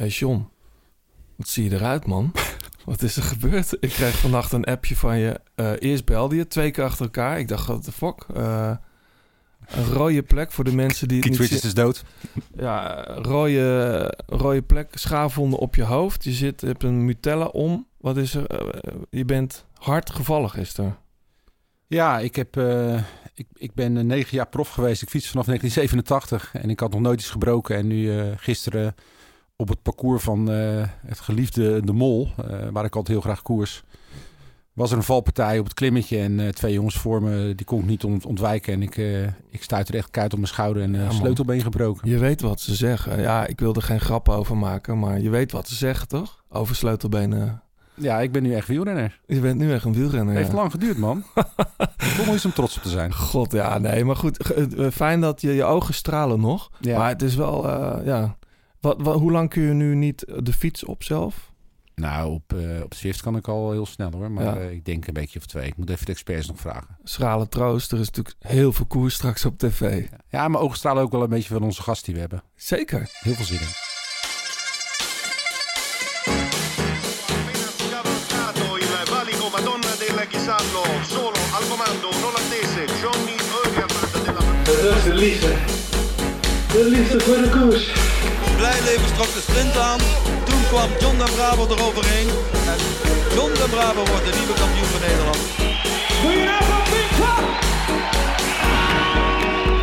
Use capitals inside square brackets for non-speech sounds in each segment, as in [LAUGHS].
hey John, wat zie je eruit, man? [LAUGHS] wat is er gebeurd? Ik kreeg vannacht een appje van je. Eh, eerst belde je, twee keer achter elkaar. Ik dacht, de fuck? Eh, een rode plek voor de mensen die Keith Richards is dood. Ja, rode, rode plek, schaafwonden op je hoofd. Je zit, je hebt een mutella om. Wat is er? Eh, je bent hard gevallen gisteren. Ja, ik, heb, ik, ik ben negen jaar prof geweest. Ik fiets vanaf 1987 en ik had nog nooit iets gebroken. En nu gisteren op het parcours van eh, het geliefde De Mol, eh, waar ik altijd heel graag koers, was er een valpartij op het klimmetje. En eh, twee jongens voor me, die kon ik niet ont- ontwijken. En ik, ik stuitte echt kuit op mijn schouder en Ja, sleutelbeen gebroken. Je weet wat ze zeggen. Ja, ik wil er geen grap over maken, maar je weet wat ze zeggen, toch? Over sleutelbenen. Ja, ik ben nu echt wielrenner. Je bent nu echt een wielrenner. Heeft ja. lang geduurd, man. [LAUGHS] Toch wel iets om trots op te zijn. God, ja, nee, maar goed. Fijn dat je je ogen stralen nog. Ja. Maar het is wel, ja. Wat, wat, hoe lang kun je nu niet de fiets op zelf? Nou, op, eh op Zwift kan ik al heel snel hoor. Maar Ja. eh, ik denk een beetje of twee. Ik moet even de experts nog vragen. Schrale troost. Er is natuurlijk heel veel koers straks op tv. Ja, mijn ogen stralen ook wel een beetje van onze gast die we hebben. Zeker. Heel veel zin in. Dat is de liefde. De liefde voor de koers. Blijleven trok de sprint aan. Toen kwam John de Bravo eroverheen. En John de Bravo wordt de nieuwe kampioen van Nederland.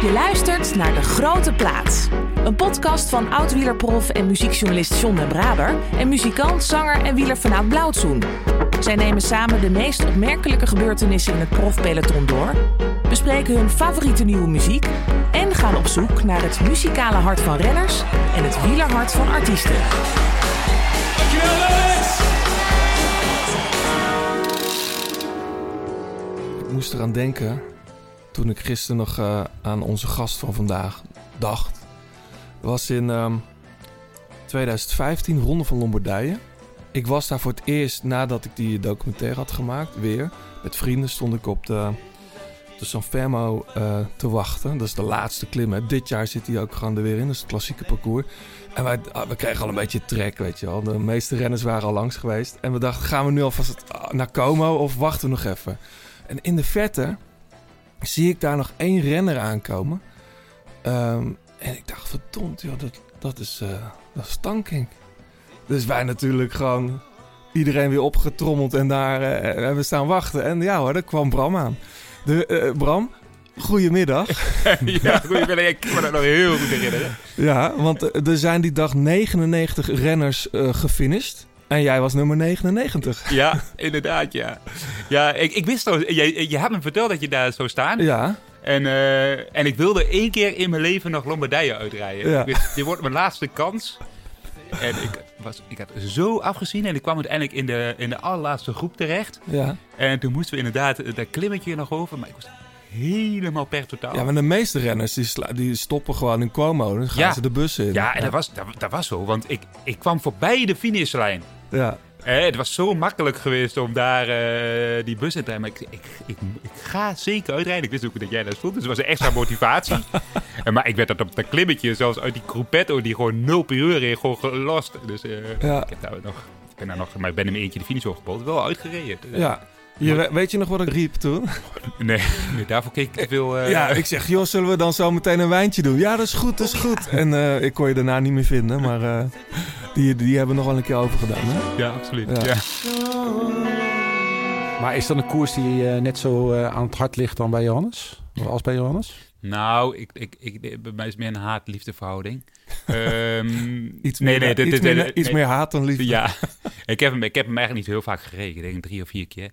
Je luistert naar De Grote Plaats. Een podcast van oud-wielerprof en muziekjournalist John den Braber... en muzikant, zanger en wieler vanuit Blauwtsoen. Zij nemen samen de meest opmerkelijke gebeurtenissen in het profpeloton door... bespreken hun favoriete nieuwe muziek... en gaan op zoek naar het muzikale hart van renners... en het wielerhart van artiesten. Ik moest eraan denken toen ik gisteren nog eh, aan onze gast van vandaag dacht. Was in ehm, 2015 Ronde van Lombardije. Ik was daar voor het eerst nadat ik die documentaire had gemaakt, weer. Met vrienden stond ik op de, de San Fermo eh, te wachten. Dat is de laatste klim. Hè. Dit jaar zit hij ook gewoon er weer in. Dat is het klassieke parcours. En wij, ah, we kregen al een beetje trek, weet je wel. De meeste renners waren al langs geweest. En we dachten, gaan we nu alvast ah, naar Como of wachten we nog even? En in de verte zie ik daar nog één renner aankomen. Ehm, en ik dacht, verdomd, joh, dat, dat is, eh Tankink. Dus wij natuurlijk gewoon iedereen weer opgetrommeld en daar eh, hebben we staan wachten. En ja hoor, daar kwam Bram aan. De, eh, Bram, goedemiddag. [LAUGHS] ja, goedemiddag. Ik kan me dat nog heel goed herinneren. ja, want eh, er zijn die dag 99 renners eh gefinished. En jij was nummer 99. Ja, inderdaad, ja. Ja, ik, ik wist al, je, je had me verteld dat je daar zou staan. Ja, En, en ik wilde één keer in mijn leven nog Lombardije uitrijden. Ja. Dit wordt mijn laatste kans. En ik, was, ik had zo afgezien en ik kwam uiteindelijk in de, in de allerlaatste groep terecht. ja. En toen moesten we inderdaad dat klimmetje nog over, maar ik was helemaal per totaal. Ja, maar de meeste renners die, stoppen gewoon in Como. Dan gaan Ja. ze de bus in. Ja, en dat was, dat, dat was zo, want ik, ik kwam voorbij de finishlijn. Ja. Eh, het was zo makkelijk geweest om daar eh, die bus in te rijden. Maar ik, ik, ik, ik ga zeker uitrijden. Ik wist ook dat jij daar stond. Dus het was een extra motivatie. [LAUGHS] Maar ik werd dat op dat klimmetje, zelfs uit die Gruppetto, die gewoon 0 per uur reed, gewoon gelost. Dus eh, Ja. ik heb daar nog, ik ben daar nog, maar ik ben mijn eentje de finish opgepold. Wel uitgereden. Dus, Ja. Je, we- weet je nog wat ik riep toen? Nee, nee, [LAUGHS] daarvoor keek ik te veel. eh, ja, ik zeg, joh, zullen we dan zo meteen een wijntje doen? Ja, dat is goed, dat is goed. [LAUGHS] En eh, ik kon je daarna niet meer vinden, maar eh, die, die hebben nog wel een keer overgedaan. Hè? ja, absoluut. Ja. Ja. Maar is dat een koers die eh, net zo eh, aan het hart ligt dan bij Johannes? Als bij Johannes? Nou, ik, ik, ik, bij mij is het meer een haat-liefde verhouding. [LAUGHS] Ehm, Iets nee, meer, nee, dit- iets, dit- meer, dit- iets nee. meer haat dan liefde. Ja, ik heb, hem, ik heb hem eigenlijk niet heel vaak gereden. Ik denk drie of vier keer.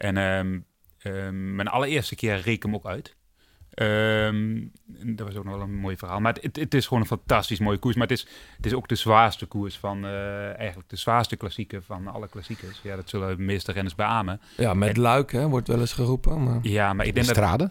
En ehm, ehm, mijn allereerste keer reed ik hem ook uit. Ehm, dat was ook nog wel een mooi verhaal. Maar het, het, is gewoon een fantastisch mooie koers. Maar het is, het is ook de zwaarste koers van... eh, eigenlijk de zwaarste klassieker van alle klassiekers. Ja, dat zullen de meeste renners beamen. Ja, met Luik, hè, wordt wel eens geroepen. Maar Ja, maar ik denk dat... Strade?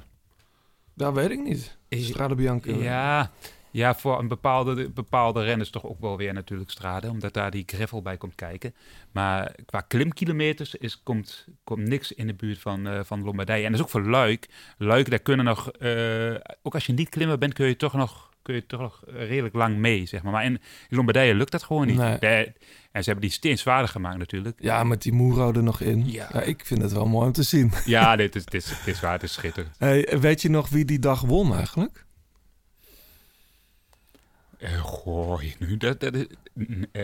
dat weet ik niet. Strade Bianca. Ja, ja, voor een bepaalde, bepaalde renners toch ook wel weer natuurlijk Strade, omdat daar die gravel bij komt kijken. Maar qua klimkilometers is, komt, komt niks in de buurt van, eh, van Lombardije. En dat is ook voor Luik. Luik, daar kunnen nog, eh, ook als je niet klimmer bent, kun je toch nog, kun je toch nog redelijk lang mee, zeg maar. Maar in, Lombardije lukt dat gewoon niet. Nee. En ze hebben die steen zwaarder gemaakt natuurlijk. Ja, met die Moero er nog in. Ja. Ja. ik vind het wel mooi om te zien. Ja, dit is, dit is, dit is waar, het is schitterend. Hey, weet je nog wie die dag won eigenlijk? Goh, nu, dat, dat is... eh,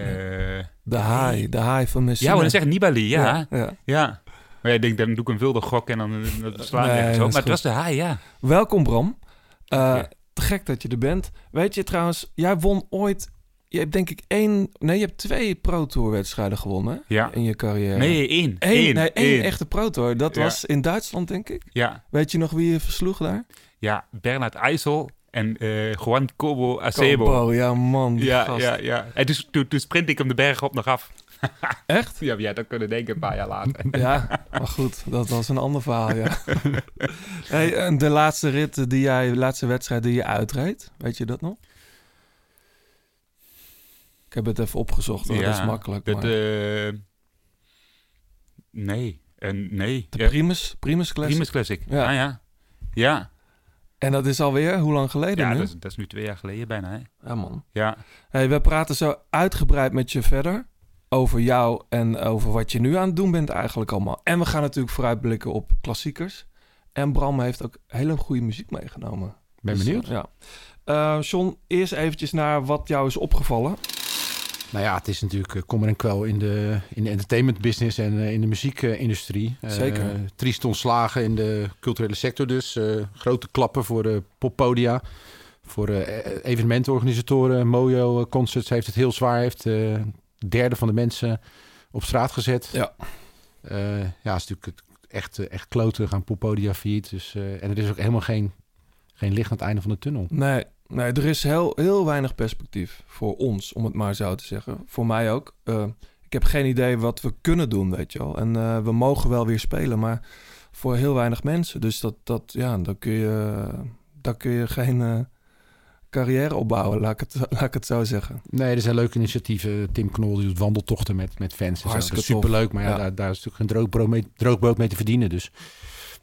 De haai. De haai van Messina. ja, maar dan zeggen Nibali, ja. ja. ja. Maar ja, ik denk, dan doe ik een wilde gok en dan slaan we Nee, is Maar het was de haai, ja. Welkom Bram. Eh, Ja. Te gek dat je er bent. Weet je trouwens, jij won ooit... Je hebt denk ik één... Nee, je hebt twee Pro Tour wedstrijden gewonnen? Ja. in je carrière. Nee, één. Eén, Eén, nee, één echte Pro Tour. Dat Ja. was in Duitsland denk ik. Ja, Weet je nog wie je versloeg daar? ja, Bernard IJssel en eh Juan Cobo Acebo. Ja man. die Ja, gast. ja, ja. En dus, toen, toen sprint ik hem de berg op nog af. [LAUGHS] Echt? Ja, ja, dat kunnen denken een paar jaar later. [LAUGHS] Ja, maar goed, dat was een ander verhaal, ja. [LAUGHS] hey, de laatste rit die jij, de laatste wedstrijd die je uitreed, weet je dat nog? Ik heb het even opgezocht, hoor. dat is makkelijk. Dat, maar... eh, nee, en nee. de Ja, Primus, Primus Classic. Primus Classic. Ja. Ja, ja. Ja, En dat is alweer, hoe lang geleden ja nu? dat, is, dat is nu twee jaar geleden bijna. Hè? Ja man. Ja, Hey, we praten zo uitgebreid met je verder over jou en over wat je nu aan het doen bent eigenlijk allemaal. En we gaan natuurlijk vooruitblikken op klassiekers. En Bram heeft ook hele goede muziek meegenomen. Ben Dus, benieuwd. ja. John, eerst eventjes naar wat jou is opgevallen. Nou ja, het is natuurlijk eh, kommer en kwel in de, in de entertainment business en eh, in de muziekindustrie. Eh, Zeker. triest ontslagen in de culturele sector dus. Grote klappen voor de poppodia. Voor eh, evenementenorganisatoren. Mojo Concerts heeft het heel zwaar. Heeft een derde van de mensen op straat gezet. Ja. Ja, is natuurlijk echt, echt kloten gaan poppodia failliet. Dus, en er is ook helemaal geen, geen licht aan het einde van de tunnel. Nee, nee er is heel, heel weinig perspectief voor ons, om het maar zo te zeggen. Voor mij ook. Eh, ik heb geen idee wat we kunnen doen, weet je wel. En eh, we mogen wel weer spelen, maar voor heel weinig mensen. Dus dat, dat ja, dan kun je, dan kun je geen eh, carrière opbouwen, laat ik, het, [LAUGHS] laat ik het zo zeggen. Nee, er zijn leuke initiatieven. Tim Knol die doet wandeltochten met, met fans. En zo. Dat Hartstikke is superleuk, maar ja, Ja. Daar, daar is natuurlijk geen droogbrood mee, droogbrood mee te verdienen. Dus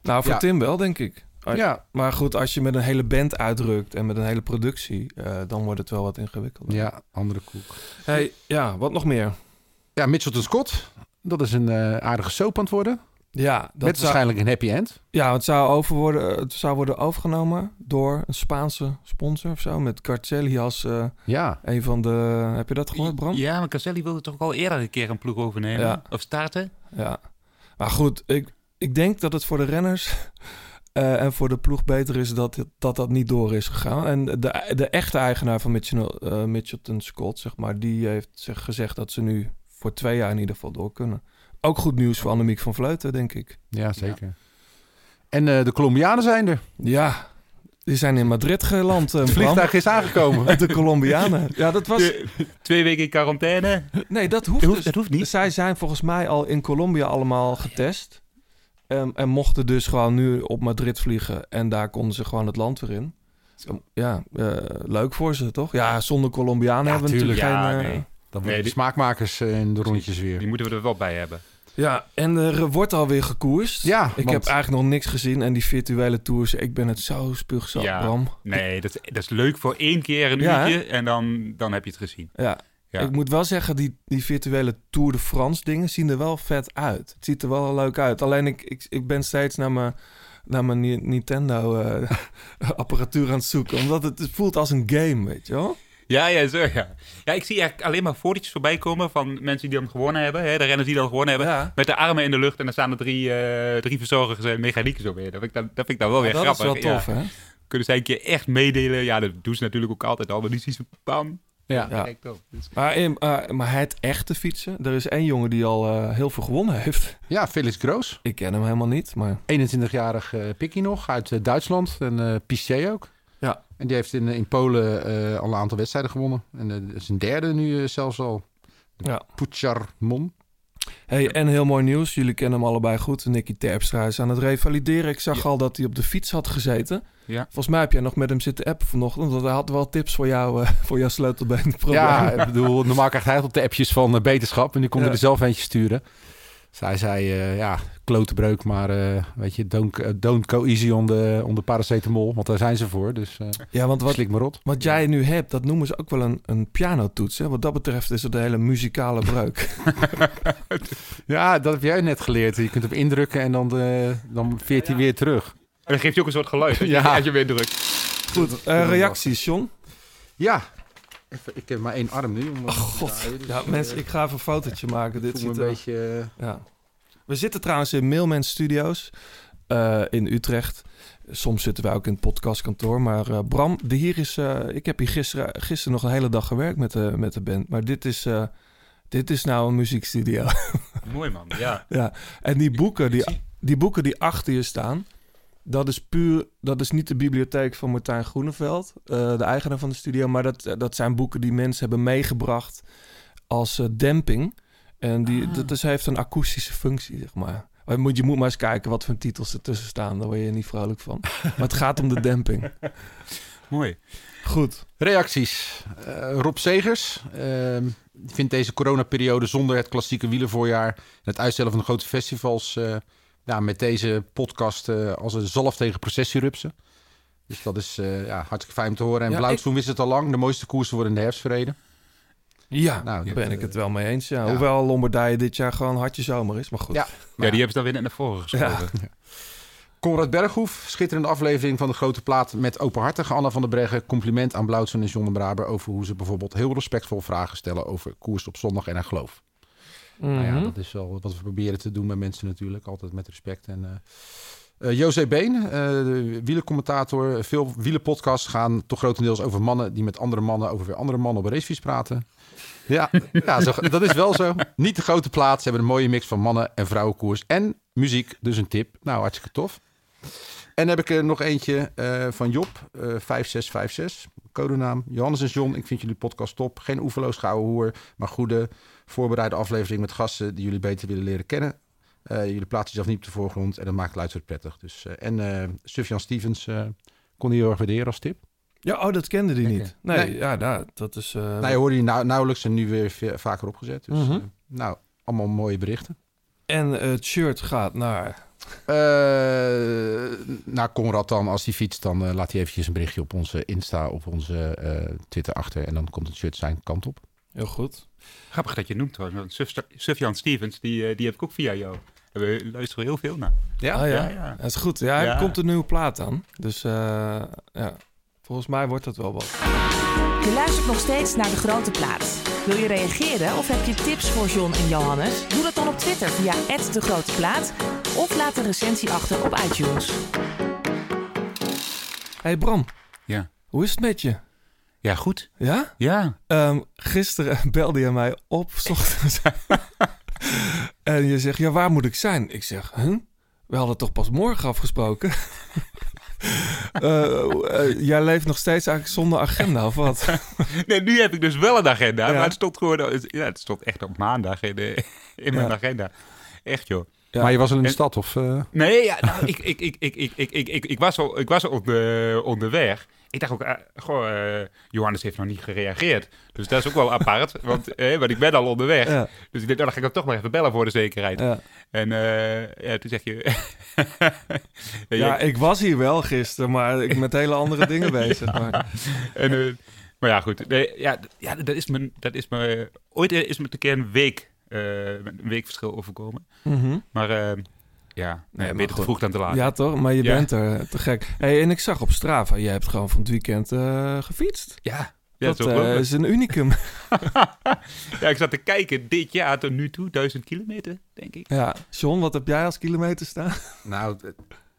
Nou, voor Ja. Tim wel, denk ik. Ja, Maar goed, als je met een hele band uitrukt en met een hele productie, eh, dan wordt het wel wat ingewikkelder. ja, andere koek. Hey, ja, wat nog meer? Ja, Mitchelton Scott. Dat is een eh, aardige soap aan het worden. Ja, dat met zou- waarschijnlijk een happy end. Ja, het zou, over worden, het zou worden overgenomen door een Spaanse sponsor of zo. Met Carcelli als eh, Ja, een van de... Heb je dat gehoord, Bram? ja maar Caselli wilde toch al eerder een keer een ploeg overnemen? Ja. Of starten? Ja. Maar goed, ik, ik denk dat het voor de renners eh, en voor de ploeg beter is dat, dat dat niet door is gegaan. En de, de echte eigenaar van Mitchell, eh, Mitchelton Scott, zeg maar, die heeft zich gezegd dat ze nu voor twee jaar in ieder geval door kunnen. Ook goed nieuws voor Annemiek van Vleuten, denk ik. ja zeker. En eh, de Colombianen zijn er. Ja, die zijn in Madrid geland, Het vliegtuig is aangekomen. [LAUGHS] De Colombianen. Ja, dat was... De- twee weken in quarantaine. Nee, dat hoeft, Dat hoeft, dus. dat hoeft niet. Zij zijn volgens mij al in Colombia allemaal getest. Ehm, en mochten dus gewoon nu op Madrid vliegen. En daar konden ze gewoon het land weer in. Ja, eh, leuk voor ze, toch? Ja, zonder Colombianen Ja, hebben we natuurlijk tuurlijk. geen... Eh, nee. Dan Nee, die- smaakmakers eh, in de rondjes Die weer. moeten we er wel bij hebben. Ja, en er wordt alweer gekoerst. Ja, Ik want- heb eigenlijk nog niks gezien. En die virtuele tours, ik ben het zo spuugzat, Ja. Bram. Nee, dat, is- dat is leuk voor één keer een Ja, uurtje en dan, dan heb je het gezien. Ja. Ja. Ik moet wel zeggen, die, die virtuele Tour de France dingen zien er wel vet uit. Het ziet er wel leuk uit. Alleen ik, ik, ik ben steeds naar mijn, naar mijn Ni- Nintendo eh, [LAUGHS] apparatuur aan het zoeken. Omdat het, het voelt als een game, weet je wel? Ja, ja, zo ja. Ja, ik zie eigenlijk alleen maar fotootjes voorbij komen van mensen die dan gewonnen hebben. Hè, de renners die dan gewonnen hebben. Ja. Met de armen in de lucht en dan staan er drie, eh, drie verzorgers en mechanieken zo weer. Dat vind ik dan, dat vind ik dan wel weer dat grappig. is wel tof, ja. hè? Kunnen zij een keer echt meedelen? Ja, dat doen ze natuurlijk ook altijd al. Maar die zien ze bam. Ja. Dus- Maar, in- eh, maar het echte fietsen, er is één jongen die al eh, heel veel gewonnen heeft. ja, Felix Groos. Ik ken hem helemaal niet, maar 21-jarig eh Pikkie nog, uit Duitsland. En eh Pistier ook. Ja. En die heeft in, in Polen eh, al een aantal wedstrijden gewonnen. En is een derde nu zelfs al. Ja. Pucharmon. Hey, en heel mooi nieuws. Jullie kennen hem allebei goed. Nicky Terpstra is aan het revalideren. Ik zag al dat hij op de fiets had gezeten. Ja. Volgens mij heb jij nog met hem zitten appen vanochtend. Want hij had wel tips voor jou, eh, [LAUGHS] voor jouw sleutelbeen. Ja, ik bedoel, normaal krijgt hij op de appjes van eh, beterschap. En nu kon Ja. er zelf eentje sturen. Zij zei, eh, ja, klotenbreuk, maar eh, weet je, don't, eh, don't go easy on the, on the paracetamol. Want daar zijn ze voor, dus eh Ja, want wat, slik maar rot. wat jij nu hebt, dat noemen ze ook wel een, een pianotoets. Hè? Wat dat betreft is het een hele muzikale breuk. [LAUGHS] Ja, dat heb jij net geleerd. Je kunt hem indrukken en dan, de, dan veert hij weer terug. En dan geeft hij ook een soort geluid als je, Ja. als je weer drukt. Goed, reacties, John. Ja, even, ik heb maar één arm nu. Om, Oh god. Ja, mensen, ik ga even een fotootje [LAUGHS] maken. Dit voel me ziet een er... beetje... eh, Ja. We zitten trouwens in Mailman Studios eh, in Utrecht. Soms zitten wij ook in het podcastkantoor. Maar eh, Bram, de hier is, eh, ik heb hier gisteren, gisteren nog een hele dag gewerkt met de, met de band. Maar dit is, eh, dit is nou een muziekstudio. Mooi man, ja. [LAUGHS] ja. En die boeken die, die boeken die achter je staan... Dat is puur, dat is niet de bibliotheek van Martijn Groeneveld, eh, de eigenaar van de studio, maar dat, dat zijn boeken die mensen hebben meegebracht als eh, demping. En die, dat is, heeft een akoestische functie, zeg maar. Je moet, je moet maar eens kijken wat voor titels ertussen staan, daar word je niet vrolijk van. [LAUGHS] Maar het gaat om de demping. Mooi. Goed. Reacties. Eh, Rob Segers die vindt deze coronaperiode zonder het klassieke wielervoorjaar... en het uitstellen van de grote festivals... eh, ja, met deze podcast eh, als een zalf tegen processierupsen. Dus dat is eh, ja, hartstikke fijn om te horen. En Ja, wist het al lang. De mooiste koersen worden in de herfst verreden. Ja, Nou, daar ben ik eh, het wel mee eens. Ja. ja. Hoewel Lombardije dit jaar gewoon hartje zomer is, maar goed. Ja. Ja, die hebben ze dan weer net naar voren geschoven. Conrad Berghoef, schitterende aflevering van de Grote Plaat met openhartige Anna van der Breggen. Compliment aan Blauwtsen en John de Braber over hoe ze bijvoorbeeld heel respectvol vragen stellen over koers op zondag en haar geloof. Nou ja, Mhm. dat is wel wat we proberen te doen met mensen natuurlijk, altijd met respect. En, eh eh, José Been, eh, de wielercommentator. Veel wielerpodcasts gaan toch grotendeels over mannen die met andere mannen over weer andere mannen op een racefiets praten. Ja, [LAUGHS] ja zo, dat is wel zo. Niet de grote plaat. Ze hebben een mooie mix van mannen- en vrouwenkoers en muziek. Dus een tip. Nou, hartstikke tof. En dan heb ik er nog eentje van Job, eh 5656. Codenaam. Johannes en John, ik vind jullie podcast top. Geen oeverloos gouden hoer, maar goede voorbereide aflevering met gasten die jullie beter willen leren kennen. Eh, jullie plaatsen jezelf niet op de voorgrond en dat maakt het luisteren prettig. Dus, eh, en eh Sufjan Stevens kon hij heel erg waarderen als tip. Ja, oh, dat kende die niet. Nee, Nee. ja, nou, dat is... nou, je hoorde die nou, nauwelijks en nu weer vaker opgezet. Dus Mhm. nou, allemaal mooie berichten. En het shirt gaat naar... Naar Conrad dan, als hij fietst, dan laat hij eventjes een berichtje op onze Insta, op onze Twitter achter. En dan komt het shirt zijn kant op. Heel goed. Grappig dat je het noemt Suf- Sufjan Stevens, die, eh, die heb ik ook via jou. We luisteren heel veel naar. Ja? Ah, ja. Ja, ja. Dat is goed. Ja, er Ja. komt een nieuwe plaat aan. Dus eh, ja, volgens mij wordt dat wel wat. Je luistert nog steeds naar De Grote Plaat. Wil je reageren of heb je tips voor John en Johannes? Doe dat dan op Twitter via De Grote Plaat of laat een recensie achter op iTunes. hey Bram, Ja. hoe is het met je? Ja, goed. Ja? Ja. Ehm, gisteren [LAUGHS] belde je mij op, 's ochtends. [LAUGHS] en je zegt, ja, waar moet ik zijn? Ik zeg, huh? We hadden toch pas morgen afgesproken? [LAUGHS] Eh, eh, jij leeft nog steeds eigenlijk zonder agenda, of wat? Nee, nu heb ik dus wel een agenda. Ja. Maar het stond gewoon... Ja, het stond echt op maandag in, de, in mijn Ja. agenda. Echt, joh. Ja. Maar je was al in de En- stad of... eh, Nee, ja, nou, ik, ik, ik, ik, ik, ik, ik, ik, ik was al, ik was al op de, onderweg. Ik dacht ook, eh, goh, eh, Johannes heeft nog niet gereageerd. Dus dat is ook wel apart, [LAUGHS] want, eh, want ik ben al onderweg. Ja, Dus ik dacht, nou, dan ga ik hem toch maar even bellen voor de zekerheid. ja. En eh, ja, toen zeg je... [LAUGHS] Ja, ik was hier wel gisteren, maar ik met hele andere dingen [LAUGHS] bezig. Maar, en, maar ja, goed. Nee, ja, ja, dat is me, dat is me... Ooit is me een keer een week, een week verschil overkomen. Mhm. Maar eh, ja, nee, beter te vroeg dan te laat. Ja, toch? Maar je Ja. bent er. Te gek. Hey, en ik zag op Strava, jij hebt gewoon van het weekend eh, gefietst. ja. Ja, dat is eh, is een unicum. [LAUGHS] [LAUGHS] ja, ik zat te kijken dit jaar tot nu toe, duizend kilometer, denk ik. ja, John, wat heb jij als kilometer staan? [LAUGHS] nou,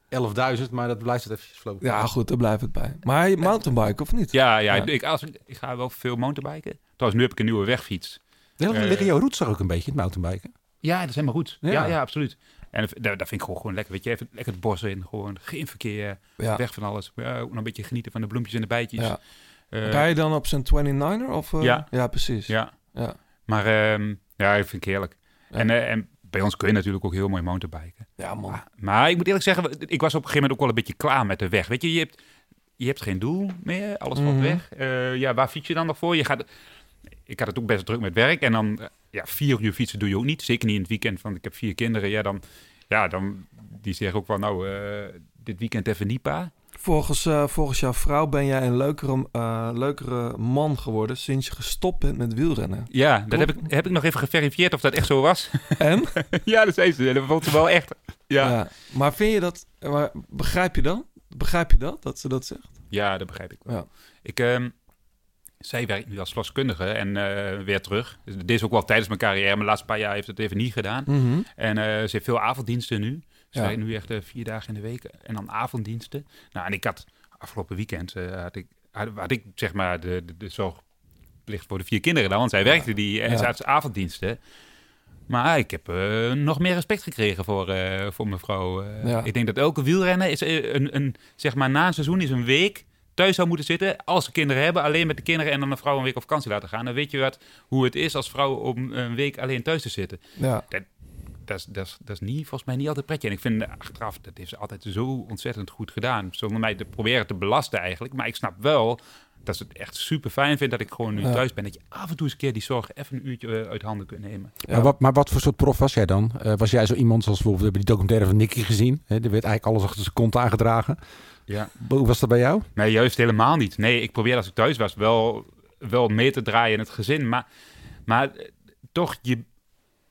eh, 11.000, maar dat blijft het even. Ja, goed, daar blijft het bij. Maar je mountainbike of niet? Ja, ja, Ja. Ik, als, ik ga wel veel mountainbiken. Trouwens, nu heb ik een nieuwe wegfiets. Ja, Eh, liggen jouw roots ook een beetje, het mountainbiken? Ja, dat is helemaal goed. Ja. Ja, ja, absoluut. En dat, dat vind ik gewoon, gewoon lekker. Weet je, even lekker het bos in. Gewoon geen verkeer, Ja. weg van alles. Ja, een beetje genieten van de bloempjes en de bijtjes. Ja. Eh, Rij je dan op zijn 29er? Of, eh? Ja. ja, precies. ja. Ja. Maar ehm, ja, ik vind het heerlijk. Ja. En, eh, en bij ons kun je natuurlijk ook heel mooi mountainbiken. Ja, man. Maar ik moet eerlijk zeggen, ik was op een gegeven moment ook wel een beetje klaar met de weg. Weet je, je hebt, je hebt geen doel meer, alles valt Mhm. weg. Ja, waar fiets je dan nog voor? Je gaat, ik had het ook best druk met werk en dan ja, vier uur fietsen doe je ook niet. Zeker niet in het weekend, want ik heb vier kinderen. Ja, dan, ja, dan die zeggen ook van, nou, eh, dit weekend even niet, pa. Volgens, eh, volgens jouw vrouw ben jij een leukere, eh, leukere man geworden sinds je gestopt bent met wielrennen. Ja, dat heb ik, heb ik nog even geverifieerd of dat echt zo was. [LAUGHS] En? ja, dat zei ze. Dat vond ze wel echt. Ja, ja. Ja. Maar vind je dat, maar begrijp je dan? Begrijp je dat, dat ze dat zegt? dat begrijp ik wel. Ja. Ik, ehm, zij werkt nu als verloskundige en eh, weer terug. Dus dit is ook wel tijdens mijn carrière. Maar de laatste paar jaar heeft het even niet gedaan. Mhm. En eh, ze heeft veel avonddiensten nu. Ze Ja. werkt nu echt eh, vier dagen in de week. En dan avonddiensten. Nou, en ik had afgelopen weekend had ik, had, had ik zeg maar de, de, de zorgplicht voor de vier kinderen dan. Want zij werkte die en Ja. ze had dus avonddiensten. Maar ik heb nog meer respect gekregen voor, voor mevrouw. Ja. Ik denk dat elke wielrenner is een, een, zeg maar na een seizoen is een week thuis zou moeten zitten. Als ze kinderen hebben, alleen met de kinderen en dan een vrouw een week op vakantie laten gaan. Dan weet je wat, hoe het is als vrouw om een week alleen thuis te zitten Ja. dat is, dat, is, dat is niet, volgens mij niet altijd pretje. En ik vind achteraf, dat heeft ze altijd zo ontzettend goed gedaan. Zonder mij te proberen te belasten eigenlijk. Maar ik snap wel dat ze het echt super fijn vindt dat ik gewoon nu Ja. thuis ben. Dat je af en toe eens een keer die zorg even een uurtje eh, uit handen kunt nemen. Ja. Maar, wat, maar wat voor soort prof was jij dan? Eh, was jij zo iemand zoals bijvoorbeeld, we hebben die documentaire van Nicky gezien. Hè? Er werd eigenlijk alles achter zijn kont aangedragen. Ja. Hoe was dat bij jou? Nee, juist helemaal niet. Nee, ik probeer als ik thuis was wel, wel mee te draaien in het gezin. Maar, maar eh, toch, je,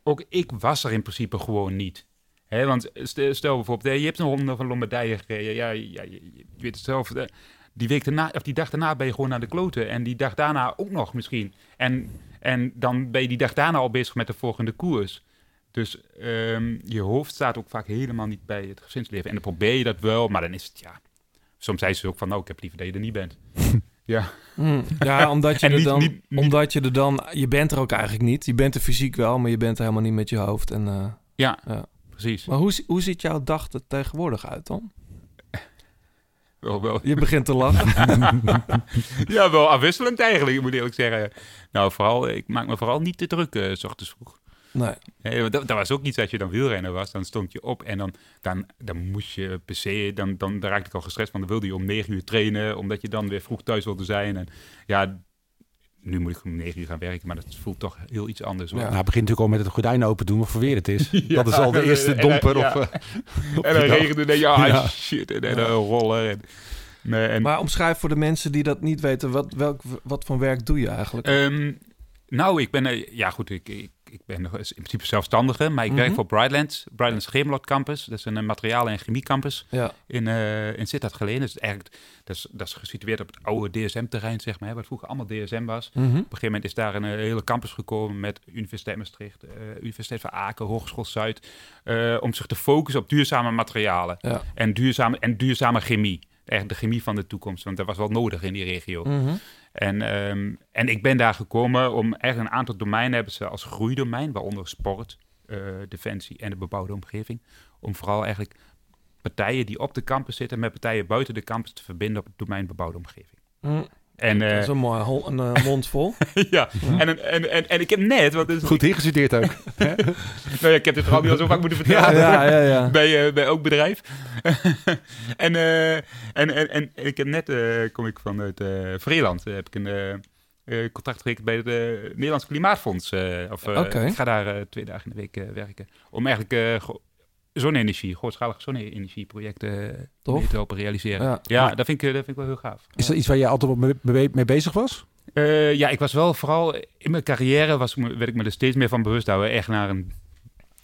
ook ik was er in principe gewoon niet. Hè, want stel, bijvoorbeeld, je hebt een ronde van Lombardije gereden. Ja, ja, je, je weet het zelf. Die, week daarna, of die dag daarna ben je gewoon naar de kloten. En die dag daarna ook nog misschien. En, en dan ben je die dag daarna al bezig met de volgende koers. Dus ehm, je hoofd staat ook vaak helemaal niet bij het gezinsleven. En dan probeer je dat wel, maar dan is het ja. Soms zei ze ook van, nou, ik heb liever dat je er niet bent. [LAUGHS] ja. Mm. Ja, omdat je, er niet- dan, niet- niet- omdat je er dan... Je bent er ook eigenlijk niet. Je bent er fysiek wel, maar je bent er helemaal niet met je hoofd. En, eh, Ja, Ja. precies. maar hoe, hoe ziet jouw dag er tegenwoordig uit dan? Wel, wel, Je begint te lachen. [LAUGHS] ja, wel afwisselend eigenlijk, ik moet eerlijk zeggen. Nou, vooral, ik maak me vooral niet te druk, eh, s ochtends vroeg. Nee. Nee, dat, dat was ook niet als je dan wielrenner was. Dan stond je op en dan, dan, dan moest je per se... Dan, dan, dan raakte ik al gestrest, want dan wilde je om negen uur trainen... omdat je dan weer vroeg thuis wilde zijn. En ja, nu moet ik om negen uur gaan werken... maar dat voelt toch heel iets anders. Ja. Nou, het begint natuurlijk al met het gordijn open doen, wat voor weer het is. [LAUGHS] Ja, dat is al de eerste [LAUGHS] en- domper. Of, eh, En je dan dag. regende en ja, shit, en, en een roller. En, nee, en, Maar omschrijf voor de mensen die dat niet weten... wat, welk, wat voor werk doe je eigenlijk? Ehm, nou, ik ben, eh, ja goed, ik, ik, ik ben nog eens in principe zelfstandige, maar ik werk Mhm. voor Brightlands, Brightlands Chemelot Campus. Dat is een eh, materialen- en chemiecampus ja. in, eh in Sittard gelegen. Dat is eigenlijk, dat is, dat is gesitueerd op het oude DSM-terrein, zeg maar, hè, wat vroeger allemaal DSM was. Mhm. Op een gegeven moment is daar een eh, hele campus gekomen met Universiteit Maastricht, Universiteit van Aken, Hogeschool Zuid, om zich te focussen op duurzame materialen Ja. en duurzame, en duurzame chemie. Eigenlijk de chemie van de toekomst, want dat was wel nodig in die regio. Mhm. En, ehm, en ik ben daar gekomen om eigenlijk een aantal domeinen hebben ze als groeidomein, waaronder sport, eh, defensie en de bebouwde omgeving. Om vooral eigenlijk partijen die op de campus zitten met partijen buiten de campus te verbinden op het domein bebouwde omgeving. Mm. En, eh, Dat is een mooi hol- een eh, [LAUGHS] mond vol. ja, en, en, en, en, en ik heb net, het is, Goed ingestudeerd ook. [LAUGHS] nou ja, ik heb dit verhaal niet al zo vaak moeten [LAUGHS] vertellen. ja, ja, ja. bij, eh, bij ook bedrijf. en, eh, en, en, en ik heb net, eh, kom ik vanuit eh Vreeland, eh, heb ik een eh, eh, contract getekend bij het eh, Nederlands Klimaatfonds. eh, of, eh. Ik ga daar eh, twee dagen in de week eh, werken. Om eigenlijk eh, zonne-energie, grootschalige zonne-energieprojecten Tof. mee te helpen realiseren. Ja. Ja, dat, vind ik, eh, dat vind ik wel heel gaaf. Is dat iets waar je altijd mee, bezig was? Eh, ja, ik was wel vooral in mijn carrière was, werd ik me er steeds meer van bewust dat we echt naar een,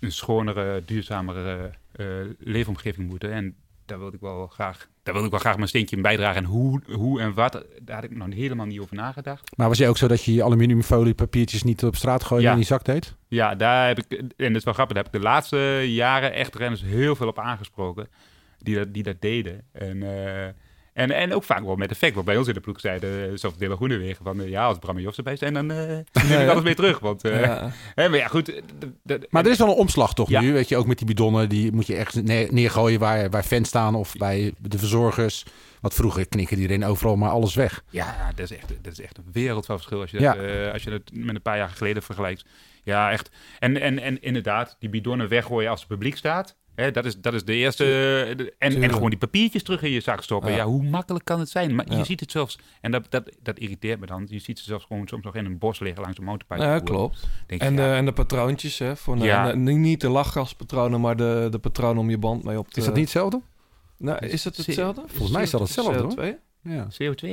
een schonere, duurzamere eh, leefomgeving moeten. En daar wilde ik wel graag, daar wilde ik wel graag mijn steentje in bijdragen. En hoe, hoe en wat, daar had ik nog helemaal niet over nagedacht. Maar was jij ook zo dat je je aluminiumfolie papiertjes niet op straat gooide Ja. en in die zak deed? Ja, daar heb ik, en dat is wel grappig, daar heb ik de laatste jaren echt renners heel veel op aangesproken. Die dat, die dat deden. En, eh, en, en ook vaak wel met effect. Want bij ons in de ploeg zeiden, zoals Dille Groenewegen, van eh, ja, als Bram Jos erbij zijn, dan eh [LAUGHS] neem ik alles mee terug. Want, eh, Ja. hè, maar ja, goed. eh, Maar er is wel een omslag toch Ja. nu? Weet je, ook met die bidonnen, die moet je echt neer- neergooien waar, waar fans staan of bij de verzorgers. Want vroeger knikken iedereen overal maar alles weg. Ja, dat is echt, dat is echt een wereld van verschil als je, Ja. dat, eh, als je dat met een paar jaar geleden vergelijkt. Ja, echt. En, en, en inderdaad, die bidonnen weggooien als het publiek staat. Hè, dat, is, dat is de eerste. eh, de- en, en gewoon die papiertjes terug in je zak stoppen. Ja. Ja, hoe makkelijk kan het zijn? Maar Ja. je ziet het zelfs, en dat, dat, dat irriteert me dan. Je ziet ze zelfs gewoon soms nog in een bos liggen langs een mountainbike. Ja, klopt. Denk je, En de, ja, en de patroontjes, hè? Voor, Ja. en de- niet de lachgaspatronen, maar de, de patronen om je band mee op te... Is dat niet hetzelfde? Nou, is het hetzelfde? Volgens mij is dat hetzelfde, hoor. CO2? Ja. CO2.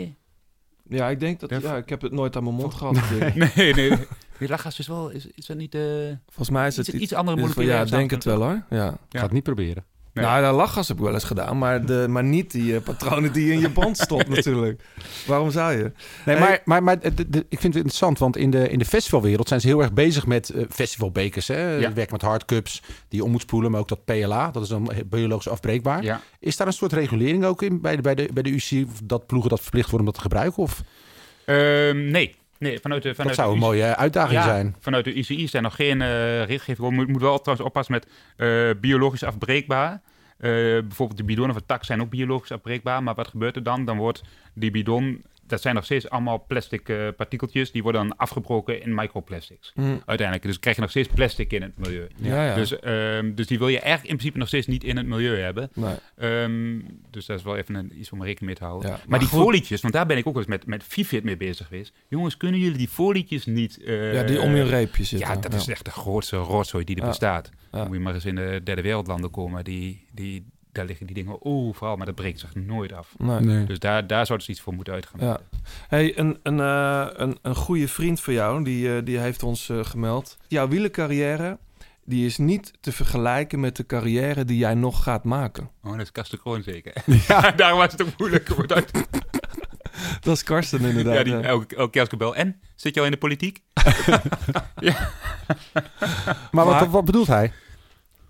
Ja, ik denk dat... Ja, ik heb het nooit aan mijn mond gehad. [LAUGHS] Nee, nee. Die lachgas is wel, is, is dat niet... eh Volgens mij is het iets, andere moleculaire ja, denk het wel hoor. Ja. Ik ga het niet proberen. Nee. Nou, de lachgas heb ik wel eens gedaan, maar, de, maar niet die eh, patronen die in je band stopt natuurlijk. Waarom zou je? Nee, Hey. maar, maar, maar de- de- ik vind het interessant, want in de, in de festivalwereld zijn ze heel erg bezig met eh, festivalbekers. Hè? Ja. Ze werken met hardcups die je om moet spoelen, maar ook dat PLA, dat is dan biologisch afbreekbaar. Ja. Is daar een soort regulering ook in bij de, bij de, bij de UC, of dat ploegen dat verplicht worden om dat te gebruiken? Of Ehm, nee. Nee, vanuit de... Vanuit dat zou een mooie uitdaging Ja, zijn. Vanuit de UCI zijn nog geen eh richtgeving. Je moet, moet wel trouwens oppassen met eh, biologisch afbreekbaar. Eh, bijvoorbeeld de bidonnen van tak zijn ook biologisch afbreekbaar. Maar wat gebeurt er dan? Dan wordt die bidon... Dat zijn nog steeds allemaal plastic eh, partikeltjes. Die worden dan afgebroken in microplastics. Hm, Uiteindelijk. Dus krijg je nog steeds plastic in het milieu. ja, ja. Dus, ehm, dus die wil je eigenlijk in principe nog steeds niet in het milieu hebben. nee. Ehm, dus dat is wel even een, iets om rekening mee te houden. Ja, maar, maar die goed. folietjes, want daar ben ik ook eens met, met mee bezig geweest. Jongens, kunnen jullie die folietjes niet... eh, ja, die om je reepje zitten. Ja, dat is echt de grootste rotzooi die er bestaat. Moet je maar eens in de derde wereldlanden komen. Die, die, daar liggen die dingen overal, maar dat breekt zich nooit af. Nee. Nee. Dus daar, daar zouden ze iets voor moeten uitgaan. Ja. Hey, een, een, eh, een, een goede vriend van jou, die, eh, die heeft ons eh, gemeld. Jouw wielercarrière, die is niet te vergelijken met de carrière die jij nog gaat maken. Oh, dat is Kasten Kroon zeker. [LAUGHS] Ja. [LAUGHS] Daarom was het ook moeilijk. het uit- [LAUGHS] Dat is Karsten inderdaad. Ja, die, ja. elke, elke keer als ik bel. En, zit je al in de politiek? Maar, Maar- wat, wat bedoelt hij?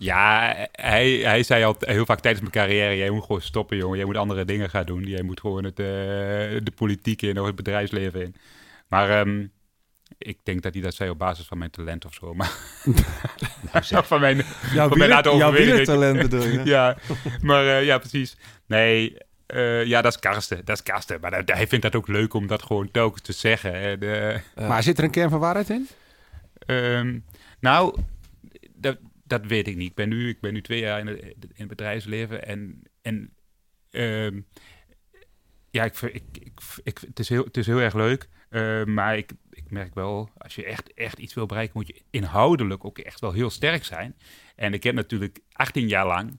Ja, hij, hij zei al heel vaak tijdens mijn carrière... jij moet gewoon stoppen, jongen. Jij moet andere dingen gaan doen. Jij moet gewoon het, eh, de politiek in of het bedrijfsleven in. Maar ehm, ik denk dat hij dat zei op basis van mijn talent of zo. Maar [LAUGHS] Of [LAUGHS] van mijn, Jouw, van mijn wieler, laten jouw wielertalent bedoel je? [LAUGHS] ja, maar eh, ja, precies. Nee, eh, ja, dat is Karsten. Dat is Karsten. Maar dat- hij vindt dat ook leuk om dat gewoon telkens te zeggen. En. Maar zit er een kern van waarheid in? Ehm, nou, dat, dat weet ik niet. Ik ben nu, ik ben nu twee jaar in het, in het bedrijfsleven en, en ehm, ja, ik, ik, ik, ik, het, is heel, het is heel erg leuk. eh, maar ik, ik merk wel, als je echt, echt iets wil bereiken, moet je inhoudelijk ook echt wel heel sterk zijn. En ik heb natuurlijk 18 jaar lang,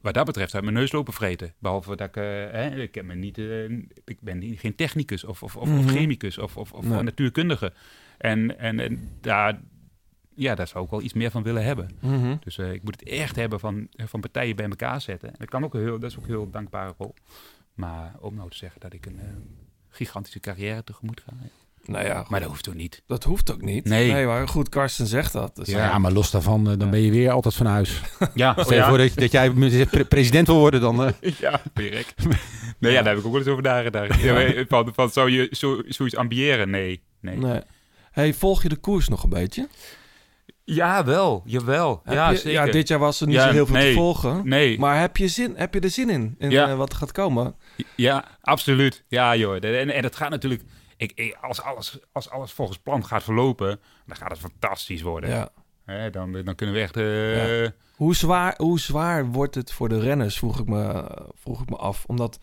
wat dat betreft, uit mijn neus lopen vreten. Behalve dat ik, eh, hè, ik, heb me niet, eh, ik ben niet, geen technicus of, of, of, of Mhm. chemicus of, of, of Nee. natuurkundige. En, en, en daar, ja, daar zou ik wel iets meer van willen hebben. Mhm. Dus eh, ik moet het echt hebben van, van partijen bij elkaar zetten. En dat, kan ook een heel, dat is ook een heel dankbare rol. Maar om nou te zeggen dat ik een eh, gigantische carrière tegemoet ga. Nou ja, Maar dat hoeft ook niet. dat hoeft ook niet. Nee. maar goed, Karsten zegt dat. Dus Ja, maar los daarvan, eh, dan ben je weer altijd van huis. Ja, [LAUGHS] Stel je voor dat, dat jij [LAUGHS] pre- president wil worden, dan... eh, [LAUGHS] ja, Dirk. Nee, ja, daar heb ik ook wel eens over nagedacht. Van, van, zou je zo, zoiets ambiëren? Nee. nee. Nee. Hey, volg je de koers nog een beetje? Ja, wel. Jawel. Heb Ja, je- zeker. ja, dit jaar was er niet Ja, zo heel veel nee. te volgen. Nee. Maar heb je, zin, heb je er zin in, in Ja. eh, wat er gaat komen? Ja, absoluut. Ja, joh. En, en het gaat natuurlijk... Ik, als, alles, als alles volgens plan gaat verlopen, dan gaat het fantastisch worden. Ja. Hè, dan, dan kunnen we echt... eh. Hoe, zwaar, hoe zwaar wordt het voor de renners, vroeg ik, me, vroeg ik me af. Omdat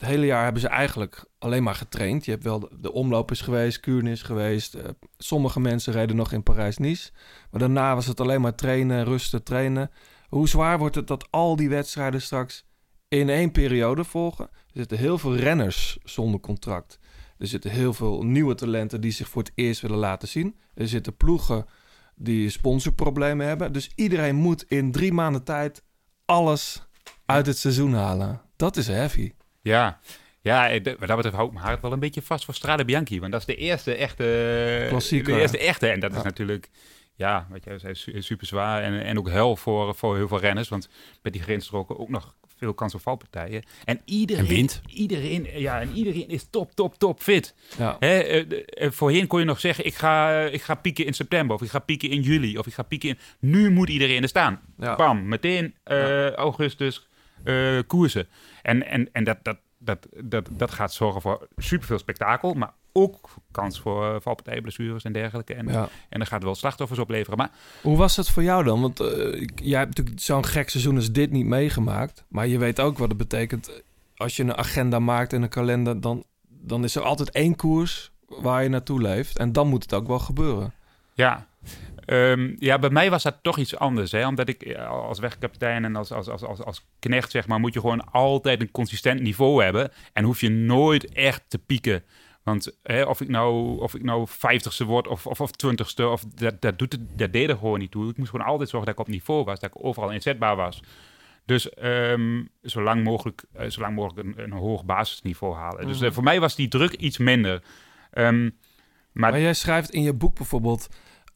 het hele jaar hebben ze eigenlijk alleen maar getraind. Je hebt wel de, de omloop is geweest, Kuurne is geweest. eh, sommige mensen reden nog in Parijs-Nice. Maar daarna was het alleen maar trainen, rusten, trainen. Hoe zwaar wordt het dat al die wedstrijden straks in één periode volgen? Er zitten heel veel renners zonder contract. Er zitten heel veel nieuwe talenten die zich voor het eerst willen laten zien. Er zitten ploegen die sponsorproblemen hebben. Dus iedereen moet in drie maanden tijd alles uit het seizoen halen. Dat is heavy. Ja, ja eh, wat dat betreft hou ik mijn hart wel een beetje vast voor Strade Bianchi. Want dat is de eerste echte... Klassieker, De eerste echte. En dat Ja. is natuurlijk, ja, wat jij zei, su- super zwaar. En, en ook hel voor, voor heel veel renners. Want met die grensstroken ook nog veel kans op valpartijen. En iedereen, En. Iedereen, ja, en iedereen is top, top, top fit. Ja. Hè, eh, eh, voorheen kon je nog zeggen, ik ga, ik ga pieken in september. Of ik ga pieken in juli. Of ik ga pieken in... Nu moet iedereen er staan. Ja. Bam, meteen eh, augustus eh, koersen. En, en, en dat, dat, dat, dat, dat gaat zorgen voor superveel spektakel. Maar ook kans voor uh, valpartijblessures en dergelijke. En, Ja. en dat gaat wel slachtoffers opleveren. Maar Hoe was het voor jou dan? Want eh, ik- jij hebt natuurlijk zo'n gek seizoen als dit niet meegemaakt. Maar je weet ook wat het betekent. Als je een agenda maakt en een kalender, dan, dan is er altijd één koers waar je naartoe leeft. En dan moet het ook wel gebeuren. Ja. Ehm, ja, bij mij was dat toch iets anders. Hè? Omdat ik eh, als wegkapitein en als, als, als, als, als knecht, zeg maar, moet je gewoon altijd een consistent niveau hebben. En hoef je nooit echt te pieken. Want hè, of ik nou, of ik nou 50ste word of, of, of 20ste, of, dat, dat, doet het, dat deed er gewoon niet toe. Ik moest gewoon altijd zorgen dat ik op niveau was, dat ik overal inzetbaar was. Dus ehm, zolang mogelijk, eh, zolang mogelijk een, een hoog basisniveau halen. Dus eh, voor mij was die druk iets minder. Ehm, maar Maar jij schrijft in je boek bijvoorbeeld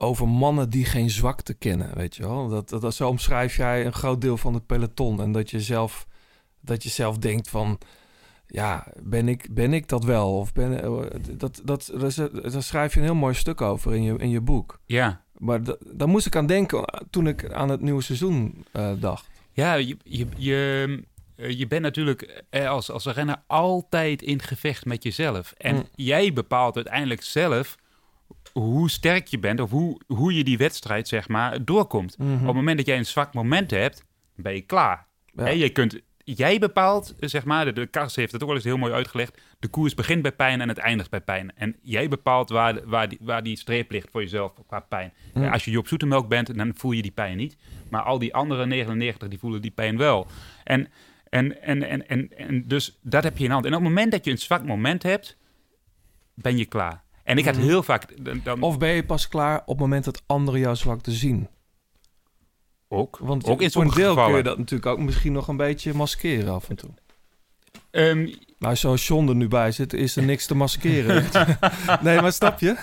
over mannen die geen zwakte kennen, weet je wel. Dat, dat, dat- zo omschrijf jij een groot deel van het peloton. En dat je zelf, dat je zelf denkt van... Ja, ben ik, ben ik dat wel? Of ben, eh, dat, dat, dat, daar schrijf je een heel mooi stuk over in je, in je boek. ja, Maar da- daar moest ik aan denken toen ik aan het nieuwe seizoen eh, dacht. Ja, je, je, je, eh, je bent natuurlijk als, als renner altijd in gevecht met jezelf. En Mm. jij bepaalt uiteindelijk zelf hoe sterk je bent of hoe, hoe je die wedstrijd zeg maar doorkomt. Mhm. Op het moment dat jij een zwak moment hebt, ben je klaar. Ja. Hè, je kunt, jij bepaalt, zeg maar, de, de Kars heeft het ook wel eens heel mooi uitgelegd. De koers begint bij pijn en het eindigt bij pijn. En jij bepaalt waar, waar, die, waar die streep ligt voor jezelf qua pijn. Mm. Als je Job Zoetemelk bent, dan voel je die pijn niet. Maar al die andere 99, die voelen die pijn wel. En, en, en, en, en, en dus dat heb je in hand. En op het moment dat je een zwak moment hebt, ben je klaar. En ik had heel vaak... Dan. Of ben je pas klaar op het moment dat anderen jouw zwakte zien? ook, Want ook in voor een deel kun je dat natuurlijk ook misschien nog een beetje maskeren af en toe. Ehm, Nou, zoals John er nu bij zit, is er niks te maskeren. [LAUGHS] nee, maar snap je?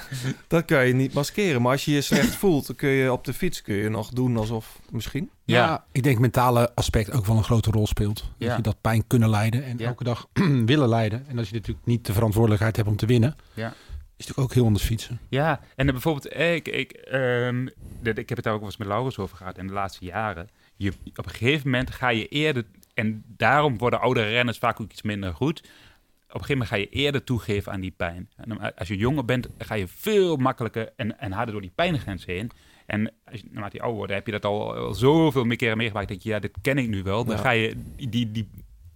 Dat kan je niet maskeren. Maar als je je slecht voelt, dan kun je op de fiets kun je nog doen alsof misschien. Ja. Ja. ik denk mentale aspect ook wel een grote rol speelt. Dat je dat pijn kunnen leiden en Ja. elke dag [CLEARS THROAT] willen leiden. En als je natuurlijk niet de verantwoordelijkheid hebt om te winnen, Ja. Is natuurlijk ook heel anders fietsen. Ja, en dan bijvoorbeeld, eh, ik, ik, dat- ik heb het daar ook wel eens met Laurens over gehad in de laatste jaren. Je, op een gegeven moment ga je eerder, en daarom worden oudere renners vaak ook iets minder goed. Op een gegeven moment ga je eerder toegeven aan die pijn. En dan- als je jonger bent, ga je veel makkelijker en, en harder door die pijngrens heen. En als je, naarmate je ouder wordt, heb je dat al, al zoveel meer keren meegemaakt. Dat je, ja, dit ken ik nu wel. Dan Ja. ga je, die, die,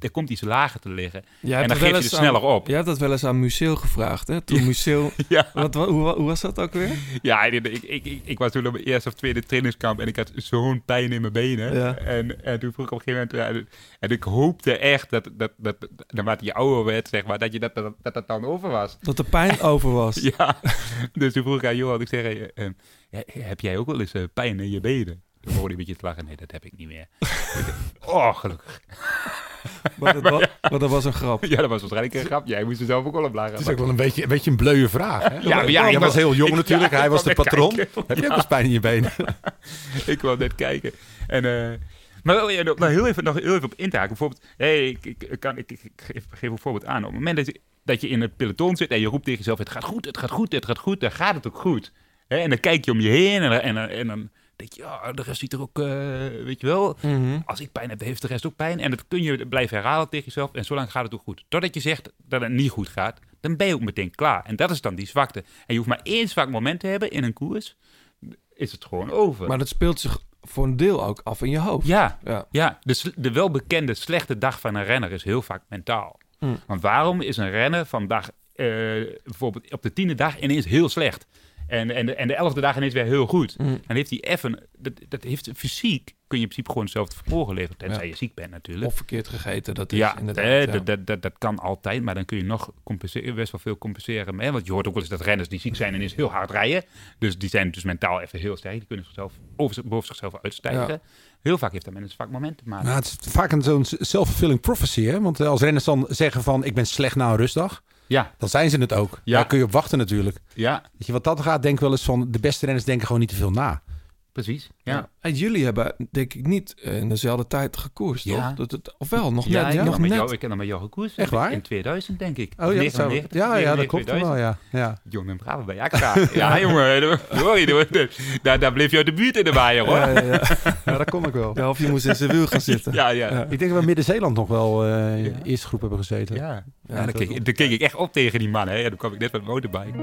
er komt iets lager te liggen. Jij en dan geef je het sneller aan- op. Jij hebt dat wel eens aan Museeuw gevraagd, hè? Toen Museeuw... [LAUGHS] Ja. Wat, wa- hoe, hoe was dat ook weer? Ja, ik, ik, ik, ik, ik was toen op mijn eerste of tweede trainingskamp en ik had zo'n pijn in mijn benen. Ja. En, en toen vroeg ik op een gegeven moment, ja, en ik hoopte echt dat, dat, dat, dat naarmate je ouder werd, zeg maar, dat je dat, dat, dat, dat dan over was. Dat de pijn [LAUGHS] over was. Ja, dus toen vroeg ik aan Johan, ik zeg, hey, eh, ja, heb jij ook wel eens eh, pijn in je benen? Toen begon hij een beetje te lachen, nee, dat heb ik niet meer. [LAUGHS] Ik oh, gelukkig. [LAUGHS] Maar, dat wa- maar dat was een grap. Ja, dat was waarschijnlijk een grap. Jij moest er zelf ook wel op lachen. Het is ook wel een beetje een, beetje een bleuwe vraag. Hè? Ja, maar ja, Jij ik was heel jong [LAUGHS] ik- natuurlijk. ja, Hij was de kijken. Heb je ook eens pijn in je benen? [LAUGHS] ik wil net kijken. En, eh, maar wel, ja, nog heel even, nog heel even op in te haken. Bijvoorbeeld, hey, ik, kan, ik, ik, ik geef, geef een voorbeeld aan. Op het moment dat je, dat je in het peloton zit en je roept tegen jezelf: het gaat goed, het gaat goed, het gaat goed, dan gaat het ook goed. Hè, en dan kijk je om je heen en, en, dan- en dan denk je: ja, de rest ziet er ook, eh, weet je wel. Mhm. Als ik pijn heb, heeft de rest ook pijn. En dat kun je blijven herhalen tegen jezelf. En zolang gaat het ook goed. Totdat je zegt dat het niet goed gaat, dan ben je ook meteen klaar. En dat is dan die zwakte. En je hoeft maar één zwak moment te hebben in een koers. Is het gewoon over. Maar dat speelt zich voor een deel ook af in je hoofd. ja, Ja. ja, de, de welbekende slechte dag van een renner is heel vaak mentaal. Mm. Want waarom is een renner van dag, eh, bijvoorbeeld op de tiende dag ineens heel slecht? En, en, de, en de elfde dag ineens weer heel goed. Mm. Dan heeft hij even, dat, dat heeft fysiek, kun je in principe gewoon hetzelfde vermogen leveren. Tenzij Ja. je ziek bent natuurlijk. Of verkeerd gegeten, dat is Ja, inderdaad. eh, ja. Dat, dat, dat, dat kan altijd, maar dan kun je nog compenseren, best wel veel compenseren. Hè? Want je hoort ook wel eens dat renners die ziek zijn en eens heel hard rijden. Dus die zijn dus mentaal even heel sterk. Die kunnen zichzelf over, boven zichzelf uitstijgen. Ja. Heel vaak heeft dat met een zwak moment te maken. Nou, het is vaak een zo'n self-fulfilling prophecy. Hè? Want eh, als renners dan zeggen van ik ben slecht na een rustdag, Ja, dan zijn ze het ook. Ja. Daar kun je op wachten natuurlijk. ja, Weet je, wat dat gaat, denk ik wel eens van de beste renners denken gewoon niet te veel na. Precies. Ja. En jullie hebben denk ik niet in dezelfde tijd gekoerst, Ja. toch? Dat het, of wel, nog Ja, net. ik, heb nog nog met net. jou, ik heb nog met jou gekoerst. Echt waar? In 2000, denk ik. Oh ja, dat zou- 99, ja, ja, dat 99, klopt wel, 2000. ja. ja. Jong en Bravo bij AXA. ja, jongen. Sorry, daar, daar bleef je uit de buurt in de waaier, hoor. Ja, ja, ja. ja, dat kon ik wel. Ja, of je moest in zijn wiel gaan zitten. Ja, ja. Ja. Ik denk dat we Midden-Zeeland nog wel eh, in Ja. de eerste groep hebben gezeten. Ja, Ja, dan, keek, ik- dan keek ik echt op tegen die man. Hè. Ja, toen kwam ik net met de motorbike.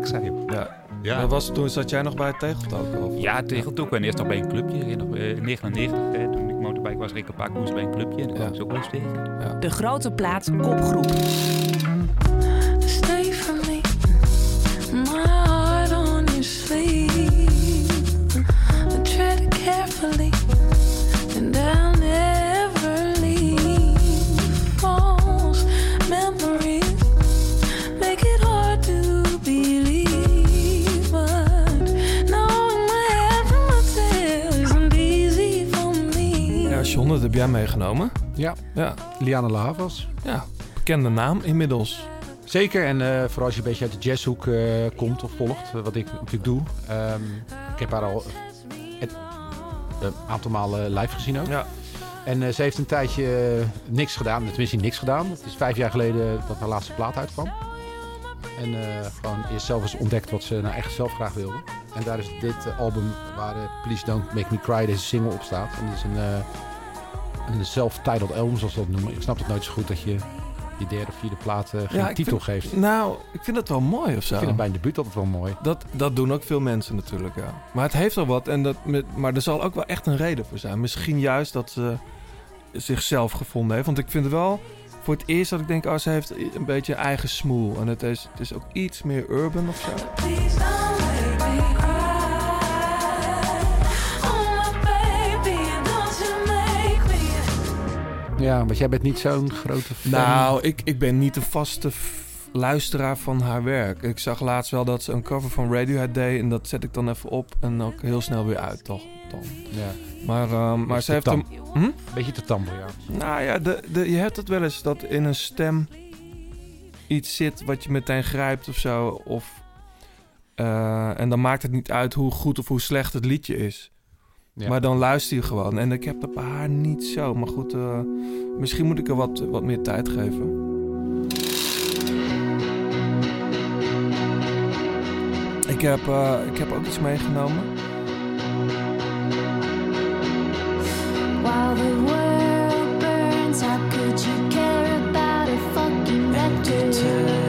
Ik zei hem. Ja. Ja, Dat was, toen zat jij nog bij het tegeltoken? Of? ja tegelt ook. En eerst nog bij een clubje. Eh, in 99, hè, toen ik motorbike was, reed ik een paar koers bij een clubje. En kwam Ja. ik ze ook wel eens tegen. De grote plaat kopgroep. Heb jij meegenomen. Ja, Ja, Liana Lavas. ja. bekende naam inmiddels. Zeker, en eh, vooral als je een beetje uit de jazzhoek eh, komt of volgt, eh, wat ik natuurlijk doe. Ehm, ik heb haar al een aantal malen live gezien ook. Ja. En ze heeft een tijdje niks gedaan, tenminste niks gedaan. Het is vijf jaar geleden dat haar laatste plaat uitkwam. En gewoon eerst zelf eens ontdekt wat ze nou echt zelf graag wilde. En daar is dit album waar Please Don't Make Me Cry, deze single op staat. En dit is een, een self-titled album, zoals dat noemen. Ik snap het nooit zo goed dat je je derde of vierde plaat eh, geen Ja, titel vind- geeft. Nou, ik vind het wel mooi of zo. Ik vind het bij een debuut altijd wel mooi. Dat, dat doen ook veel mensen natuurlijk, ja. Maar het heeft wel wat. En dat met, maar er zal ook wel echt een reden voor zijn. Misschien juist dat ze zichzelf gevonden heeft. Want ik vind het wel voor het eerst dat ik denk... Oh, ze heeft een beetje een eigen smoel. En het is, het is ook iets meer urban of zo. Ja, want jij bent niet zo'n grote fan. Nou, ik, ik ben niet een vaste luisteraar van haar werk. Ik zag laatst wel dat ze een cover van Radiohead deed. En dat zet ik dan even op. En ook heel snel weer uit, toch? Dan. Ja, Maar, ehm, maar ze heeft hem... tam. Hm? beetje te tam voor jou. Nou ja, de, de, je hebt het wel eens dat in een stem iets zit wat je meteen grijpt of zo. Of, eh, en dan maakt het niet uit hoe goed of hoe slecht het liedje is. Ja. Maar dan luister je gewoon. En ik heb dat bij haar niet zo. Maar goed, eh, misschien moet ik er wat, wat meer tijd geven. Ik heb, eh, ik heb ook iets meegenomen. While the world burns, how could you care about a fucking record?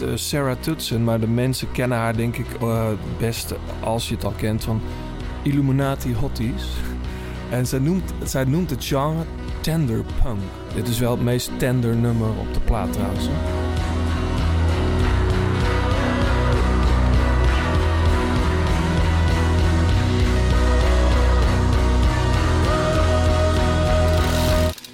Eh, Sarah Tutson, maar de mensen kennen haar denk ik eh, het beste als je het al kent van Illuminati Hotties. En zij noemt, zij noemt het genre tender punk. Dit is wel het meest tender nummer op de plaat trouwens.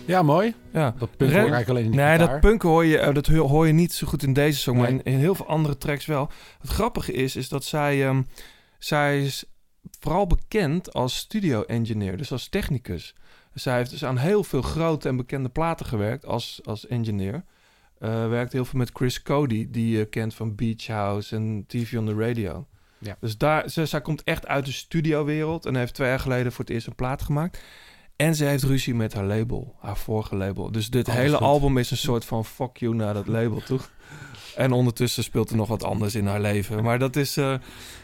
Ja, mooi. Ja. Dat punt hoor ik eigenlijk alleen in Nee, gitaar. dat punk hoor je, eh, dat hoor je niet zo goed in deze song, maar in, in heel veel andere tracks wel. Het grappige is, is dat zij, ehm, zij is vooral bekend als studio-engineer, dus als technicus. Zij heeft dus aan heel veel grote en bekende platen gewerkt als, als engineer. Eh werkt heel veel met Chris Cody, die je kent van Beach House en TV on the Radio. Ja. Dus daar, ze, zij komt echt uit de studiowereld en heeft twee jaar geleden voor het eerst een plaat gemaakt. En ze heeft ruzie met haar label, haar vorige label. Dus dit hele album is een soort van fuck you naar dat label toe. En ondertussen speelt er nog wat anders in haar leven. Maar dat is, eh,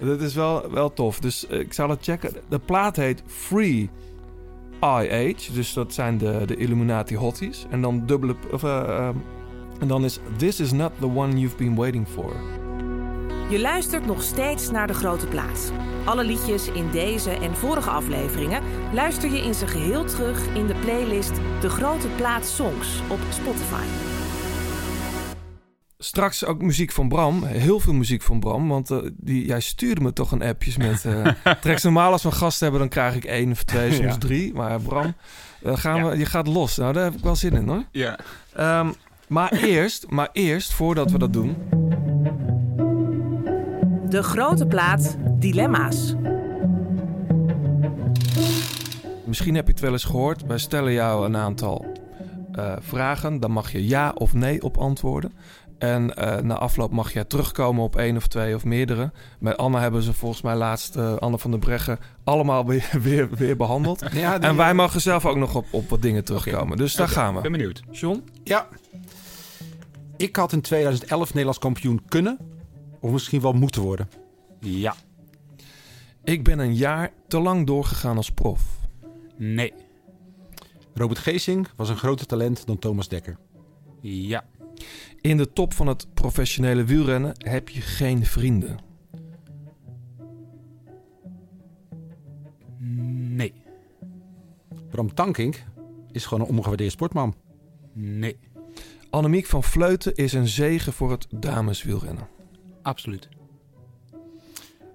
dat is wel, wel tof. Dus eh, ik zal het checken. De plaat heet Free IH. Dus dat zijn de, de Illuminati Hotties. En dan dubbele... Of, eh, ehm, en dan is This is not the one you've been waiting for. Je luistert nog steeds naar De Grote Plaats. Alle liedjes in deze en vorige afleveringen luister je in zijn geheel terug in de playlist De Grote Plaats Songs op Spotify. Straks ook muziek van Bram. Heel veel muziek van Bram. Want eh, die, jij stuurde me toch een appjes met... eh [LAUGHS] tracks normaal als we een gast hebben, dan krijg ik één of twee, [LAUGHS] soms Ja. drie. Maar Bram, eh, gaan Ja. we, je gaat los. Nou, daar heb ik wel zin in hoor. Ja. Ehm, maar, eerst, maar eerst, voordat we dat doen... De Grote Plaat Dilemma's. Misschien heb je het wel eens gehoord. Wij stellen jou een aantal eh, vragen. Dan mag je ja of nee op antwoorden. En eh, na afloop mag jij terugkomen op één of twee of meerdere. Met Anna hebben ze volgens mij laatst, eh, Anne van der Breggen, allemaal weer, [LAUGHS] weer, weer behandeld. Ja, die- En wij mogen zelf ook nog op, op wat dingen terugkomen. Dus daar gaan ben we. benieuwd. John? Ja. Ik had in 2011 Nederlands kampioen kunnen. Of misschien wel moeten worden. Ja. Ik ben een jaar te lang doorgegaan als prof. Nee. Robert Geesing was een groter talent dan Thomas Dekker. Ja. In de top van het professionele wielrennen heb je geen vrienden. Nee. Bram Tankink is gewoon een ongewaardeerd sportman. Nee. Annemiek van Vleuten is een zegen voor het dameswielrennen. Absoluut.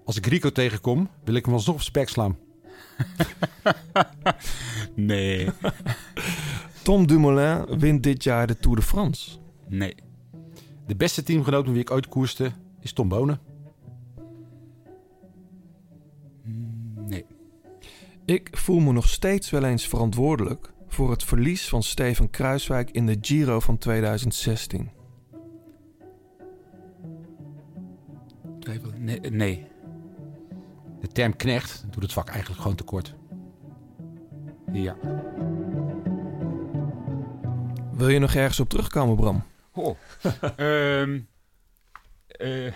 Als ik Rico tegenkom, wil ik hem alsnog op zijn bek slaan. [LAUGHS] Nee. [LAUGHS] Tom Dumoulin wint dit jaar de Tour de France. Nee. De beste teamgenoot met wie ik ooit koerste is Tom Bonen. Nee. Ik voel me nog steeds wel eens verantwoordelijk voor het verlies van Steven Kruiswijk in de Giro van 2016. Nee. nee. De term knecht doet het vak eigenlijk gewoon tekort. Ja. Wil je nog ergens op terugkomen, Bram? Oh. [LAUGHS] Ehm, eh,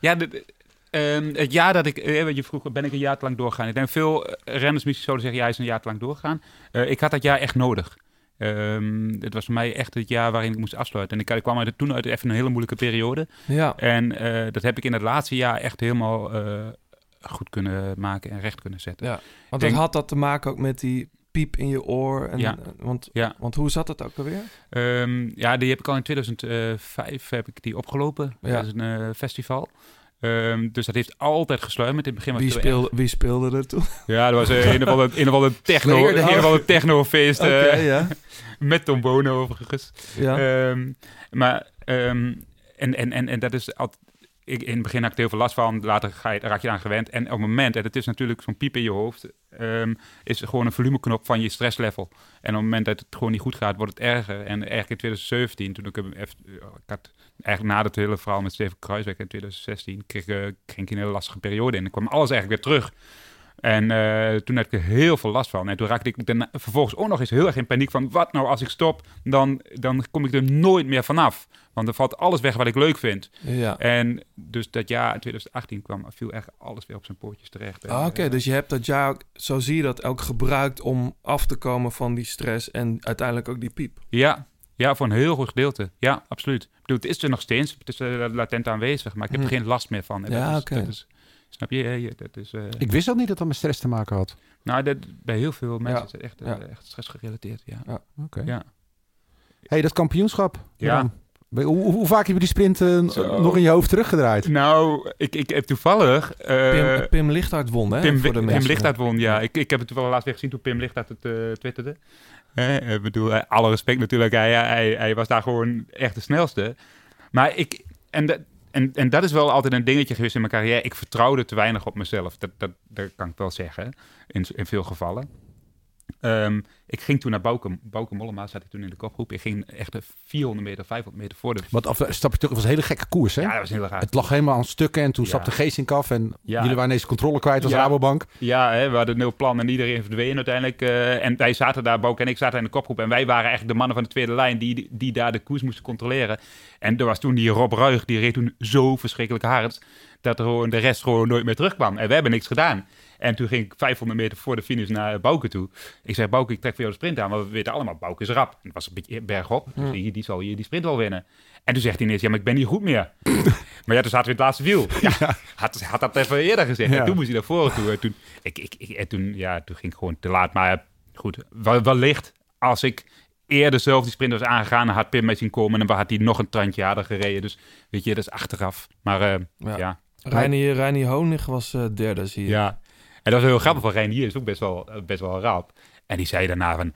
ja, de, de- ehm, het jaar dat ik... eh, je vroeg, ben ik een jaar te lang doorgegaan? Ik denk veel eh, renners misschien zouden zeggen... ja, hij is een jaar te lang doorgegaan. Eh, ik had dat jaar echt nodig. Ehm, het was voor mij echt het jaar waarin ik moest afsluiten. En ik, ik kwam uit, toen uit even een hele moeilijke periode. Ja, En eh, dat heb ik in het laatste jaar echt helemaal eh, goed kunnen maken en recht kunnen zetten. ja. want Denk- dat had dat te maken ook met die piep in je oor. En, Ja. want, Ja. want hoe zat het ook alweer? Ehm, ja, die heb ik al in 2005 heb ik die opgelopen. Ja. Dat is een eh, festival. Ehm, dus dat heeft altijd gesluimerd. In het begin Wie wel speelde, wie speelde er toen? echt- [LAUGHS] Ja, dat was een of ander, een [LAUGHS] techno, een ander technofeest Oké, eh, ja. [LAUGHS] met Tom Bono overigens. ja. Ehm, maar, ehm, en, en, en, en dat is altijd... Ik, in het begin had ik er heel veel last van, later ga je, raak je aan gewend. En op het moment, en het is natuurlijk zo'n piep in je hoofd, is gewoon een volumeknop van je stresslevel. En op het moment dat het gewoon niet goed gaat, wordt het erger. En eigenlijk in 2017, toen ik hem even, ik had eigenlijk na dat hele verhaal met Steven Kruiswijk in 2016, kreeg, eh, kreeg ik een hele lastige periode in. En kwam alles eigenlijk weer terug. En eh, toen had ik er heel veel last van. En toen raakte ik daarna, vervolgens ook nog eens heel erg in paniek van... wat nou als ik stop, dan, dan kom ik er nooit meer vanaf. Want dan valt alles weg wat ik leuk vind. ja. En dus dat jaar, in 2018, kwam, viel echt alles weer op zijn pootjes terecht. Ah, Oké, eh, dus je hebt dat jaar, ook- zo zie je dat, ook gebruikt om af te komen van die stress en uiteindelijk ook die piep. Ja, ja, voor een heel goed gedeelte. Ja, absoluut. Ik bedoel, het is er nog steeds. Het is eh, latent aanwezig, maar ik heb er Hm. geen last meer van. En Ja, oké. snap je? Dat is, eh, Ik wist ook niet dat dat met stress te maken had. nou, dat, bij heel veel mensen Ja. is het echt, eh, Ja. echt stressgerelateerd. Ja. Oké. Ja. hey, dat kampioenschap. Ja. Hoe, hoe, hoe vaak heb je die sprint nog in je hoofd teruggedraaid? Nou, ik, ik heb toevallig... eh, Pim, Pim Lichthart won, hè? Pim, voor de Pim. Lichthart won, ja. Ik, ik heb het toevallig laatst weer gezien toen Pim Lichthart het eh twitterde. Eh, ik bedoel, eh, alle respect natuurlijk. Hij, hij, hij was daar gewoon echt de snelste. Maar ik... En, dat- en, en dat is wel altijd een dingetje geweest in mijn carrière. Ik vertrouwde te weinig op mezelf. Dat, dat, dat kan ik wel zeggen, in, in veel gevallen. Ehm, ik ging toen naar Bouke, Bouke Mollema, zat ik toen in de kopgroep. Ik ging echt 400 meter, 500 meter voor de... Want af, een stapje terug, het was een hele gekke koers, hè? Ja, dat was heel raar. Het lag helemaal aan stukken en toen Ja. stapte Geesink af en Ja. jullie waren ineens controle kwijt als Ja. Rabobank. Ja, hè, we hadden een heel plan en iedereen verdween uiteindelijk. eh, en wij zaten daar, Bouk en ik zaten in de kopgroep. En wij waren eigenlijk de mannen van de tweede lijn die, die daar de koers moesten controleren. En er was toen die Rob Ruig, die reed toen zo verschrikkelijk hard... dat er gewoon de rest gewoon nooit meer terugkwam. En we hebben niks gedaan. En toen ging ik 500 meter voor de finish naar Bouke toe. Ik zei, Bouke, ik trek voor jou de sprint aan. Want we weten allemaal, Bouke is rap. En het was een beetje bergop. Dus die, die zal hier die sprint wel winnen. En toen zegt hij ineens, ja, maar ik ben niet goed meer. [LAUGHS] maar ja, toen zaten we in het laatste wiel. [LAUGHS] Ja, had, had dat even eerder gezegd. Ja. En toen moest hij naar voren toe. En toen, ik, ik, ik, en toen, ja, toen ging ik gewoon te laat. Maar goed, wel- wellicht als ik eerder zelf die sprint was aangegaan, dan had Pim mij zien komen en dan had hij nog een tandje harder gereden. Dus weet je, dat is achteraf. Maar eh, Ja. ja. Reinier, Reinier Honig was eh, derde, zie je. Ja. En dat was heel grappig van Reinier, is ook best wel, best wel rap. En die zei daarna van,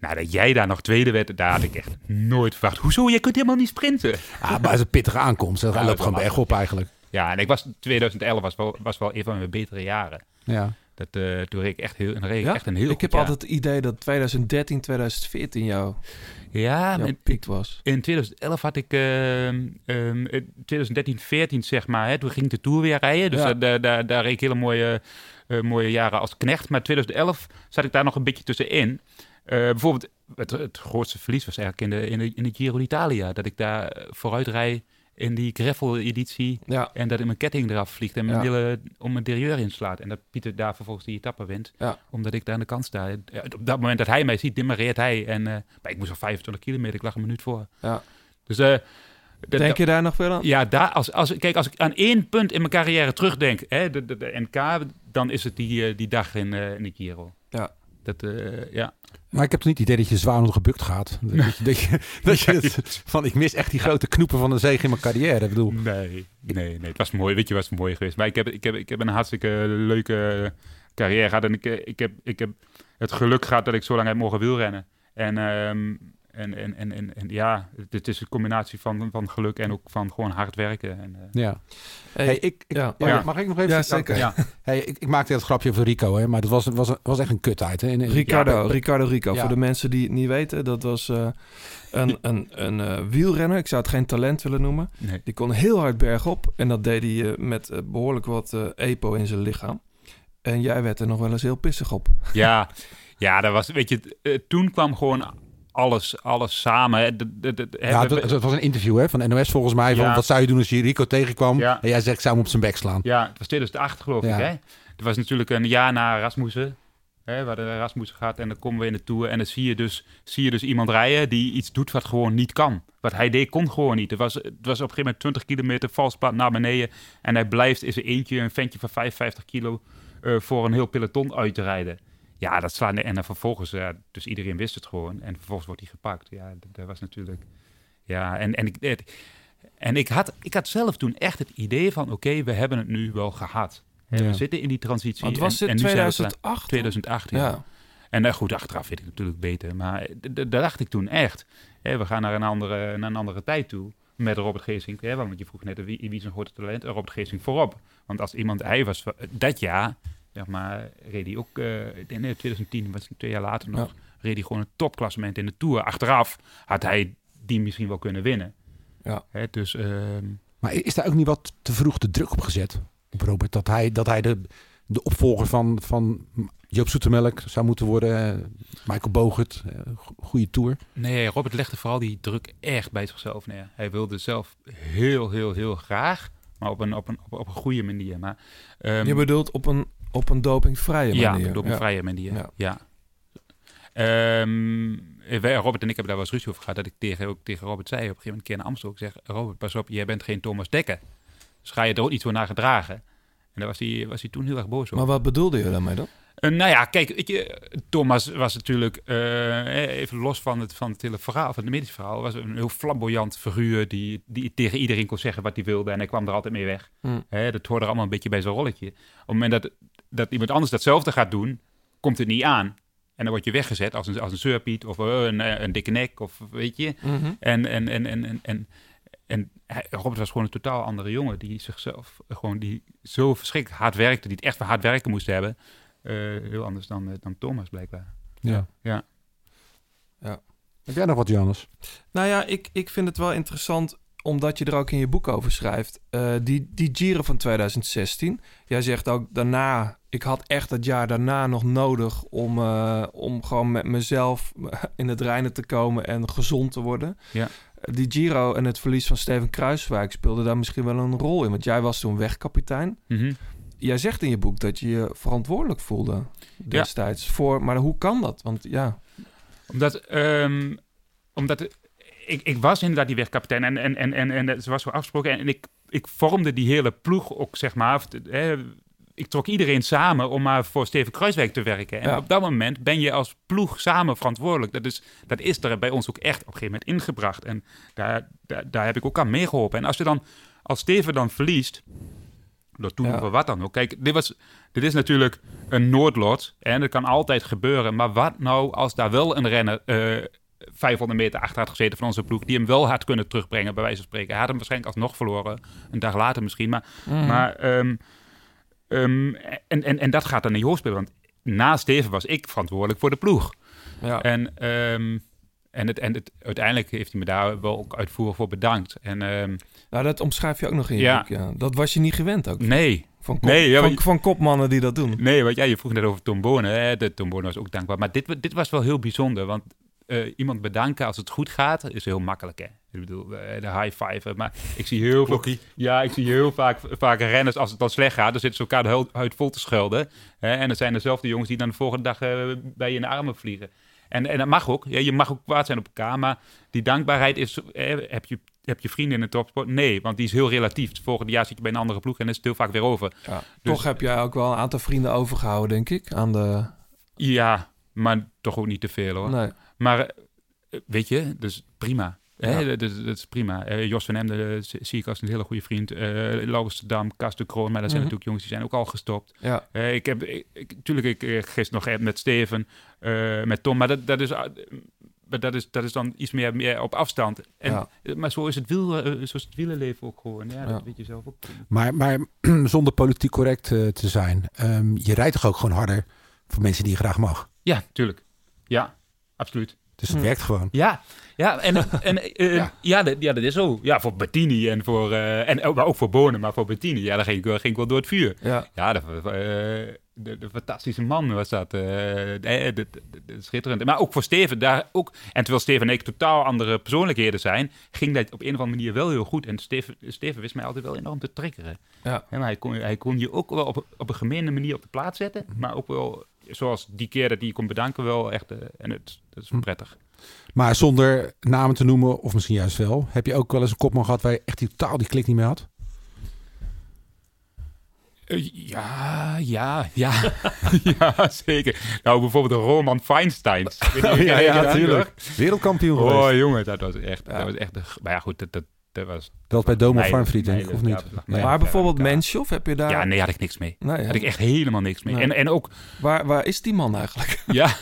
nou dat jij daar nog tweede werd, daar had ik echt nooit verwacht. Hoezo, je kunt helemaal niet sprinten. Ah, maar het is een pittige aankomst. Dat Ja, loopt gewoon wel bergop eigenlijk. Ja, en ik was 2011 was wel, was wel een van mijn betere jaren. Ja. Dat, eh, toen reed ik echt, heel, reed ik Ja? echt een heel ik heb jaar. altijd het idee dat 2013, 2014 jouw, Ja, jouw en- piek was. In 2011 had ik, ehm ehm, in 2013, 14 zeg maar, hè, toen ging ik de Tour weer rijden. Dus Ja. daar, daar, daar, reed ik hele mooie, mooie jaren als knecht. Maar 2011 zat ik daar nog een beetje tussenin. Eh, bijvoorbeeld, het, het grootste verlies was eigenlijk in de, in de, in de Giro d'Italia. Dat ik daar eh, vooruit rijd in die gravel-editie. Ja, En dat in mijn ketting eraf vliegt en mijn Ja. wielen om mijn derieur inslaat. En dat Pieter daar vervolgens die etappe wint. Ja. Omdat ik daar aan de kant sta. Op dat moment dat hij mij ziet, demareert hij. En, eh, maar ik moest al 25 kilometer, ik lag een minuut voor. Ja. Dus eh, dat- denk je daar nog veel aan? ja, daar, als, als, kijk, als ik aan één punt in mijn carrière terugdenk, hè, de, de, de NK, dan is het die, eh, die dag in, eh, in de Giro. Ja. Dat, eh, ja. Maar ik heb toch niet het idee dat je zwaar onder gebukt gaat. [LAUGHS] Dat je, dat je, dat je het- van, ik mis echt die grote knoepen van de zege in mijn carrière. Ik bedoel, Nee, nee, nee. Het was mooi. Weet je, het was mooi geweest. Maar ik heb, ik heb, ik heb een hartstikke leuke carrière gehad. En ik, ik, heb, ik heb het geluk gehad dat ik zo lang heb mogen wielrennen. En, ehm, en, en, en, en, en ja, het, is een combinatie van, van geluk en ook van gewoon hard werken. En, eh, ja. Hey, Hey, ik, ik, ja. Ja. Mag ik nog even? Ja, zeker. ja. Hey, ik, ik maakte het grapje over Rico, hè, maar dat was, was, was echt een kutheid. Hè. In- in- Ricardo, Ja, Ricardo Rico. Ja. Voor de mensen die het niet weten, dat was eh, een, een, een eh, wielrenner. Ik zou het geen talent willen noemen. Nee. Die kon heel hard bergop. En dat deed hij met eh, behoorlijk wat EPO in zijn lichaam. En jij werd er nog wel eens heel pissig op. Ja, ja, dat was, weet je, toen kwam gewoon alles, alles samen. De- de- de- hè, Ja, het, het was een interview hè, van NOS volgens mij. Van. Wat zou je doen als je Rico tegenkwam? Ja. En jij zegt, ik zou hem op zijn bek slaan. Ja, het was 2008 geloof Ja. ik. Hè? Het was natuurlijk een jaar na Rasmussen. Hè, waar de Rasmussen gaat en dan komen we in de Tour. En dan zie je, dus, zie je dus iemand rijden die iets doet wat gewoon niet kan. Wat hij deed, kon gewoon niet. Het was, het was op een gegeven moment 20 kilometer valspad naar beneden. En hij blijft in zijn eentje een ventje van 55 kilo eh, voor een heel peloton uit te rijden. Ja, dat slaat En dan vervolgens, dus iedereen wist het gewoon. En vervolgens wordt hij gepakt. Ja, dat, was natuurlijk... Ja, en, en, ik, het- en ik, had, ik had zelf toen echt het idee van... Oké, we hebben het nu wel gehad. Ja. We zitten in die transitie. Want was en, dit en nu zijn we klaar. 2008? 2008, ja. Ja. En eh, goed, achteraf weet ik natuurlijk beter. Maar d- d- dat dacht ik toen echt. Hè, we gaan naar een andere, naar een andere tijd toe. Met Robert Geesink. Hè, want je vroeg net wie, wie een grote talent. En Robert Geesink voorop. Want als iemand, hij was dat jaar, zeg maar, reed hij ook, eh, nee, 2010, was het twee jaar later nog, reed hij gewoon een topklassement in de Tour. Achteraf had hij die misschien wel kunnen winnen. Ja. Hè, dus, ehm, Maar is daar ook niet wat te vroeg de druk op gezet? Op Robert, dat hij, dat hij de, de opvolger van, van Joop Zoetemelk zou moeten worden. eh, Michael Bogert, eh, go- goede tour. Nee, Robert legde vooral die druk echt bij zichzelf neer. Hij wilde zelf heel, heel, heel graag, maar op een, op een, op, op een goede manier. Maar, ehm, Je bedoelt op een, op een dopingvrije ja, manier. op een vrije manier. Ja. Ja. Ehm, wij, Robert en ik hebben daar wel eens ruzie over gehad. Dat ik tegen, ook tegen Robert zei op een gegeven moment een keer naar Amstel. Ik zeg, Robert, pas op, jij bent geen Thomas Dekker. Dus ga je er ook niet zo naar gedragen. En daar was hij, was hij toen heel erg boos over. Maar wat bedoelde je daarmee dan? Eh, nou ja, kijk, je, Thomas was natuurlijk, eh, even los van het, van het hele verhaal, van het medische verhaal, was een heel flamboyant figuur die, die tegen iedereen kon zeggen wat hij wilde en hij kwam er altijd mee weg. Hmm. Hè, dat hoorde er allemaal een beetje bij zijn rolletje. Op het moment dat, dat iemand anders datzelfde gaat doen, komt het niet aan. En dan word je weggezet als een, als een zeurpiet of eh, een, eh, een dikke nek of weet je. En, en, en, en, en, en, en Robert was gewoon een totaal andere jongen die zichzelf gewoon die zo verschrikkelijk hard werkte, die het echt voor hard werken moest hebben. Eh, heel anders dan, dan Thomas blijkbaar. Ja. Ja. Heb jij nog wat, Janus? Nou ja, ik, ik vind het wel interessant, omdat je er ook in je boek over schrijft. Eh, die, die Giro van 2016. Jij zegt ook daarna, ik had echt het jaar daarna nog nodig om, eh, om gewoon met mezelf [LAUGHS] in het reinen te komen en gezond te worden. Ja. Die Giro en het verlies van Steven Kruiswijk speelde daar misschien wel een rol in. Want jij was toen wegkapitein. Mhm. jij zegt in je boek dat je je verantwoordelijk voelde destijds voor... Maar hoe kan dat? Want ja, Omdat, ehm, omdat ik, ik was inderdaad die wegkapitein en, en, en, en, en ze was zo afgesproken. En ik, ik vormde die hele ploeg ook, zeg maar. eh, ik trok iedereen samen om maar voor Steven Kruiswijk te werken. En Ja. op dat moment ben je als ploeg samen verantwoordelijk. Dat is, dat is er bij ons ook echt op een gegeven moment ingebracht. En daar, daar, daar heb ik ook aan meegeholpen. En als je dan, als Steven dan verliest, door toen Ja. of wat dan ook. Kijk, dit, was, dit is natuurlijk een noodlot. En dat kan altijd gebeuren. Maar wat nou als daar wel een renner eh 500 meter achter had gezeten van onze ploeg... die hem wel had kunnen terugbrengen, bij wijze van spreken. Hij had hem waarschijnlijk alsnog verloren. Een dag later misschien. Maar, maar ehm, ehm, en, en, en dat gaat dan in je hoofd spelen. Want na Steven was ik verantwoordelijk voor de ploeg. ja. En, ehm, en, het, en het, uiteindelijk heeft hij me daar wel ook uitvoerig voor bedankt. En nou, dat omschrijf je ook nog in je Ja. boek. Ja. Dat was je niet gewend ook. nee, Van, kop, Nee, ja, van, van kopmannen die dat doen. Nee, want ja, je vroeg net over Tom Bonen. Hè? De Tom Bonen was ook dankbaar. Maar dit, dit was wel heel bijzonder. Want eh, iemand bedanken als het goed gaat, is heel makkelijk. Hè? Ik bedoel, eh, de high five. Maar ik zie heel veel... Ja, ik zie heel vaak, vaak renners, als het dan slecht gaat, dan zitten ze elkaar de huid- vol te schelden. Hè? En dat zijn dezelfde jongens die dan de volgende dag eh, bij je in de armen vliegen. En, en dat mag ook. Ja, je mag ook kwaad zijn op elkaar. Maar die dankbaarheid is... eh, heb, je, heb je vrienden in de topsport? Nee, want die is heel relatief. Het volgende jaar zit je bij een andere ploeg en is het heel vaak weer over. Ja. Dus- Toch heb jij ook wel een aantal vrienden overgehouden, denk ik. Aan de... Ja, maar toch ook niet te veel hoor. Nee. Maar eh, weet je, dus prima. Hè? Dat, is- dat is prima. Eh, Jos van Emden zie ik als een hele goede vriend. Eh Laurens de Dam, Kas de Kroon. Maar dat zijn Mhm. natuurlijk jongens die zijn ook al gestopt. Ja. Ik heb, ik, ik- tuurlijk, ik gisteren nog met Steven, met Tom. Maar dat, dat, is, maar dat, is, dat is dan iets meer, meer op afstand. En, Ja. Maar zo is, het wiel, zo is het wielenleven ook gewoon. Ja, dat weet je zelf ook. Maar, maar [CLEARS THROAT] zonder politiek correct te zijn. ehm, je rijdt toch ook gewoon harder voor mensen die je graag mag. Ja, tuurlijk. Ja, absoluut. Dus het Hm. werkt gewoon. Ja, ja en, [LAUGHS] en eh, Ja. ja. dat, ja, dat is zo. Ja, voor Bettini en voor. eh, en, maar ook voor Bonen, maar voor Bettini. Ja, daar ging ik, wel- ging ik wel door het vuur. Ja. Ja, de, eh, de, de fantastische man was dat. de- de- de- de- schitterend. Maar ook voor Steven daar ook. En terwijl Steven en ik totaal andere persoonlijkheden zijn, ging dat op een of andere manier wel heel goed. En Steven, Steven wist mij altijd wel enorm te triggeren. Ja. En hij, kon, hij kon je ook wel op, op een gemene manier op de plaats zetten, maar ook wel. Zoals die keer dat hij je kon bedanken, wel echt. eh, en het, dat is prettig. Maar zonder namen te noemen, of misschien juist wel. Heb je ook wel eens een kopman gehad waar je echt die totaal die klik niet meer had? Eh, Ja, ja, ja. [LAUGHS] ja, zeker. Nou, bijvoorbeeld de Roman Feinstein. [LAUGHS] Wereldkampioen Oh, geweest. jongen, dat was echt... Ja. Dat was echt de, maar ja, goed, dat, dat, dat was... Dat bij Domo Farmfried, denk ik, of niet? Nee. Maar bijvoorbeeld. Menshoff, heb je daar... Ja, nee, had ik niks mee. Nee? Had ik echt helemaal niks mee. Nee. En, en ook, waar, waar is die man eigenlijk? [LAUGHS] ja,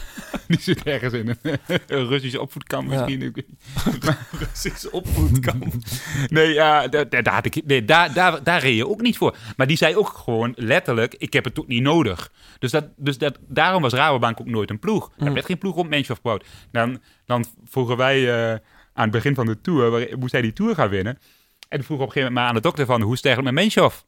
die zit ergens in een, een [LAUGHS] Russische opvoedkamp Ja. misschien. [LAUGHS] Maar- Precies, opvoedkamp. Nee, ja, daar, daar, daar had ik, nee daar, daar, daar reed je ook niet voor. Maar die zei ook gewoon letterlijk, ik heb het ook niet nodig. Dus, dat, dus dat, daarom was Rabobank ook nooit een ploeg. Er Mm. werd geen ploeg op Menshoff gebouwd. Dan, dan vroegen wij eh, aan het begin van de Tour, waar- moest hij die Tour gaan winnen. En vroeg op een gegeven moment maar aan de dokter van, hoe is het met Menshoff?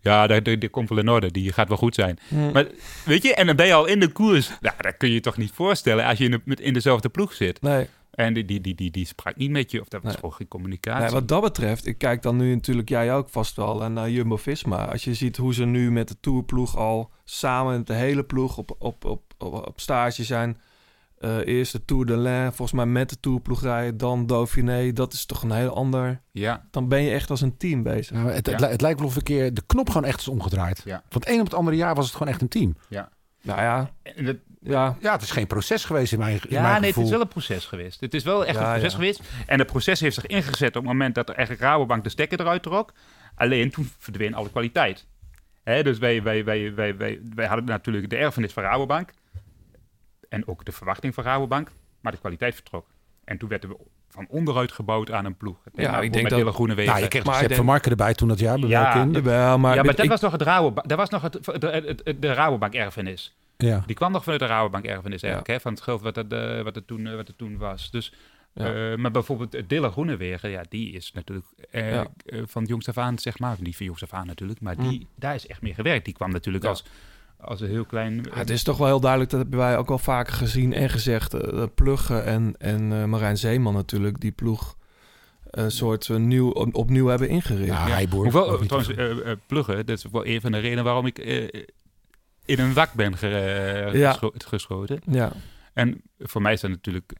Ja, dat, dat, dat komt wel in orde. Die gaat wel goed zijn. Mm. Maar weet je, en dan ben je al in de koers. Nou, dat kun je je toch niet voorstellen als je in, de, met- in dezelfde ploeg zit. Nee. En die, die, die, die, die sprak niet met je, of dat was Nee. gewoon geen communicatie. Nee, wat dat betreft, ik kijk dan nu natuurlijk jij ook vast wel en naar Jumbo-Visma. Als je ziet hoe ze nu met de Tourploeg al samen met de hele ploeg op, op, op, op, op stage zijn. Eh eerst de Tour de l'Ain, volgens mij met de Tourploeg rijden, dan Dauphiné. Dat is toch een heel ander... Ja, Dan ben je echt als een team bezig. Nou, het, het, Ja. li- het lijkt wel of een keer de knop gewoon echt is omgedraaid. Ja. Van het een op het andere jaar was het gewoon echt een team. Nou ja, En dat, ja, Ja, het is geen proces geweest in mijn, in Ja, mijn nee, het is wel een proces geweest. Het is wel echt Ja, een proces ja. geweest. En het proces heeft zich ingezet op het moment dat er eigenlijk Rabobank de stekker eruit trok. Alleen toen verdween alle kwaliteit. Hè, dus wij, wij, wij, wij, wij, wij hadden natuurlijk de erfenis van Rabobank. En ook de verwachting van Rabobank. Maar de kwaliteit vertrok. En toen werden we van onderuit gebouwd aan een ploeg. Ja, ik denk met dat- Hele Groene Wegen. Nou, je kreeg Maar Sepp van Marken erbij toen dat jaar bij Ja, in? jawel, maar, ja, maar dat ik- was nog het Rabobank, dat was nog het, de, de, de Rabobank erfenis. Ja. Die kwam nog vanuit de Rabobank erfenis eigenlijk, hè, van het geld wat het, eh, wat het, toen, eh, wat het toen was. Dus, Ja. eh, maar bijvoorbeeld Dilla Groenewegen, ja, die is natuurlijk Ja. van jongs af aan, zeg maar, niet van jongs af aan natuurlijk, maar die, daar is echt mee gewerkt. Die kwam natuurlijk Ja. als, als een heel klein... Ja, het is toch wel heel duidelijk, dat hebben wij ook wel vaker gezien en gezegd. eh, Plugge en, en eh, Marijn Zeeman natuurlijk, die ploeg. een soort eh, nieuw, op- opnieuw hebben ingericht. Ja, Ja. Heiboer. Hoewel, eh, trouwens, eh, eh, pluggen, dat is wel een van de redenen waarom ik eh, in een wak ben ge- Ja. gescho- geschoten. Ja, En voor mij is dat natuurlijk,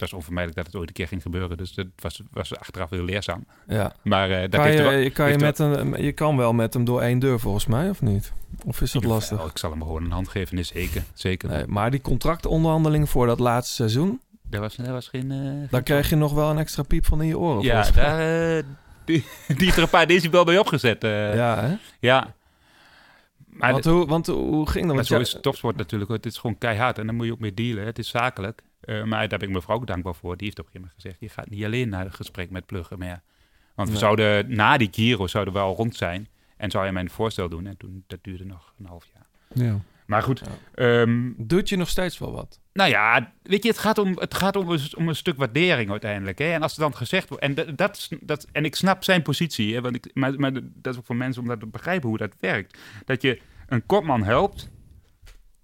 het was onvermijdelijk dat het ooit een keer ging gebeuren. Dus dat was, was achteraf heel leerzaam. ja. Maar eh dat Kan heeft je, wel- je, kan je, met een, je kan wel met hem door één deur volgens mij, of niet? Of is dat lastig? Ik zal hem gewoon een hand geven, is zeker. zeker. Nee, maar die contractonderhandelingen voor dat laatste seizoen, Daar was, daar was geen... eh, daar kreeg je nog wel een extra piep van in je oren. ja, volgens mij. daar, eh, die, [LAUGHS] die is er een paar decibel bij opgezet. eh, ja. ja, hè? Maar, want, de- hoe, want hoe ging dat? maar zo is topsport natuurlijk. Het is gewoon keihard en daar moet je ook mee dealen. Het is zakelijk. Eh, maar daar ben ik mevrouw ook dankbaar voor. Die heeft op een gegeven moment gezegd... je gaat niet alleen naar het gesprek met pluggen meer. Want we Nee. zouden na die Giro zouden we al rond zijn. En zou je mij een voorstel doen. En toen, dat duurde nog een half jaar. Ja. Maar goed, Ja. ehm, Doet je nog steeds wel wat? Nou ja, weet je, het gaat om, het gaat om, een, om een stuk waardering uiteindelijk. Hè? En als er dan gezegd wordt, en, dat, dat, is- dat, en ik snap zijn positie, hè? Want ik, maar, maar dat is ook voor mensen om dat te begrijpen hoe dat werkt. Dat je een kopman helpt,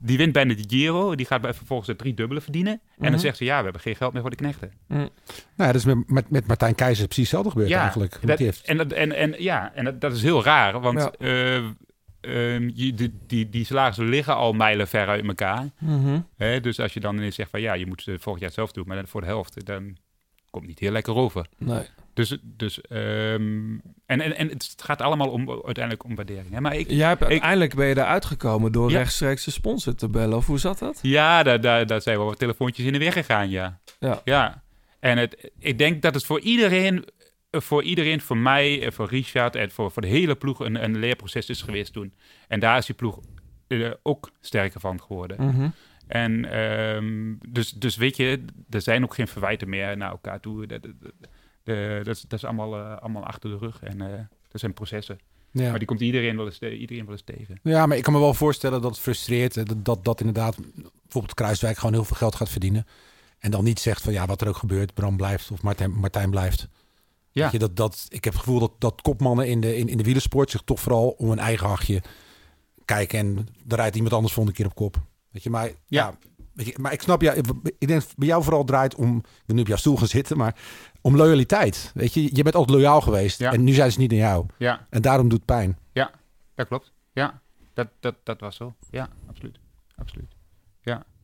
die wint bijna de Giro, die gaat bij vervolgens het drie dubbele verdienen. En Mhm. dan zegt ze, ja, we hebben geen geld meer voor de knechten. Nou ja, dat is met, met, met Martijn Keizer precies hetzelfde gebeurd ja, eigenlijk. Dat, heeft, en, dat, en, en, ja, en dat, dat is heel raar, want Ja. eh, ehm, je, die, die, die salarissen liggen al mijlen ver uit elkaar. Mhm. Hè, dus als je dan ineens zegt van ja, je moet het volgend jaar zelf doen, maar dan voor de helft, dan komt niet heel lekker over. Nee. Dus, dus ehm, en, en, en het gaat allemaal om, uiteindelijk om waardering. Hè? Maar ik, Jij hebt, uiteindelijk ben je eruit gekomen door Ja. rechtstreeks de sponsor te bellen. Of hoe zat dat? ja, daar, daar, daar zijn wel wat telefoontjes in de weg gegaan, ja. Ja. ja. En het, ik denk dat het voor iedereen, eh, voor iedereen, voor mij, en voor Richard en voor, voor de hele ploeg een, een leerproces is geweest toen. En daar is die ploeg eh, ook sterker van geworden. Mhm. En ehm, dus, dus weet je, er zijn ook geen verwijten meer naar elkaar toe. Dat, dat, dat, dat, is, dat is allemaal, eh, allemaal achter de rug. En eh, dat zijn processen. ja. Maar die komt iedereen wel eens, iedereen wel eens tegen. ja, maar ik kan me wel voorstellen dat het frustreert. eh, Dat, dat, dat inderdaad bijvoorbeeld Kruiswijk gewoon heel veel geld gaat verdienen. En dan niet zegt van ja, wat er ook gebeurt, Bram blijft of Martijn, Martijn blijft. Ja. Je, dat, dat, ik heb het gevoel dat, dat kopmannen in de, in, in de wielersport zich toch vooral om hun eigen hachje kijken. En daar rijdt iemand anders volgende keer op kop. Weet je, maar ja. weet je, maar ik snap, ja, ik denk bij jou vooral draait om, ik ben nu op jouw stoel gaan zitten, maar om loyaliteit. Weet je, je bent altijd loyaal geweest Ja. en nu zijn ze niet naar jou. Ja, En daarom doet het pijn. dat klopt. Ja, dat, dat, dat was zo. Ja, absoluut. absoluut.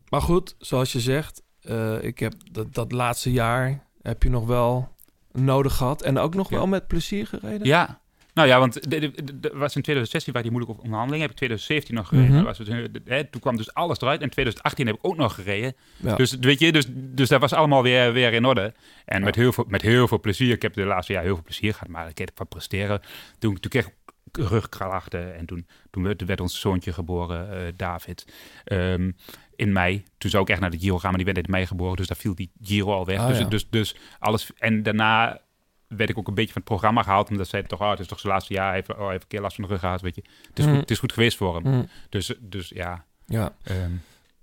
Maar goed, zoals je zegt, eh, ik heb dat, dat laatste jaar heb je nog wel nodig gehad. En ook nog Ja. wel met plezier gereden. Ja, nou ja, want de- was in 2016 waar die moeilijke onderhandeling. Heb ik 2017 nog gereden. Mhm. was eh, hè, toen kwam dus alles eruit. En 2018 heb ik ook nog gereden. Ja. Dus weet je, dus, dus dat was allemaal weer, weer in orde. En met, heel veel, met heel veel plezier. Ik heb de laatste jaar heel veel plezier gehad, maar ik heb van presteren. Toen, toen kreeg ik rugklachten en toen, toen werd, werd ons zoontje geboren, eh, David. Ehm, in mei. Toen zou ik echt naar de Giro gaan, maar die werd in mei geboren. Dus daar viel die Giro al weg. Ah, dus, ja. dus, dus alles. En daarna werd ik ook een beetje van het programma gehaald. Omdat zij toch, oh, het is toch zijn laatste jaar. Hij heeft, oh, hij heeft een keer last van de rug gehad, weet je. Het is, Mhm. goed, het is goed geweest voor hem. Mhm. Dus, dus ja. ja. ehm,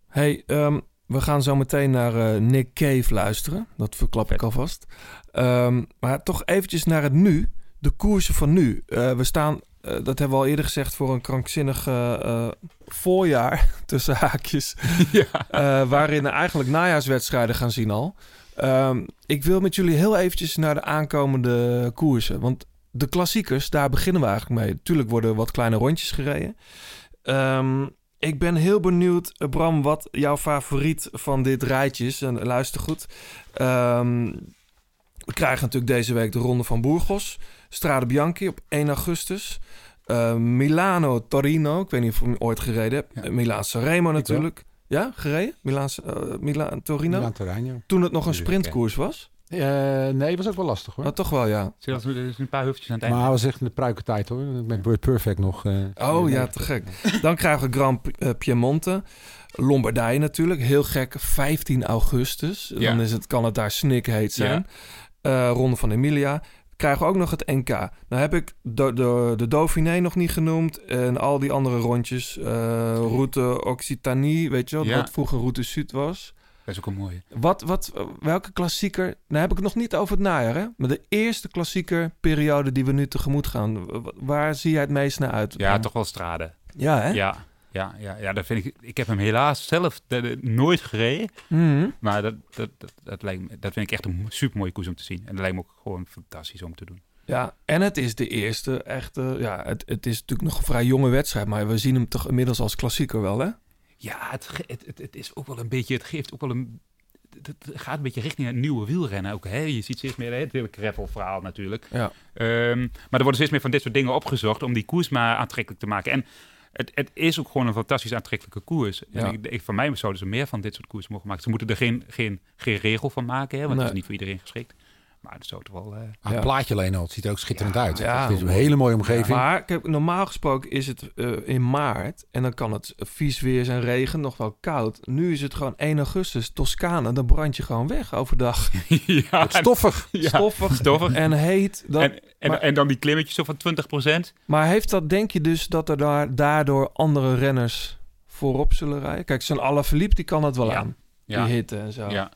Hey, ehm, we gaan zo meteen naar eh, Nick Cave luisteren. Dat verklap ik alvast. Ehm, maar toch eventjes naar het nu. De koersen van nu. Eh, we staan, dat hebben we al eerder gezegd, voor een krankzinnig eh, eh, voorjaar. [LAUGHS] Tussen haakjes. [LAUGHS] ja. eh, waarin eigenlijk najaarswedstrijden gaan zien al. Ehm, ik wil met jullie heel eventjes naar de aankomende koersen. Want de klassiekers, daar beginnen we eigenlijk mee. Tuurlijk worden wat kleine rondjes gereden. Ehm, ik ben heel benieuwd, eh, Bram, wat jouw favoriet van dit rijtje is. En luister goed. Ehm, we krijgen natuurlijk deze week de Ronde van Burgos. Strade Bianchi op 1 augustus. Eh, Milano, Torino. Ik weet niet of je ooit gereden hebt. Ja. Eh, Milaan Sanremo natuurlijk. Ja, gereden? Milaan, eh Milaan Torino? Milaan ja. Toen het nog een sprintkoers was? Eh, nee, was ook wel lastig hoor. Maar toch wel, ja. Zie je dat? Er is een paar heuveltjes aan het einde. Maar hij was echt in de pruikentijd hoor. Met Bird Perfect nog. eh, Oh ja, te gek. Dan krijgen we Grand Piemonte. Lombardije natuurlijk. Heel gek. 15 augustus. Ja. Dan is het, kan het daar snikheet zijn. Eh, Ronde van Emilia. Krijgen we ook nog het NK. Nou heb ik de, de, de Dauphiné nog niet genoemd. En al die andere rondjes. Eh, route Occitanie, weet je wel. Ja. Wat vroeger Route Sud was. Dat is ook een mooie. Wat, wat, welke klassieker... Nou heb ik het nog niet over het najaar, hè? Maar de eerste klassieker periode die we nu tegemoet gaan. Waar zie jij het meest naar uit? Ja, toch wel straden. Ja, hè? Ja, Ja, ja, ja, dat vind ik. Ik heb hem helaas zelf nooit gereden. Mhm. Maar dat, dat, dat, dat, lijkt dat vind ik echt een super mooie koers om te zien. En dat lijkt me ook gewoon fantastisch om te doen. Ja, en het is de eerste echte... Ja, het, het is natuurlijk nog een vrij jonge wedstrijd... maar we zien hem toch inmiddels als klassieker wel, hè? Ja, het, het, het, het is ook wel een beetje. Het geeft ook wel een. Het gaat een beetje richting het nieuwe wielrennen ook. Hè? Je ziet steeds meer hè, het hele gravel-verhaal natuurlijk. Ja. Ehm, maar er worden steeds meer van dit soort dingen opgezocht om die koers maar aantrekkelijk te maken. En het, het is ook gewoon een fantastisch aantrekkelijke koers. Ja. En ik, ik, van mij zouden ze meer van dit soort koers mogen maken. Ze moeten er geen, geen, geen regel van maken, hè, want het Nee. is niet voor iedereen geschikt. Maar het zou toch wel... Ah, Ja. Het plaatje alleen al, het ziet er ook schitterend uit. ja. het is een hele mooie omgeving. Maar kijk, normaal gesproken is het eh, in maart... en dan kan het vies weer zijn regen, nog wel koud. Nu is het gewoon 1 augustus, Toscane. Dan brand je gewoon weg overdag. [LAUGHS] ja, Het stoffig. [LAUGHS] ja, Stoffig, stoffig. en heet. Dat, en, en, maar- en dan die klimmetjes zo van 20%. Maar heeft dat, denk je dus, dat er daar, daardoor andere renners voorop zullen rijden? Kijk, zo'n Alaphilippe, die kan het wel Ja. aan. Ja. Die hitte en zo. Ja.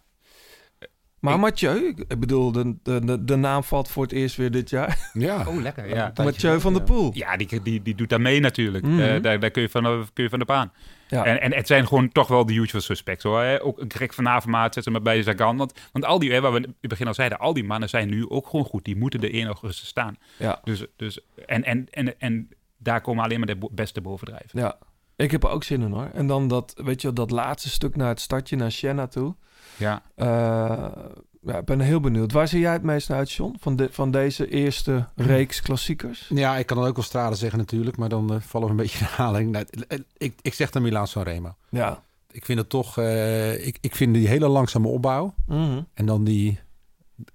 Maar Ik- Mathieu, ik bedoel, de, de, de, naam valt voor het eerst weer dit jaar. Ja. [LAUGHS] Oh, lekker. Ja. Mathieu van der Poel. Ja, die, die, die doet daar mee natuurlijk. Mhm. Eh, daar, daar kun, je van, de- kun je van de baan. Ja. En, en het zijn gewoon toch wel de usual suspects hoor. Hè? Ook een Greg van Avermaat zet ze maar bij Zagan. Want, want al die, hè, waar we in het begin al zeiden, al die mannen zijn nu ook gewoon goed. Die moeten de 1 augustus staan. Ja. Dus, dus, en, en, en, en daar komen alleen maar de beste bovendrijven. Ja, ik heb er ook zin in hoor. En dan dat, weet je, wel, dat laatste stuk naar het stadje, naar Siena toe. Ja. Eh, ja, ik ben heel benieuwd. Waar zie jij het meest uit, John? Van, de, van deze eerste reeks klassiekers? Ja, ik kan dan ook wel straden zeggen natuurlijk, maar dan eh, vallen we een [LAUGHS] beetje in herhaling. Nou, eh, ik, ik zeg dan Milaan San Remo. Ja. Ik vind het toch, eh, ik, ik vind die hele langzame opbouw Mhm. en dan die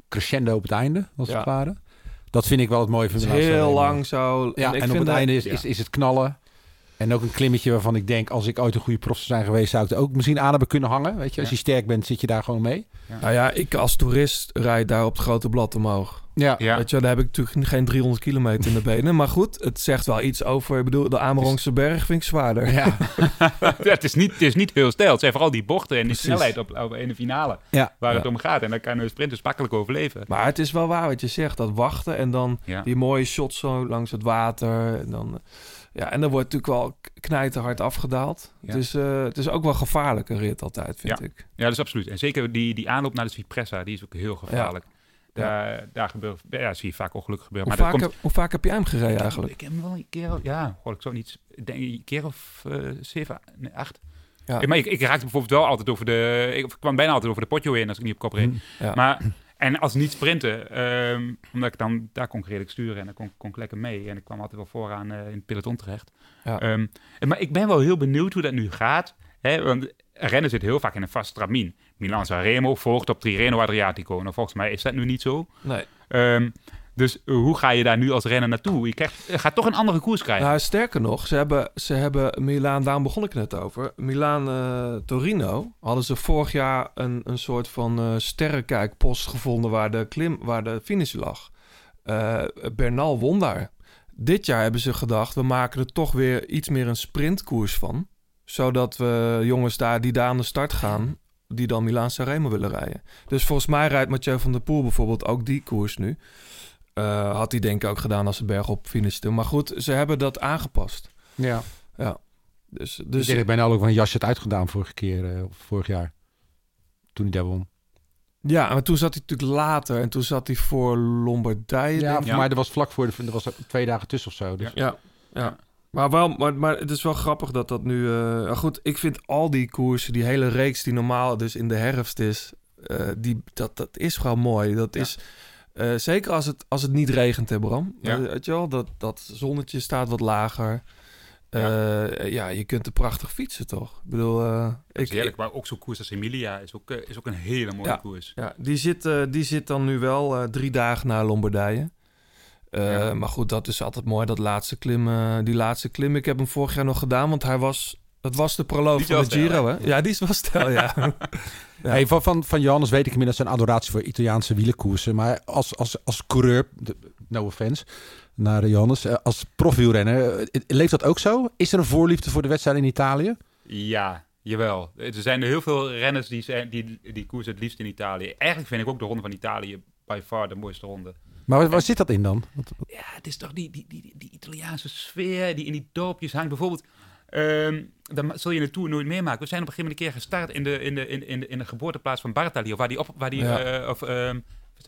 crescendo op het einde, als Ja. het ware. Dat vind ik wel het mooie van Milaan heel lang zo. Ja, en op het einde is, ja. is, is het knallen. En ook een klimmetje waarvan ik denk, als ik ooit een goede prof zou zijn geweest, zou ik het ook misschien aan hebben kunnen hangen. Weet je, als Ja. je sterk bent, zit je daar gewoon mee. Nou ja, ik als toerist rijd daar op het grote blad omhoog. Ja, Ja. Weet je, daar heb ik natuurlijk geen 300 kilometer in de benen. Maar goed, het zegt wel iets over... Ik bedoel, de Amerongse berg vind ik zwaarder. ja. Ja, [LAUGHS] het, is niet, het is niet heel stijl. Het zijn vooral die bochten en die Precies. snelheid op, op, in de finale ja. waar Ja. het om gaat. En dan kan een sprinters makkelijk overleven. Maar het is wel waar wat je zegt. Dat wachten en dan Ja. die mooie shots zo langs het water. En dan, eh, ja, en dan wordt natuurlijk wel knijterhard afgedaald. Ja. Dus eh, het is ook wel gevaarlijk een rit altijd, vind Ja. ik. Ja, dat is absoluut. En zeker die, die aanloop naar de Cipressa, die is ook heel gevaarlijk. Daar, daar gebeurt, ja, zie je vaak ongelukken gebeuren. Hoe maar vaak, dat heb, hoe vaak heb jij hem gereden eigenlijk? Ik heb hem wel een keer, ja, hoor ik zo niet, ik denk een keer of eh, zeven, nee, acht. Ja. Ja, maar ik, ik raakte bijvoorbeeld wel altijd over de, ik kwam bijna altijd over de potjo in als ik niet op kop reed. Mm. Ja. Maar, en als niet sprinten, ehm, omdat ik dan, daar kon ik redelijk sturen en dan kon, kon ik lekker mee. En ik kwam altijd wel vooraan eh, in het peloton terecht. Ja. Ehm, maar ik ben wel heel benieuwd hoe dat nu gaat. Hè? Want rennen zit heel vaak in een vast stramien. Milan Sanremo volgt op Tirreno Adriatico. Nou, volgens mij is dat nu niet zo. Nee. Ehm, dus hoe ga je daar nu als renner naartoe? Je, krijgt, gaat toch een andere koers krijgen. Nou, sterker nog, ze hebben, ze hebben Milaan, daarom begon ik net over. Milaan-Torino hadden ze vorig jaar een, een soort van eh sterrenkijkpost gevonden waar de, klim, waar de finish lag. Eh, Bernal won daar. Dit jaar hebben ze gedacht, we maken er toch weer iets meer een sprintkoers van. Zodat we jongens daar die daar aan de start gaan, die dan Milaan Sanremo willen rijden. Dus volgens mij rijdt Mathieu van der Poel bijvoorbeeld ook die koers nu. Eh, had hij denk ik ook gedaan als ze bergop finishte. Maar goed, ze hebben dat aangepast. ja. Dus, Dus dus ik denk, bijna ook van een jasje het uitgedaan vorige keer, of vorig jaar. Toen hij daar won. ja, maar toen zat hij natuurlijk later. En toen zat hij voor Lombardije. Ja, voor ik. mij er was vlak voor, de, er was twee dagen tussen of zo. Dus. ja, ja. Maar, wel, maar, maar het is wel grappig dat dat nu... eh, maar goed, ik vind al die koersen, die hele reeks die normaal dus in de herfst is... die, dat, dat is gewoon mooi. Dat Ja. is... eh, zeker als het, als het niet regent, hè Bram? Ja. Eh, weet je wel, dat, dat zonnetje staat wat lager. Ja. ja, je kunt er prachtig fietsen, toch? Ik bedoel, eh, ik, heerlijk, maar ook zo'n koers als Emilia is ook, eh, is ook een hele mooie Ja. koers. Ja, die zit, eh, die zit dan nu wel eh, drie dagen na Lombardije. Eh. Maar goed, dat is altijd mooi, dat laatste klim, eh, die laatste klim. Ik heb hem vorig jaar nog gedaan, want hij was... Het was de proloog Die van de Giro, hè? Ja, die is wel stijl, ja. Ja. [LAUGHS] Hey, van, van, van Johannes weet ik inmiddels zijn adoratie voor Italiaanse wielerkoersen. Maar als, als, als coureur, de- no offense, naar Johannes, eh, als profwielrenner, eh, leeft dat ook zo? Is er een voorliefde voor de wedstrijd in Italië? Ja, jawel. Er zijn er heel veel renners die, zijn, die die koers het liefst in Italië. Eigenlijk vind ik ook de ronde van Italië by far de mooiste ronde. Maar waar, waar zit dat in dan? Ja, het is toch die, die, die, die Italiaanse sfeer die in die dorpjes hangt. Bijvoorbeeld, ehm, dan zul je de Tour nooit meemaken. We zijn op een gegeven moment een keer gestart in de, in de, in, in de, in de geboorteplaats van Bartali. Of waar die op... Waar die, Ja. eh, of, ehm,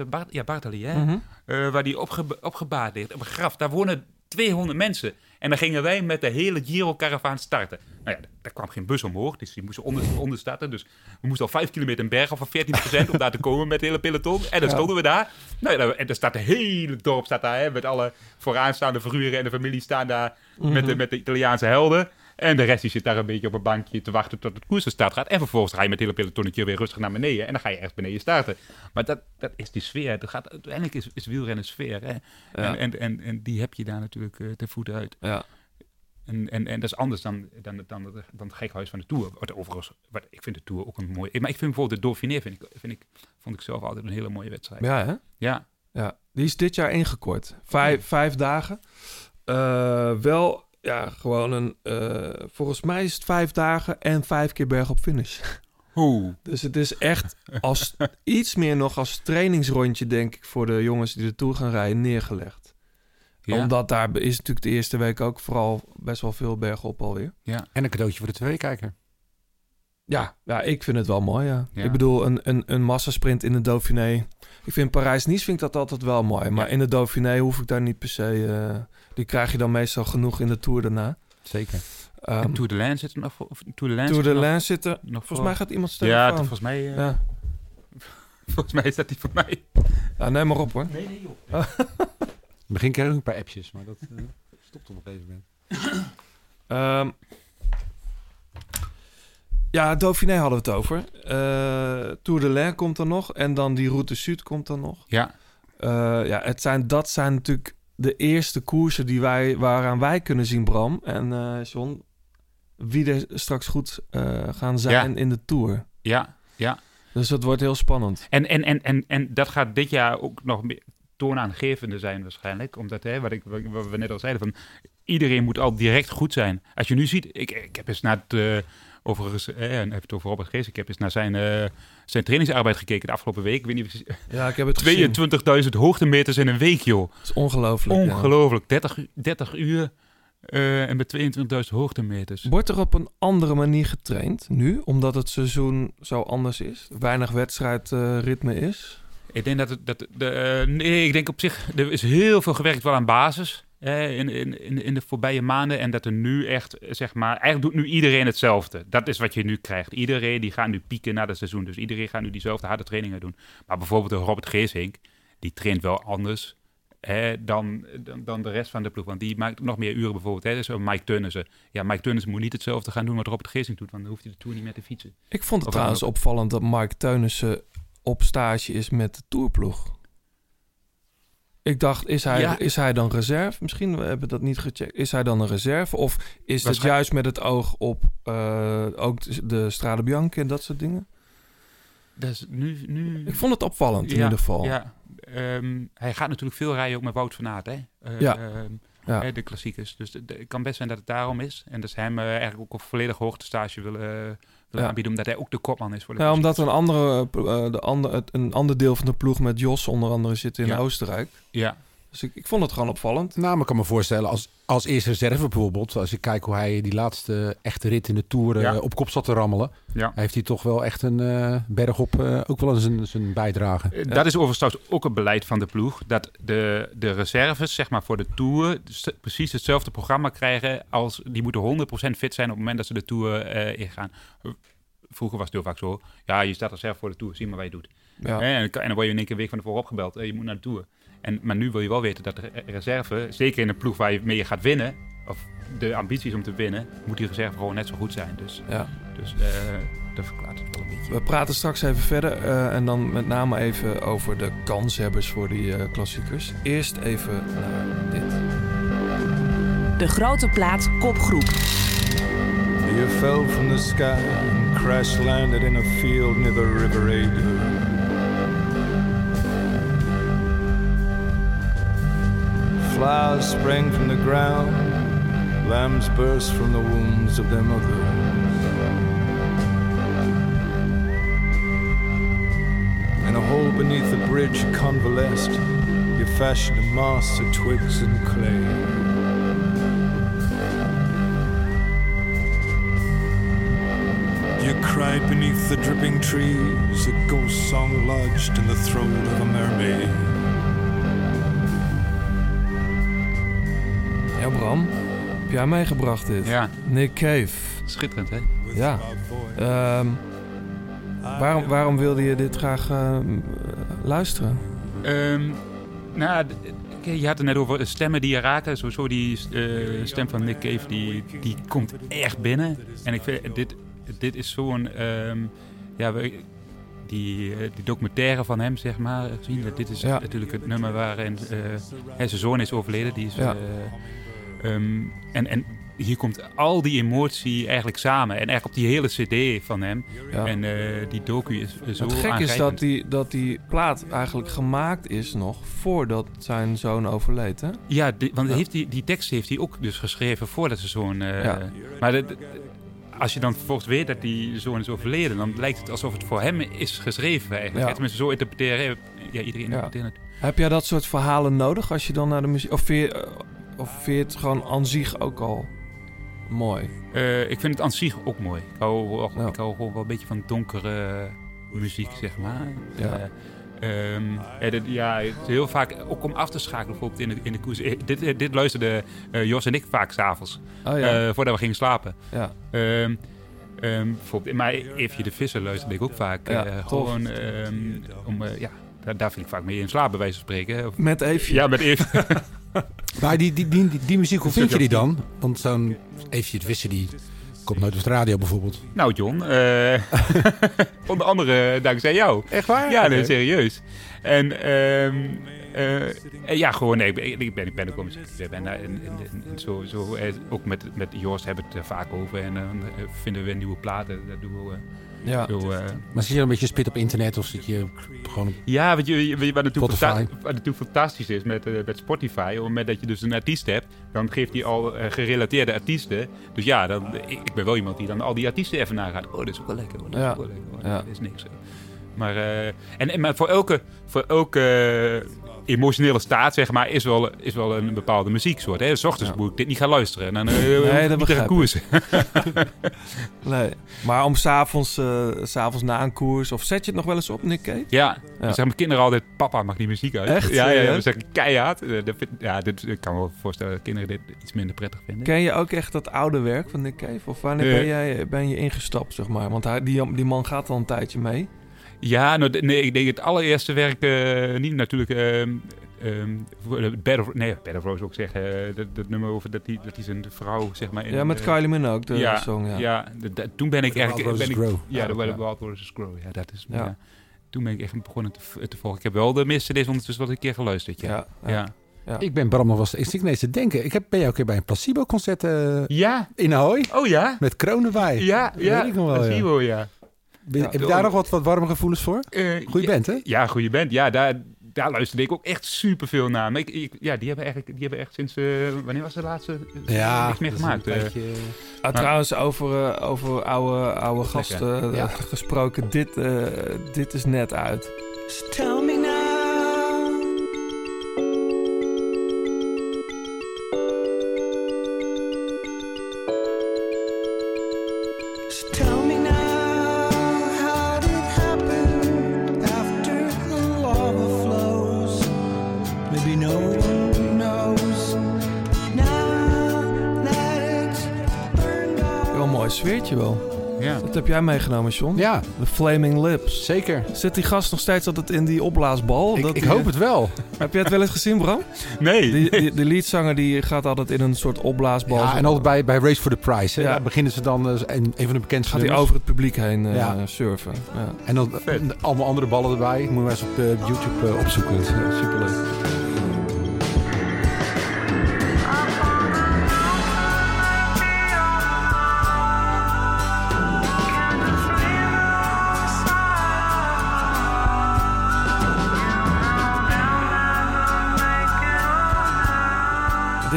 Bart, ja, Bartali, hè? Mhm. Eh, waar die opge, opgebaard ligt, op een graf. Daar wonen 200 mensen. En dan gingen wij met de hele Giro-karavaan starten. Nou ja, daar kwam geen bus omhoog, dus die moesten onder, onder starten. Dus we moesten al 5 kilometer een berg af van 14% om daar te komen met het hele peloton. En dan stonden we daar. Nou ja, en dan staat de hele dorp staat daar, hè, met alle vooraanstaande figuren en de familie staan daar met, de, met de Italiaanse helden. En de rest die zit daar een beetje op een bankje te wachten tot het koers van start gaat. En vervolgens ga je met het hele pelotonnetje weer rustig naar beneden. En dan ga je echt beneden starten. Maar dat, dat is die sfeer. Dat gaat, uiteindelijk is, is wielrennen sfeer. Hè? En, en, en, en die heb je daar natuurlijk eh te voeten uit. Ja. En, en, en dat is anders dan, dan, dan, dan, dan het gekhuis van de Tour. Wat overigens, wat, ik vind de Tour ook een mooie... Maar ik vind bijvoorbeeld de Dauphiné, vind ik, vind ik, vond ik zelf altijd een hele mooie wedstrijd. Ja, hè? Ja, Ja, die is dit jaar ingekort. Vijf, vijf dagen. Eh, wel, ja, gewoon een... eh, volgens mij is het vijf dagen en vijf keer berg op finish. Hoe? [LAUGHS] Dus het is echt als, iets meer nog als trainingsrondje, denk ik, voor de jongens die de Tour gaan rijden, neergelegd. Ja? Omdat daar is natuurlijk de eerste week ook vooral best wel veel bergop alweer. Ja. En een cadeautje voor de twee-kijker. Ja, ja, ik vind het wel mooi, ja. Ja. Ik bedoel, een, een, een massasprint in de Dauphiné. Ik vind Parijs-Nice vind ik dat altijd wel mooi. Maar Ja. in de Dauphiné hoef ik daar niet per se... eh, die krijg je dan meestal genoeg in de Tour daarna. Zeker. Ehm, En Tour de Lens zit er nog voor? Of Tour de Lens Tour de nog- Lens zitten... nog Volgens voor? mij gaat iemand Ja, sterren het- volgens mij, eh, ja. [LAUGHS] volgens mij is dat die voor mij. ja, neem maar op hoor. Nee, nee joh. In het begin kreeg ik een paar appjes, maar dat eh, [LAUGHS] stopt op een gegeven moment. Ehm, ja, Dauphiné hadden we het over. Eh, Tour de Lens komt er nog. En dan die Route Sud komt er nog. Ja, Eh, ja, het zijn, dat zijn natuurlijk de eerste koersen die wij, waaraan wij kunnen zien, Bram. En eh John, wie er straks goed eh, gaan zijn in de Tour. ja, ja. Dus dat wordt heel spannend. En, en, en, en, en dat gaat dit jaar ook nog meer toonaangevende zijn waarschijnlijk. Omdat, hè, wat, ik, wat we net al zeiden, van iedereen moet al direct goed zijn. Als je nu ziet, ik, ik heb eens naar het, eh, overigens, eh, en even het over Robert Gees, ik heb eens naar zijn, eh, zijn trainingsarbeid gekeken de afgelopen week. Ik weet niet of Ja, ik heb het gezien. 22.000 hoogtemeters in een week, joh. Dat is ongelooflijk. ja. Ongelooflijk. 30, u- 30 uur eh, en met 22.000 hoogtemeters. Wordt er op een andere manier getraind nu, omdat het seizoen zo anders is? Weinig wedstrijdritme is? Ik denk dat het, dat de, eh, nee, ik denk op zich, er is heel veel gewerkt wel aan basis eh, in, in, in, in de voorbije maanden. En dat er nu echt, eh, zeg maar, eigenlijk doet nu iedereen hetzelfde. Dat is wat je nu krijgt. Iedereen die gaat nu pieken na het seizoen. Dus iedereen gaat nu diezelfde harde trainingen doen. Maar bijvoorbeeld de Robert Geesink, die traint wel anders hè, dan, dan, dan de rest van de ploeg. Want die maakt nog meer uren bijvoorbeeld. Hè. Dus een Mike Tunnissen. Ja, Mike Tunnissen moet niet hetzelfde gaan doen wat Robert Geesink doet. Want dan hoeft hij de Tour niet meer te fietsen. Ik vond het Of trouwens opvallend dat Mark Teunissen op stage is met de tourploeg. Ik dacht, is hij, Ja. is hij dan reserve? Misschien we hebben dat niet gecheckt. Is hij dan een reserve? Of is het juist met het oog op eh, ook de Strade Bianca en dat soort dingen? Dus nu, nu... Ik vond het opvallend in ieder geval. Ja, Ehm, hij gaat natuurlijk veel rijden ook met Wout van Aert, hè? Eh, Ja. ehm, Ja. de klassiekers. Dus het kan best zijn dat het daarom is. En dat ze hem eh, eigenlijk ook op volledig hoogtestage willen, eh, willen Ja. aanbieden, omdat hij ook de kopman is voor de Ja, omdat een, andere, eh, de ander, een ander deel van de ploeg met Jos onder andere zit in Ja. Oostenrijk. Ja, Dus ik, ik vond het gewoon opvallend. Nou, maar ik kan me voorstellen, als, als eerste reserve bijvoorbeeld, als ik kijk hoe hij die laatste echte rit in de Tour eh, Ja. op kop zat te rammelen, ja. heeft hij toch wel echt een eh, berg op eh, ook wel eens zijn, zijn bijdrage. Dat is overigens ook het beleid van de ploeg. Dat de, de reserves, zeg maar voor de Tour, s- precies hetzelfde programma krijgen als... Die moeten 100% fit zijn op het moment dat ze de Tour eh, ingaan. Vroeger was het heel vaak zo. Ja, je staat reserve voor de Tour, zie maar wat je doet. Ja. En, en dan word je in één keer een week van tevoren opgebeld. Je moet naar de Tour. En, maar nu wil je wel weten dat de re- reserve, zeker in een ploeg waar je mee gaat winnen... of de ambities om te winnen, moet die reserve gewoon net zo goed zijn. Dus, Ja. dus eh, dat verklaart het wel een beetje. We praten straks even verder eh, en dan met name even over de kanshebbers voor die eh, klassiekers. Eerst even naar dit. De grote plaat kopgroep. You fell from the sky and crash landed in a field near the River Adur. Flowers sprang from the ground, lambs burst from the wombs of their mothers. In a hole beneath the bridge you convalesced, you fashioned a mast of twigs and clay. You cried beneath the dripping trees, a ghost song lodged in the throat of a mermaid. Ja, Bram, heb jij meegebracht dit? Ja, Nick Cave. schitterend hè. Ja. Ehm, waarom, waarom wilde je dit graag eh, m, eh, luisteren? Ehm, nou, je had het net over stemmen die je raken. Sowieso die eh, stem van Nick Cave, die, die komt echt binnen. En ik vind, dit, dit is zo'n... ehm, ja, we- die, eh, die documentaire van hem, zeg maar, zien. dat Dit is Ja. natuurlijk het nummer waarin eh, hè, zijn zoon is overleden. Die is, Ja. eh, ehm, en, en hier komt al die emotie eigenlijk samen. En eigenlijk op die hele cd van hem. Ja. En eh, die docu is eh, zo Het gek is dat die, dat die plaat eigenlijk gemaakt is nog voordat zijn zoon overleed, hè? Ja, want Ja. Heeft die, die tekst heeft hij ook dus geschreven voordat zijn zoon... eh, Ja. Maar de- de- als je dan vervolgens weet dat die zoon is overleden... dan lijkt het alsof het voor hem is geschreven eigenlijk. Ja. Tenminste, zo interpreteren... Ja, iedereen interpreteert het. Heb jij dat soort verhalen nodig als je dan naar de muziek... Of vind je, of vind je het gewoon aan zich ook al mooi? Eh, ik vind het aan zich ook mooi. Ik hou, Ja. ik hou gewoon wel een beetje van donkere muziek, zeg maar. Ja. Eh, ehm, ja, dit- heel vaak ook om af te schakelen bijvoorbeeld in de, in de koers. Eh, Dit, dit luisterden Jos en ik vaak s'avonds, Oh ja. voordat we gingen slapen. ja. Ehm, ehm, bijvoorbeeld, maar Eefje de Visser luisterde ik ook vaak. Ja, gewoon om, ja, daar, daar viel ik vaak mee in slaap, bij wijze van spreken. Of- Met Eefje. ja, met Eefje. [LAUGHS] Maar die, die, die, die, die muziek, hoe vind je die dan? Want zo'n Eefje het Wissen, die komt nooit op de radio bijvoorbeeld. nou, John, eh, [LAUGHS] onder andere dankzij jou. Echt waar? Ja, nee, serieus. En ehm, eh, eh, ja, gewoon, nee, ik ben, ik ben, ook. Ik ben in zo, zo, eh, ook met, met Joost hebben we het er vaak over. En dan vinden we nieuwe platen. Dat doen we. Ja. zo, Maar zit je een beetje spit op internet of zit je gewoon... Ja, weet je, wat, natuurlijk fanta- wat natuurlijk fantastisch is met, met Spotify. Op het moment dat je dus een artiest hebt, dan geeft hij al gerelateerde artiesten. Dus ja, dan, ik, ik ben wel iemand die dan al die artiesten even nagaat. Oh, dat is ook wel lekker. Oh, dat Ja. is ook wel lekker. Oh, Ja. Dat is niks. Maar, en, en, maar voor elke, voor elke emotionele staat, zeg maar, is wel, is wel een bepaalde muzieksoort. Hè? S ochtends Ja. moet ik dit niet gaan luisteren. En dan eh Nee, dat niet. [LAUGHS] Nee. Maar om s'avonds eh, s avonds na een koers... Of zet je het nog wel eens op, Nick Cave? Ja, Ja. dan zeggen mijn kinderen altijd, papa mag die muziek uit. Echt? Ja, ja, ja Serieus? dan zeg ik keihard. Eh, Ja, dit, ik kan me wel voorstellen dat kinderen dit iets minder prettig vinden. Ken je ook echt dat oude werk van Nick Cave? Of wanneer ben, jij, ben je ingestapt, zeg maar? Want hij, die, die man gaat al een tijdje mee. Ja, nou, nee, ik denk het allereerste werk, eh, niet natuurlijk... ehm ehm, voor de Bed of, nee, Bed of Rose ook zeggen. eh, dat, dat nummer over dat hij dat die zijn vrouw, zeg maar... In, ja, met Kylie Minogue, de ja, song, ja. ja. toen ben ik eigenlijk... Ben ik, Grow. Ja, de Wild ja. Roses Grow. Ja, dat is... Ja. Toen ben ik echt begonnen te, te volgen. Ik heb wel de meeste cd's ondertussen wel een keer geluisterd, ja. Ja, Ja. ja. ja. Ik ben Bram eens... Ik zit ineens te denken. Ik heb, ben jou een keer bij een placebo-concert eh, Ja? in Ahoy. Oh ja? Met kroon erbij. Ja, Dat ja. weet ik nog wel, dat ja. ja. Ben- Ja. heb je daar nog wat, wat warme gevoelens voor? Eh, Goeie ja, band, hè? Ja, goede band. Ja, daar, daar luisterde ik ook echt superveel naar. Maar ik, ik- ja, die hebben eigenlijk, die hebben echt sinds... eh, wanneer was de laatste? Ja, Niks meer gemaakt. een eh. Ah, trouwens, over, eh, over oude, oude gasten Ja. gesproken. Dit, eh, dit is net uit. Tell me sfeertje wel. Ja. Dat heb jij meegenomen, John. Ja, De Flaming Lips. zeker. Zit die gast nog steeds altijd in die opblaasbal? Ik, Dat ik die- hoop het wel. [LAUGHS] Heb jij het wel eens gezien, Bram? Nee. Die, die, de leadzanger die gaat altijd in een soort opblaasbal. Ja, en altijd bij, bij Race for the Prize. Ja. Daar beginnen ze dan, eh, een, een van de bekendste Gaat hij over het publiek heen eh, Ja. surfen. Ja. En dan eh, allemaal andere ballen erbij. Moet je maar eens op eh, YouTube eh, opzoeken. Eh, superleuk.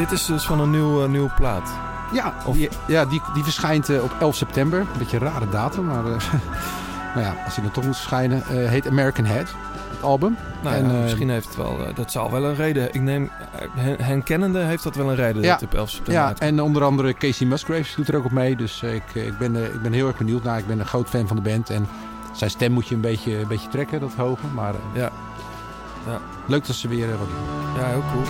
Dit is dus van een nieuw, eh, nieuwe plaat. Ja, Of- die, ja die, die verschijnt eh, op 11 september. Een beetje een rare datum, maar... eh, [LAUGHS] Nou ja, als hij dan toch moet verschijnen, heet American Head, het album. Nou En, ja, misschien heeft het wel... dat zal wel een reden... Ik neem... hen, hen kennende heeft dat wel een reden Ja. dat op 11 september Ja, uitkomt. en onder andere Casey Musgraves doet er ook op mee. Dus ik, ik, ben, ik ben heel erg benieuwd naar. Ik ben een groot fan van de band. En zijn stem moet je een beetje, een beetje trekken, dat hoge. Maar Ja. Ja. leuk dat ze weer wat doen. Ja, heel cool.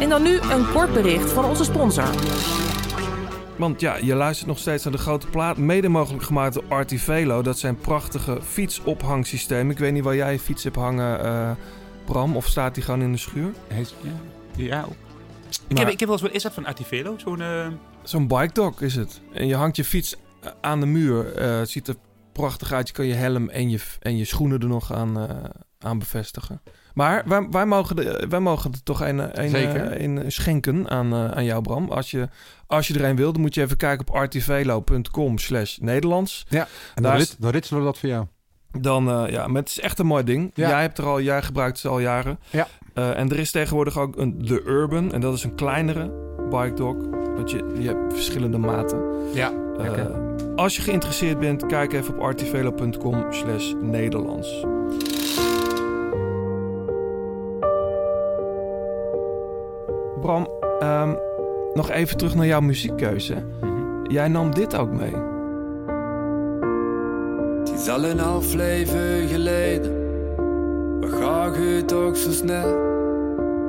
En dan nu een kort bericht van onze sponsor. Want ja, je luistert nog steeds naar de grote plaat. Mede mogelijk gemaakt door Artivelo. Dat zijn prachtige fietsophangsystemen. Ik weet niet waar jij je fiets hebt hangen, eh, Bram. Of staat die gewoon in de schuur? Hij is- ja, ja. Ik, heb, ik heb wel eens... wat- Is dat van Artivelo? Zo'n... eh, Zo'n bike dog is het. En je hangt je fiets eh, aan de muur. Eh, het ziet er prachtig uit. Je kan je helm en je, en je schoenen er nog aan, eh, aan bevestigen. Maar wij, wij, mogen, de, wij mogen er toch een, een, Zeker. eh, een schenken aan, eh, aan jou, Bram. Als je, als je er een wil, dan moet je even kijken op artivelo.com slash Nederlands. En dan, rit, dan ritselen we dat voor jou. Dan, eh, ja, maar het is echt een mooi ding. Ja. Jij hebt er al, jij gebruikt het al jaren. Ja. En er is tegenwoordig ook een The Urban. En dat is een kleinere bike dog. Want je, je hebt verschillende maten. ja, als je geïnteresseerd bent, kijk even op artivelo.com slash Nederlands. Bram, ehm, nog even terug naar jouw muziekkeuze. Mhm. Jij nam dit ook mee. Het is al een half leven geleden. Wat gaat je toch zo snel?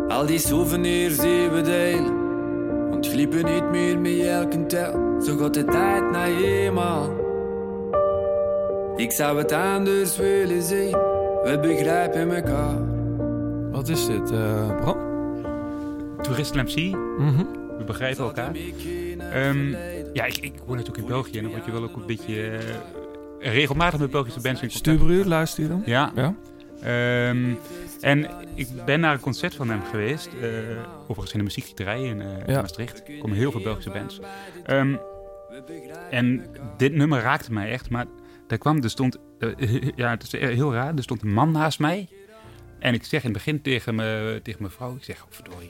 Al die souvenirs die we delen. Ontgliepen niet meer met elke tel. Zo gaat de tijd naar eenmaal. Ik zou het anders willen zien. We begrijpen elkaar. Wat is dit, eh, Bram? Toerist MC. Mhm. We begrijpen elkaar. Ehm, ja, ik, ik woon natuurlijk in België. En dan word je wel ook een beetje... eh, regelmatig met Belgische bands in contact. Luister je dan? Ja. Ja. Ehm, en ik ben naar een concert van hem geweest. eh, overigens in de muziekgieterij in, eh, in Ja. Maastricht. Er komen heel veel Belgische bands. Ehm, en dit nummer raakte mij echt. Maar daar kwam, er stond... [LAUGHS] ja, het is heel raar. Er stond een man naast mij. En ik zeg in het begin tegen, me, tegen mijn vrouw... Ik zeg, oh verdorie.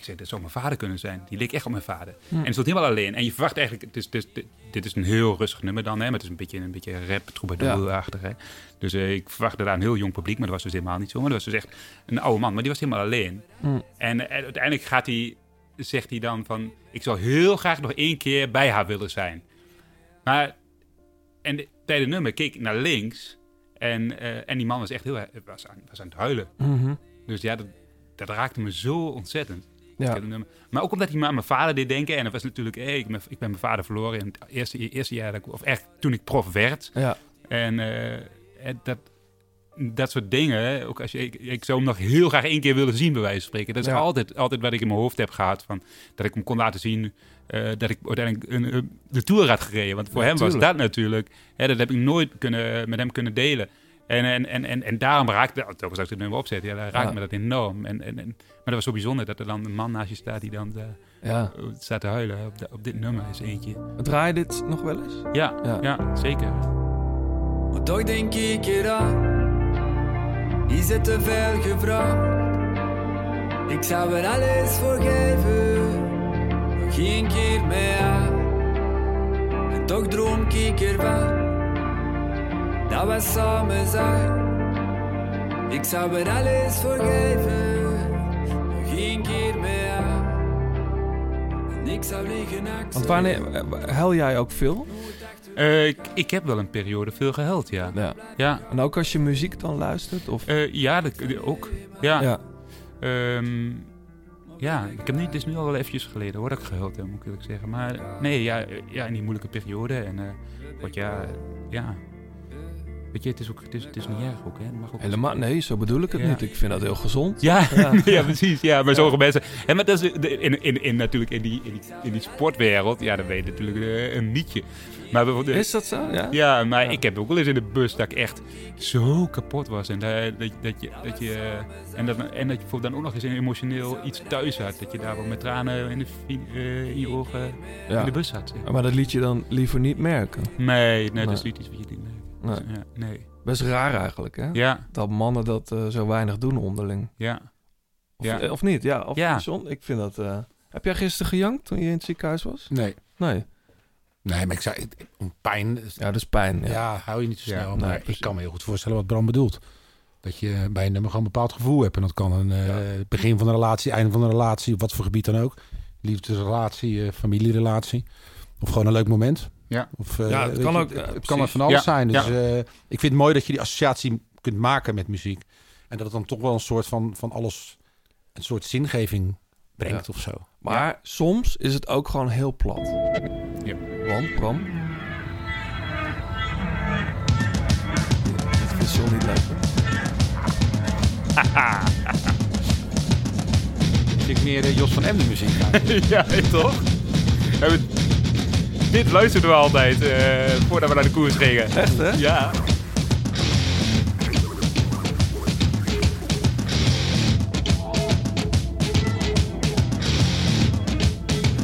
Ik zeg, dat zou mijn vader kunnen zijn. Die leek echt op mijn vader. En hij stond helemaal alleen. En je verwacht eigenlijk... Het is, het is- dit, is een heel rustig nummer dan, hè. Maar het is een beetje een beetje rap, troubadour-achtig, hè. Dus eh, ik verwachtte daar een heel jong publiek. Maar dat was dus helemaal niet zo. Maar dat was dus echt een oude man. Maar die was helemaal alleen. En eh, uiteindelijk gaat hij, zegt hij dan van... Ik zou heel graag nog één keer bij haar willen zijn. Maar... En de- tijdens het nummer keek ik naar links. En, eh, en die man was echt heel. Was aan, was aan het huilen. Mhm. Dus ja, dat, dat raakte me zo ontzettend. Ja. Maar ook omdat hij me aan mijn vader deed denken. En dat was natuurlijk... Hey, ik, ben, ik ben mijn vader verloren in het eerste, eerste jaar... Dat ik, of echt toen ik prof werd. Ja. En eh, dat, dat soort dingen, ook als je, ik, ik zou hem nog heel graag één keer willen zien, bij wijze van spreken. Dat is Ja. altijd, altijd wat ik in mijn hoofd heb gehad. Van, dat ik hem kon laten zien eh, dat ik uiteindelijk een, een- de Tour had gereden. Want voor Ja, hem was dat natuurlijk, hè, dat heb ik nooit kunnen, met hem kunnen delen. En, en, en, en, en daarom raakte, telkens als ik het nummer opzet, ja, dan raakt Ja. me dat enorm. En, en, en, maar dat was zo bijzonder dat er dan een man naast je staat die dan eh, Ja. staat te huilen. Op, de- op dit nummer is eentje. Draai je dit nog wel eens? Ja, Ja. ja. zeker. Maar toch denk ik eraan. Is het te veel gevraagd? Ik zou er alles voor geven. Nog één keer met haar. En toch droom ik ervan. Dat we samen zijn. Ik zou er alles voor geven. Nog één keer. En ik zou liggen naakt. Want wanneer eh, huil jij ook veel? Eh, ik, ik heb wel een periode veel gehuild, ja. Ja. Ja, En ook als je muziek dan luistert? Of? Eh, ja dat, ook. Ja. ja. Ehm, ja, ik heb nu, het is nu al wel eventjes geleden hoor dat ik gehuild heb, moet ik eerlijk zeggen. Maar nee, ja, eh, ja in die moeilijke periode. En eh wat ja, ja. Weet je, het is, ook, het is, het is niet erg ook, hè. Het mag ook Helemaal, nee, zo bedoel ik het Ja. niet. Ik vind dat heel gezond. Ja, Ja. [LAUGHS] ja. precies. Ja, maar sommige mensen. En maar dat is de- in, in, in, natuurlijk in die, in, die, in die sportwereld, ja, dan weet je natuurlijk eh, een mietje. Maar bijvoorbeeld, Is dat zo? Ja. Ja, maar ik heb ook wel eens in de bus dat ik echt zo kapot was. En dat, dat, dat je, dat je, eh, en dat, en dat je bijvoorbeeld dan ook nog eens een emotioneel iets thuis had. Dat je daar wel met tranen in, de, eh, in je ogen in de bus zat. zeg. Maar dat liet je dan liever niet merken. Nee, nee, Nee. dat is niet iets wat je niet merkt. Nee. Ja, nee. Best raar eigenlijk, hè? Ja, Dat mannen dat eh, zo weinig doen onderling. ja. Of, Ja. eh, of niet? Ja, of Ja. John, ik vind dat... eh, Heb jij gisteren gejankt toen je in het ziekenhuis was? Nee. Nee. Nee, maar ik zei, om pijn... Ja, dat is pijn. Ja, Ja. hou je niet zo Ja, snel. nee, maar ik kan me heel goed voorstellen wat Bram bedoelt. Dat je bij een nummer gewoon een bepaald gevoel hebt. En dat kan een eh, begin van een relatie, einde van een relatie, op wat voor gebied dan ook. Liefdesrelatie, familierelatie. Of gewoon een leuk moment. Ja. Of, eh, Ja, het kan je, ook, Het, eh, het kan er van alles Ja, zijn. Dus ja. eh, ik vind het mooi dat je die associatie kunt maken met muziek. En dat het dan toch wel een soort van, van alles, een soort zingeving brengt of zo. Maar soms is het ook gewoon heel plat. Ja. Want, Bram? Dit is John niet leuk. [LAUGHS] Ik meer eh, Jos van Emden muziek aan. [LAUGHS] ja, toch? Dit luisterden we altijd eh, voordat we naar de koers gingen. Echt, hè? Ja.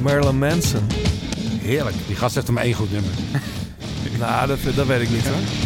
Marilyn Manson. Heerlijk. Die gast heeft maar één goed nummer. [LAUGHS] Nou, dat, dat weet ik niet hoor.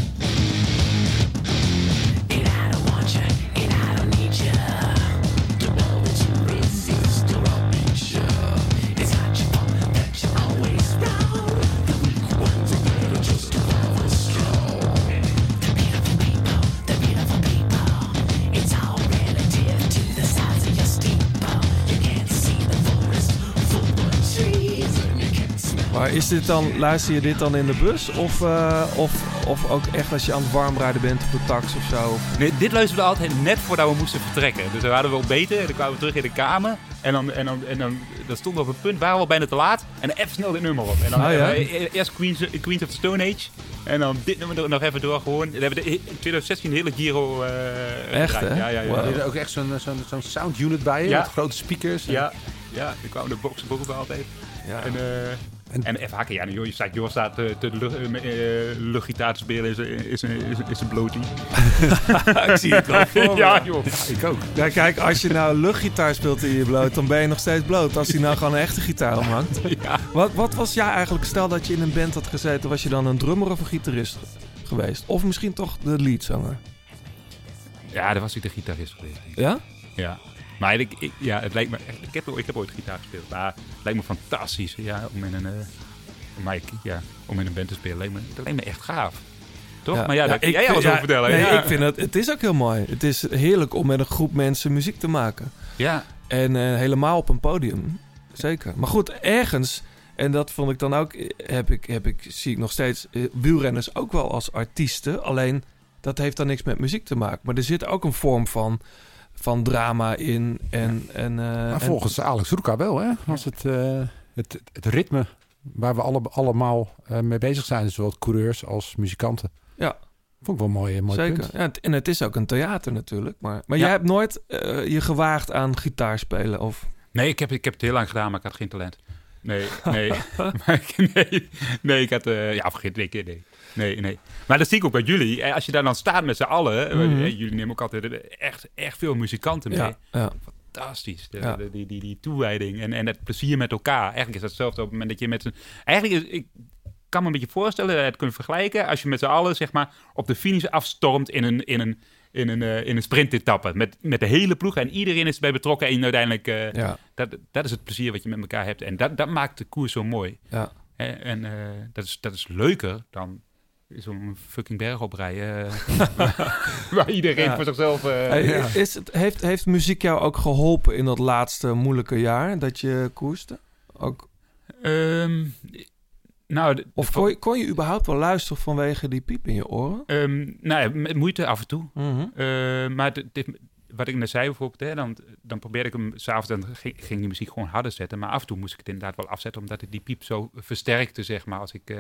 Dit dan, luister je dit dan in de bus? Of, eh, of, of ook echt als je aan het warmrijden bent op de tax of zo? Nee, dit luisterden we altijd net voordat we moesten vertrekken. Dus dan hadden we ontbeten en dan kwamen we terug in de kamer. En dan, en dan, en dan, dan stonden we op een punt, waren we al bijna te laat. En dan even snel dit nummer op. En dan Oh, ja? hebben we e- eerst Queens, Queens of the Stone Age. En dan dit nummer er nog even door gewoon. Dan hebben we de, in 2016 de hele Giro eh Echt, gedraaid. hè? Ja, ja, ja. Wow. Er is ook echt zo'n zo'n zo'n sound unit bij je. Ja. Met grote speakers. En- Ja, ja, dan kwamen de boxen boven altijd. Ja. En, eh, En- en, hakken, ja, joh, je staat, Jor staat te, te lucht, eh, eh, luchtgitaar te spelen, is, is, is, een blotie. [LAUGHS] ik zie het wel voor [LAUGHS] ja, joh. Ik ook. Ja, kijk, als je nou luchtgitaar speelt in je bloot, dan ben je nog steeds bloot. Als hij nou gewoon een echte gitaar omhangt. [LAUGHS] Ja. Wat, wat was jij eigenlijk, stel dat je in een band had gezeten, was je dan een drummer of een gitarist geweest? Of misschien toch de leadzanger? ja, dat was ik de gitarist geweest. Ja? Ja. Maar ik, ik- ja, het lijkt me echt, ik, heb, ik heb ooit gitaar gespeeld, maar het lijkt me fantastisch ja, om, in een, eh, maar ik, ja, om in een band te spelen. Lijkt me, dat lijkt me echt gaaf. Toch? Maar ja, dat kun jij alles over vertellen. Nee, ja. ik vind het, het is ook heel mooi. Het is heerlijk om met een groep mensen muziek te maken. ja. En eh, helemaal op een podium. Zeker. Maar goed, ergens, en dat vond ik dan ook, heb ik, heb ik, zie ik nog steeds eh, wielrenners ook wel als artiesten. Alleen dat heeft dan niks met muziek te maken. Maar er zit ook een vorm van, van drama in. En, en, eh, Maar en- volgens Alex Roeka wel, hè? Als het, eh, het, het ritme waar we alle, allemaal eh, mee bezig zijn, zowel coureurs als muzikanten. Ja. Vond ik wel een mooi, mooi Zeker. punt. Ja, en het is ook een theater natuurlijk. Maar, maar Ja. jij hebt nooit je gewaagd aan gitaar spelen? Of... Nee, ik heb, ik heb het heel lang gedaan, maar ik had geen talent. Nee, [LAUGHS] nee. [LAUGHS] maar nee, nee, ik had... eh, ja, vergeet keer, nee. Nee, nee. Maar dat zie ik ook bij jullie. Eh, Als je daar dan staat met z'n allen... eh, Mhm. eh, jullie nemen ook altijd echt, echt veel muzikanten mee. Ja, ja. Fantastisch. De, Ja. de- die, die, die toewijding en, en het plezier met elkaar. Eigenlijk is dat hetzelfde op het moment dat je met z'n... Eigenlijk is... Ik, kan me een beetje voorstellen, het kunnen vergelijken... als je met z'n allen, zeg maar, op de finish afstormt in een... In een in een, in een sprintetappe met, met de hele ploeg en iedereen is erbij betrokken en uiteindelijk Ja, dat, dat is het plezier wat je met elkaar hebt. En dat, dat maakt de koers zo mooi. ja. En dat, is, dat is leuker dan zo'n fucking berg oprijden. [LAUGHS] eh, waar iedereen Ja. voor zichzelf... eh, Hey, ja. is het, heeft, heeft muziek jou ook geholpen in dat laatste moeilijke jaar dat je koerste? Ook, Ehm, nou, de- of kon je, kon je überhaupt wel luisteren vanwege die piep in je oren? ehm, nou met moeite af en toe. Mhm. Eh, maar dit, dit- wat ik net zei bijvoorbeeld, hè, dan, dan probeerde ik hem s'avonds, dan ging, ging die muziek gewoon harder zetten. Maar af en toe moest ik het inderdaad wel afzetten, omdat het die piep zo versterkte, zeg maar. Als ik, eh,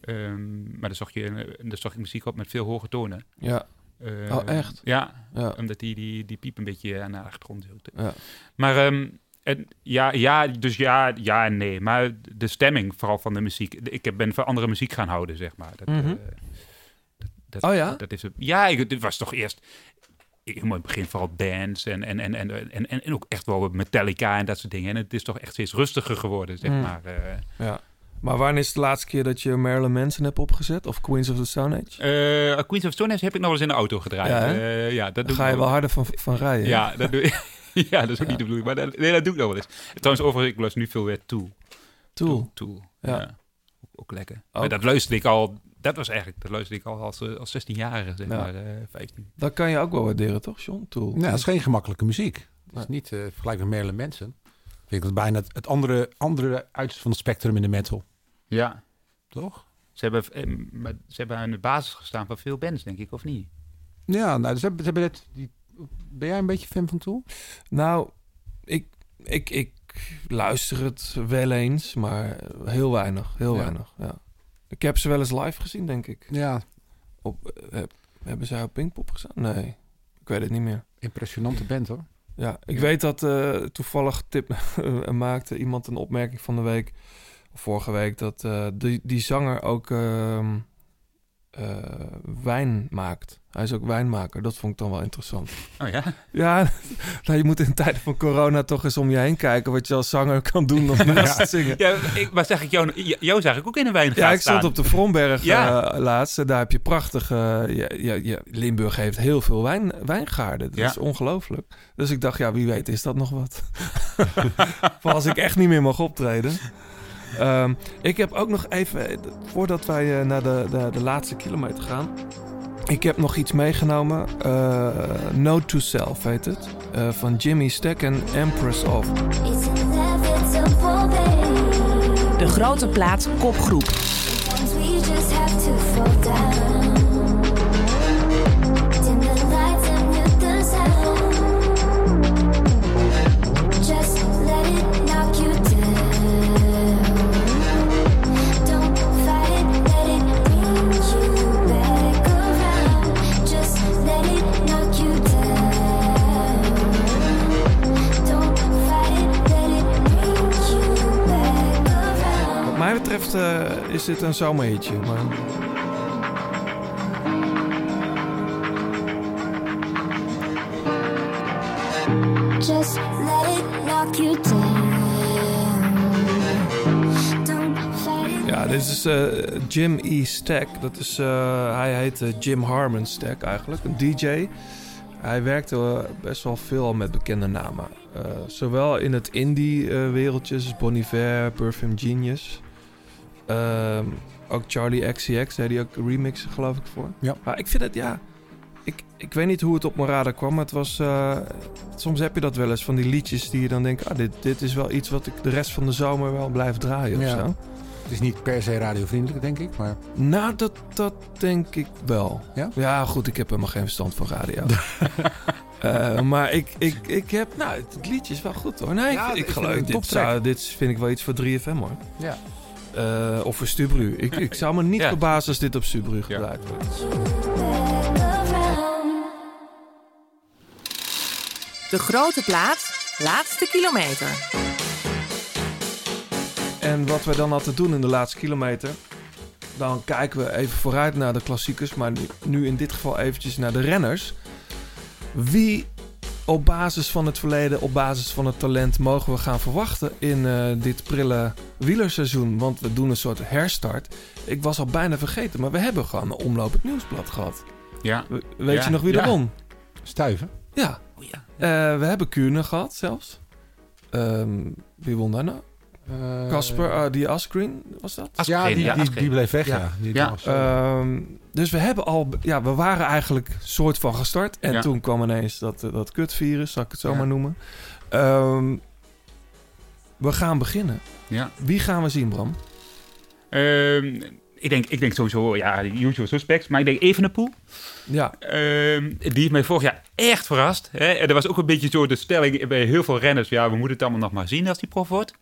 ehm, maar dan zocht, je, dan zocht ik muziek op met veel hoge tonen. Ja, Eh, Oh, echt? Ja, ja, omdat die, die, die piep een beetje aan de achtergrond hield. ja. Maar ehm, en, ja, ja, dus ja, ja en nee. Maar de stemming vooral van de muziek. Ik heb- ben van andere muziek gaan houden, zeg maar. Dat, Mhm. eh, dat, dat, Oh ja? Dat is, ja, ik, dit was toch eerst... Ik, helemaal in het begin vooral bands en, en, en, en, en, en ook echt wel Metallica en dat soort dingen. En het is toch echt steeds rustiger geworden, zeg Mm. maar. eh. ja. Maar wanneer is de laatste keer dat je Marilyn Manson hebt opgezet? Of Queens of the Stone Age? Eh, Queens of Stone Age heb ik nog wel eens in de auto gedraaid. Ja, Ja, hè? ja dat doe ga ik je wel harder van, van rijden. Ja, dat doe ik. [LAUGHS] ja, dat is ook niet de bedoeling. Maar dat, nee, dat doe ik nog wel eens. Trouwens, overigens, ik luister nu veel weer Tool. Tool. Tool. Ja. Ja. ook lekker. Ook. Maar dat luisterde ik al, dat was eigenlijk, dat luisterde ik al als, eh, als 16-jarige, zeg Ja. maar, eh 15. Dat kan je ook wel waarderen, toch, John? Tool. Nou, dat is geen gemakkelijke muziek. Het Nee. is niet uh, vergelijkbaar met Marilyn Manson. Ik vind dat bijna het, het andere, andere uiterste van het spectrum in de metal. Ja. Toch? Ze hebben, eh, ze hebben aan de basis gestaan van veel bands, denk ik, of niet? Ja, nou, ze hebben, ze hebben net die, ben jij een beetje fan van Tool? Nou, ik, ik, ik luister het wel eens, maar heel weinig. Heel Ja. weinig, ja. Ik heb ze wel eens live gezien, denk ik. Ja, Op, eh, hebben zij op Pinkpop gestaan? Nee, ik weet het niet meer. impressionante band hoor. Ja, ik weet dat eh, toevallig tip [LAUGHS] maakte iemand een opmerking van de week, of vorige week, dat eh, die, die zanger ook ehm, eh, wijn maakt. Hij is ook wijnmaker. Dat vond ik dan wel interessant. Oh ja? Ja, [LAUGHS] nou, je moet in tijden van corona toch eens om je heen kijken wat je als zanger kan doen om [LAUGHS] naast te zingen. Ja, ik, maar zeg ik jou, jou zag ik ook in een wijngaard Ja, ik staan. stond op de Vromberg Ja. eh, laatst. en Daar heb je prachtige... ja, ja, ja, Limburg heeft heel veel wijn, wijngaarden. Dat is ongelooflijk. Dus ik dacht, ja, wie weet is dat nog wat. [LAUGHS] Voor als ik echt niet meer mag optreden. Ehm, ik heb ook nog even, eh, voordat wij eh, naar de, de, de laatste kilometer gaan... Ik heb nog iets meegenomen. eh Note to Self heet het. eh, van Jimmy Stack en Empress of. De grote plaat kopgroep. Betreft eh, is dit een zomerhitje. Maar Just let it knock you down. Ja, dit is eh, Jim E. Stack. Dat is, eh, hij heet Jim Harmon Stack eigenlijk, een DJ. Hij werkte best wel veel met bekende namen. Zowel in het indie-wereldje, dus Bon Iver, Perfume Genius. Ehm, ook Charlie XCX deed hij ook remixen, geloof ik, voor. Ja. Maar ik vind het, ja... Ik, ik weet niet hoe het op mijn radar kwam, maar het was... eh, soms heb je dat wel eens, van die liedjes die je dan denkt... Ah, dit, dit is wel iets wat ik de rest van de zomer wel blijf draaien of Ja. zo. Het is niet per se radiovriendelijk, denk ik, maar Nou, dat, dat denk ik wel. Ja? goed, ik heb helemaal geen verstand van radio. [LAUGHS] Eh, maar ik, ik, ik heb... Nou, het, liedje is wel goed hoor. Nee, Ja, ik, ik geloof... Dit, zou, dit vind ik wel iets voor 3FM hoor. ja. Eh, of voor Stubru. Ik, ik zou me niet Ja. verbazen als dit op Stubru Ja. gedraaid wordt. De grote plaat, laatste kilometer. En wat we dan altijd doen in de laatste kilometer... dan kijken we even vooruit naar de klassiekers... maar nu, nu in dit geval eventjes naar de renners. Wie op basis van het verleden, op basis van het talent... mogen we gaan verwachten in eh, dit prille wielerseizoen? Want we doen een soort herstart. Ik was al bijna vergeten, maar we hebben gewoon een omlopend nieuwsblad gehad. Ja. We- Weet Ja, je nog wie er ja. won? Stuiven. Ja, Oh ja. Eh, we hebben Kuurne gehad zelfs. Ehm, wie won daar nou? Eh, Casper, eh, die Asgreen, was dat? Ja, die, ja, die, die bleef weg, ja. Ja. Die Ja. was, Ehm, dus we hebben al, ja, we waren eigenlijk soort van gestart. En Ja. toen kwam ineens dat, eh, dat kutvirus, zal ik het zo Ja. maar noemen. Ehm, we gaan beginnen. Ja. Wie gaan we zien, Bram? Ehm, ik, denk, ik denk sowieso, ja, de usual suspects. Maar ik denk Evenepoel. Ja, Ehm, die heeft mij vorig jaar echt verrast. Hè? En er was ook een beetje zo de stelling bij heel veel renners. Ja, we moeten het allemaal nog maar zien als die prof wordt.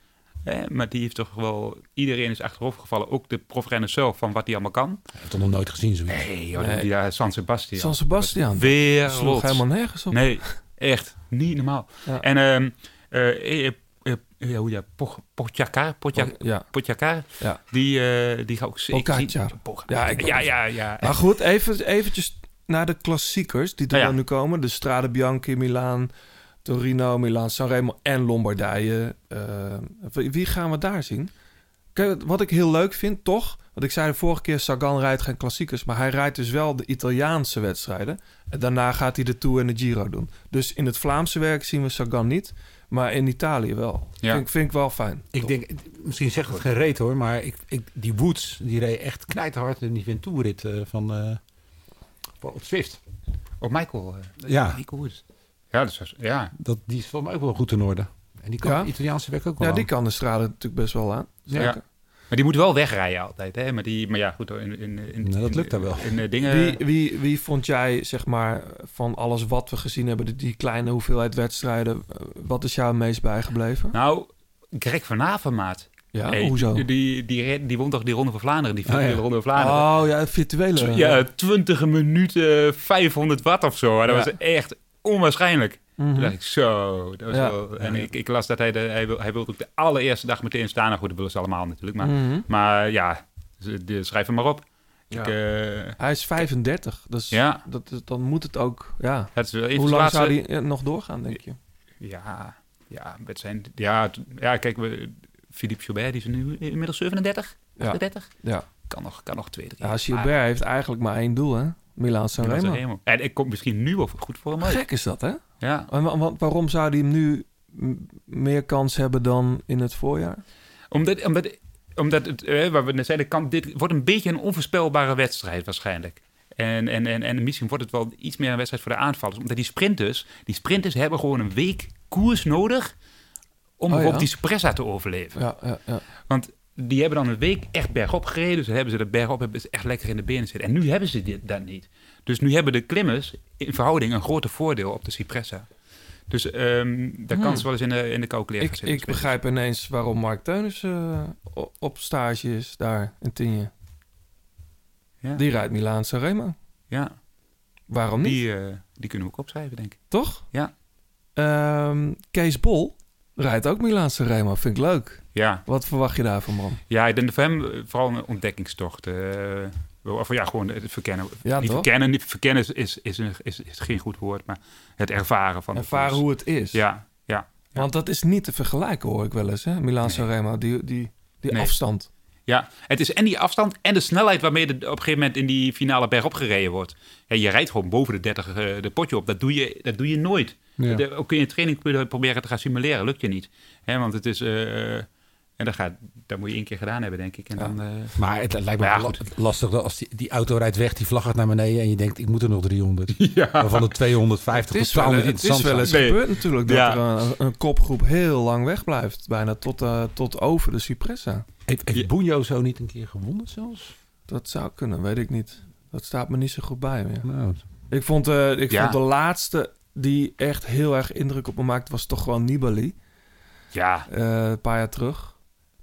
Hè? Maar die heeft toch wel... Iedereen is achterover gevallen. Ook de profrenners zelf, van wat hij allemaal kan. Ik heb het nog nooit gezien, zoiets. Nee, joh, Nee. die daar San Sebastian. San Sebastian. Weer sloeg helemaal nergens op. Nee, echt. Niet normaal. Ja. En ehm eh, eh, eh, eh, hoe ja, Poch- Pogacar, Pogacar, Ja, Ja. die, eh, die gaat ook zeker. Ja, ik- ja, ja, ja. maar goed, even, eventjes naar de klassiekers die er Ja, ja. dan nu komen. De Strade Bianchi, Milaan, Torino, Milaan, Sanremo en Lombardije. Ehm, wie gaan we daar zien? Kijk, wat ik heel leuk vind, toch, Want ik zei de vorige keer, Sagan rijdt geen klassiekers, maar hij rijdt dus wel de Italiaanse wedstrijden. En daarna gaat hij de Tour en de Giro doen. Dus in het Vlaamse werk zien we Sagan niet, maar in Italië wel. Ja. Vind, vind ik wel fijn. Ik denk, misschien zegt het geen reet hoor, maar ik, ik, die Woods, die reed echt knijterhard in die eh, van, eh van op Zwift. Op Michael. eh, Ja. Michael Woods. Ja, dat is, ja. Dat, die is volgens mij ook wel goed in orde. En die kan Ja. het Italiaanse werk ook wel Ja, die kan de strade natuurlijk best wel aan. Ja. Zeker. Maar die moet wel wegrijden altijd. Hè? Maar, die, maar ja, goed. In, in, in, Nou, dat lukt dan wel. In, eh, dingen, Wie, wie, wie vond jij, zeg maar, van alles wat we gezien hebben, die, die kleine hoeveelheid wedstrijden, eh, wat is jou het meest bijgebleven? Nou, Greg van Avermaat. Ja, Hey, hoezo? Die, die, die, die won toch die Ronde van Vlaanderen, die Oh, ja. virtuele Ronde van Vlaanderen. Oh ja, virtuele. Ja, 20 minuten, 500 watt of zo. Dat Ja. was echt onwaarschijnlijk. Mhm. Toen dacht ik, zo. Dat was Ja. wel, en ik, ik las dat hij, de, hij, wil, hij wilde ook de allereerste dag meteen staan. Nou goed, dat willen ze allemaal natuurlijk. Maar, Mhm. maar ja, ze- de, schrijf hem maar op. Ja. Ik, eh, Hij is 35, dus Ja. dat, is- dan moet het ook, ja. het is wel Hoe lang laatste- zou hij eh, nog doorgaan, denk je? Ja, ja, met zijn, ja, ja, kijk, we, Philippe Joubert, die is nu inmiddels 37, Ja. 38. Ja. Kan nog, kan nog twee, drie. Ja, Gilbert heeft eigenlijk maar één doel, hè? Milaan San Maar- Remo. Remo. En ik kom misschien nu wel goed voor hem uit. Gek is dat, hè? Ja, En wa- wa- waarom zou hij hem nu meer kans hebben dan in het voorjaar? omdat, omdat, omdat het, eh, waar we net zeiden, kan, dit wordt een beetje een onvoorspelbare wedstrijd waarschijnlijk. En, en, en, en misschien wordt het wel iets meer een wedstrijd voor de aanvallers. Omdat die sprinters, die sprinters hebben gewoon een week koers nodig om Oh, bijvoorbeeld ja? die Cipressa te overleven. Ja, ja, ja. Want die hebben dan een week echt bergop gereden. Dus dan hebben ze de bergop hebben ze echt lekker in de benen zitten. En nu hebben ze dit, dat niet. Dus nu hebben de klimmers in verhouding een groter voordeel op de Cipressa. Dus ehm daar kan Hmm. ze wel eens in de, in de koude kleren Ik, zitten. ik begrijp ineens waarom Mark Teunis eh, op stage is daar in Tienje. Ja, Die rijdt Milaan San Remo. ja Waarom niet? die, eh, die kunnen we ook opschrijven, denk ik. Toch? Ja. Ehm, Kees Bol rijdt ook Milaan San Remo. Vind ik leuk. Ja, Wat verwacht je daarvan, man? ja ik denk voor hem eh, vooral een ontdekkingstocht. eh, of ja, gewoon het verkennen. Ja, niet toch? verkennen, niet verkennen is, is, is, een- is, is geen goed woord, maar het ervaren van Ervaren hoe het is. Ja, ja. Want dat is niet te vergelijken, hoor ik wel eens, hè? Milaan San Remo, die, die, die Nee. afstand. Ja, het is en die afstand en de snelheid waarmee er op een gegeven moment in die finale berg gereden wordt. Ja, je rijdt gewoon boven de 30 eh, de potje op. Dat doe je, dat doe je nooit. Ja. De- ook in je training pro- proberen te gaan simuleren, lukt je niet. Hè, want het is... eh, en dat, gaat, dat moet je één keer gedaan hebben, denk ik. En Ja. dan, eh, Maar het lijkt me ja, lastig dat als die, die auto rijdt weg, die vlag gaat naar beneden en je denkt, ik moet er nog 300. [LAUGHS] ja. Waarvan de 250 Het is, totaal wel, niet het is interessant wel eens. Nee. gebeurd natuurlijk dat Ja. er een, een kopgroep heel lang wegblijft. Bijna tot, eh, tot over de Cipressa. Heeft, heeft Ja. Bunjo zo niet een keer gewonnen zelfs? Dat zou kunnen, weet ik niet. Dat staat me niet zo goed bij meer. Nou, Ik vond, eh, ik Ja. vond de laatste die echt heel erg indruk op me maakte, was toch gewoon Nibali. ja, eh, een paar jaar terug.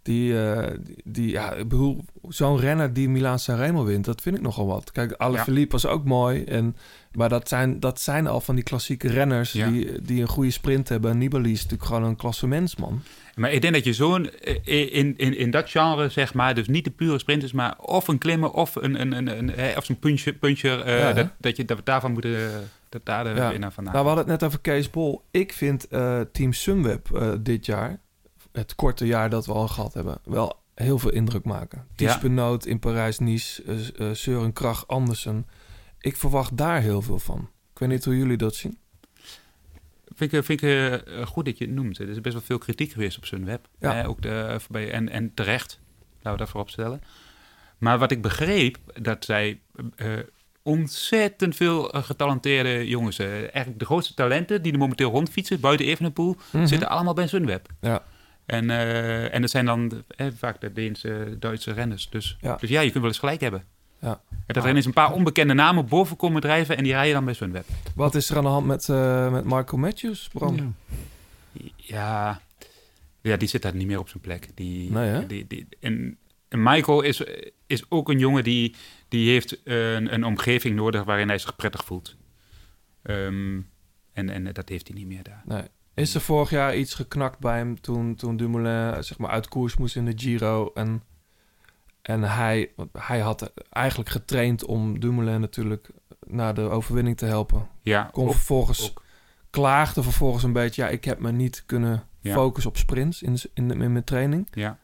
Die, eh, die, die- ja, ik bedoel, zo'n renner die Milaan Sanremo wint, dat vind ik nogal wat. Kijk, Alaphilippe was ook mooi. En, maar dat zijn, dat zijn al van die klassieke renners Ja. die, die een goede sprint hebben. En Nibali is natuurlijk gewoon een klassementsman. maar ik denk dat je zo'n... eh, In, in, in dat genre, zeg maar, dus niet de pure sprinters... maar of een klimmer of een, een, een, een, of zo'n puncher, puncher Ja, hè? dat, dat, je, dat we daarvan moeten... Dat daar de Ja. winnaar vandaan Nou, we hadden het net over Kees Bol. Ik vind eh, Team Sunweb eh, dit jaar, het korte jaar dat we al gehad hebben, wel heel veel indruk maken. Ja. Ties Benoot in Parijs-Nice, eh, eh, Søren Krach Andersen. Ik verwacht daar heel veel van. Ik weet niet hoe jullie dat zien. Vind ik, vind ik eh, goed dat je het noemt. Er is best wel veel kritiek geweest op Sunweb. Ja. Eh, ook de, en, en terecht, laten we dat voorop stellen. Maar wat ik begreep, dat zij eh, ontzettend veel eh, getalenteerde jongens... eh, eigenlijk de grootste talenten die er momenteel rondfietsen... buiten Evenepoel, Mhm. zitten allemaal bij Sunweb. Ja. En, eh, en dat zijn dan eh, vaak de Deense, Duitse renners. Dus Ja. dus ja, je kunt wel eens gelijk hebben. Ja. En dat er ineens een paar onbekende namen boven komen drijven... en die rijden dan bij Sunweb. Wat is er aan de hand met, eh, met Marco Matthews, Bram? Ja. Ja, ja, die zit daar niet meer op zijn plek. Die, Nee, die, die, en, en Michael is, is ook een jongen die, die heeft een, een omgeving nodig waarin hij zich prettig voelt. Ehm, en, en dat heeft hij niet meer daar. Nee. Is er vorig jaar iets geknakt bij hem toen, toen Dumoulin zeg maar, uit koers moest in de Giro? En, en hij, hij had eigenlijk getraind om Dumoulin natuurlijk naar de overwinning te helpen. Ja, Kon ook- vervolgens, ook. klaagde vervolgens een beetje... ja, ik heb me niet kunnen Ja. focussen op sprints in, in, in mijn training. Ja.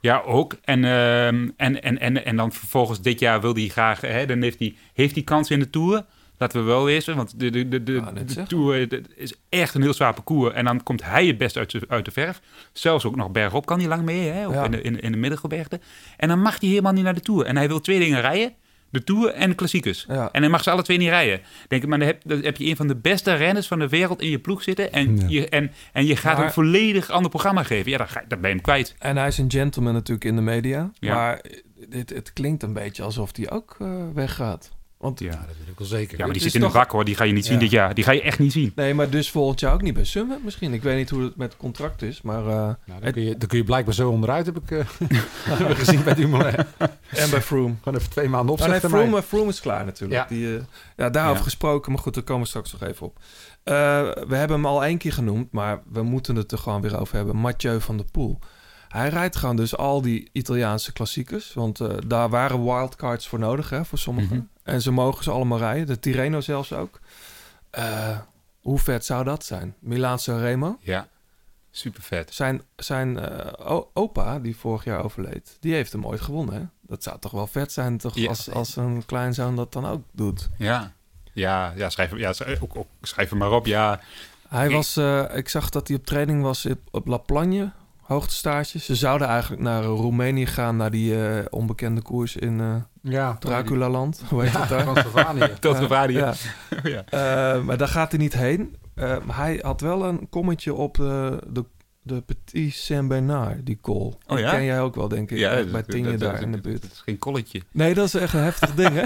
Ja, ook. En, ehm, en, en, en, en dan vervolgens dit jaar wil hij graag... Hè, dan heeft hij, heeft hij kans in de Tour. Laten we wel wezen. Want de, de, de, de, Ja, net de zeggen. Tour eh, is echt een heel zwaar parcours. En dan komt hij het best uit, uit de verf. Zelfs ook nog bergop kan hij lang mee. Hè, Ja. in, de, in, de- in de middelgebergte. En dan mag hij helemaal niet naar de Tour. En hij wil twee dingen rijden. De Tour en de klassiekers. Ja. En hij mag ze alle twee niet rijden. Denk ik, maar dan heb, dan heb je een van de beste renners van de wereld in je ploeg zitten. En, Ja. je, en, en je gaat Maar- een volledig ander programma geven. Ja, dan, ga, dan ben je hem kwijt. En hij is een gentleman natuurlijk in de media. Ja. Maar dit, het klinkt een beetje alsof hij ook eh, weggaat. Want Ja. dat weet ik wel zeker. Ja, maar die zit in de toch- bak hoor. Die ga je niet zien Ja. dit jaar. Die ga je echt niet zien. Nee, maar dus volgend jaar ook niet bij Summit misschien. Ik weet niet hoe het met het contract is, maar... eh, Nou, dan, het- kun je, dan kun je blijkbaar zo onderuit, heb ik eh, [LAUGHS] gezien bij Dumoulin. [LAUGHS] en bij Froome. Gewoon even twee maanden nee, opzetten. Froome, Froome is klaar natuurlijk. Ja. Die, eh, ja, daarover Ja. gesproken, maar goed, daar komen we straks nog even op. Eh, we hebben hem al één keer genoemd, maar we moeten het er gewoon weer over hebben. Mathieu van der Poel. Hij rijdt gewoon dus al die Italiaanse klassiekers. Want eh, daar waren wildcards voor nodig, hè, voor sommigen. Mhm. En ze mogen ze allemaal rijden. De Tirreno zelfs ook. Eh, hoe vet zou dat zijn? Milaan Sanremo. Ja, super vet. Zijn, zijn eh, opa, die vorig jaar overleed, die heeft hem ooit gewonnen. Hè? Dat zou toch wel vet zijn toch, Ja. als, als een kleinzoon dat dan ook doet. Ja, ja, ja, schrijf, ja schrijf, ook, ook, schrijf hem maar op. Ja, Hij was, eh, ik zag dat hij op training was op, op La Plagne, hoogtestage. Ze zouden eigenlijk naar eh, Roemenië gaan, naar die eh, onbekende koers in eh Ja, Dracula-land. [LAUGHS] Hoe heet Ja, dat daar? Transylvanië. [LAUGHS] ja. [LAUGHS] ja. Eh, maar daar gaat hij niet heen. Eh, maar hij had wel een kommetje op de, de Petit Saint-Bernard, die call. Oh Die ja? ken jij ook wel, denk ik, Ja, bij Tinje daar dat- in de buurt. Dat is geen kolletje. Nee, dat is echt een heftig ding, hè?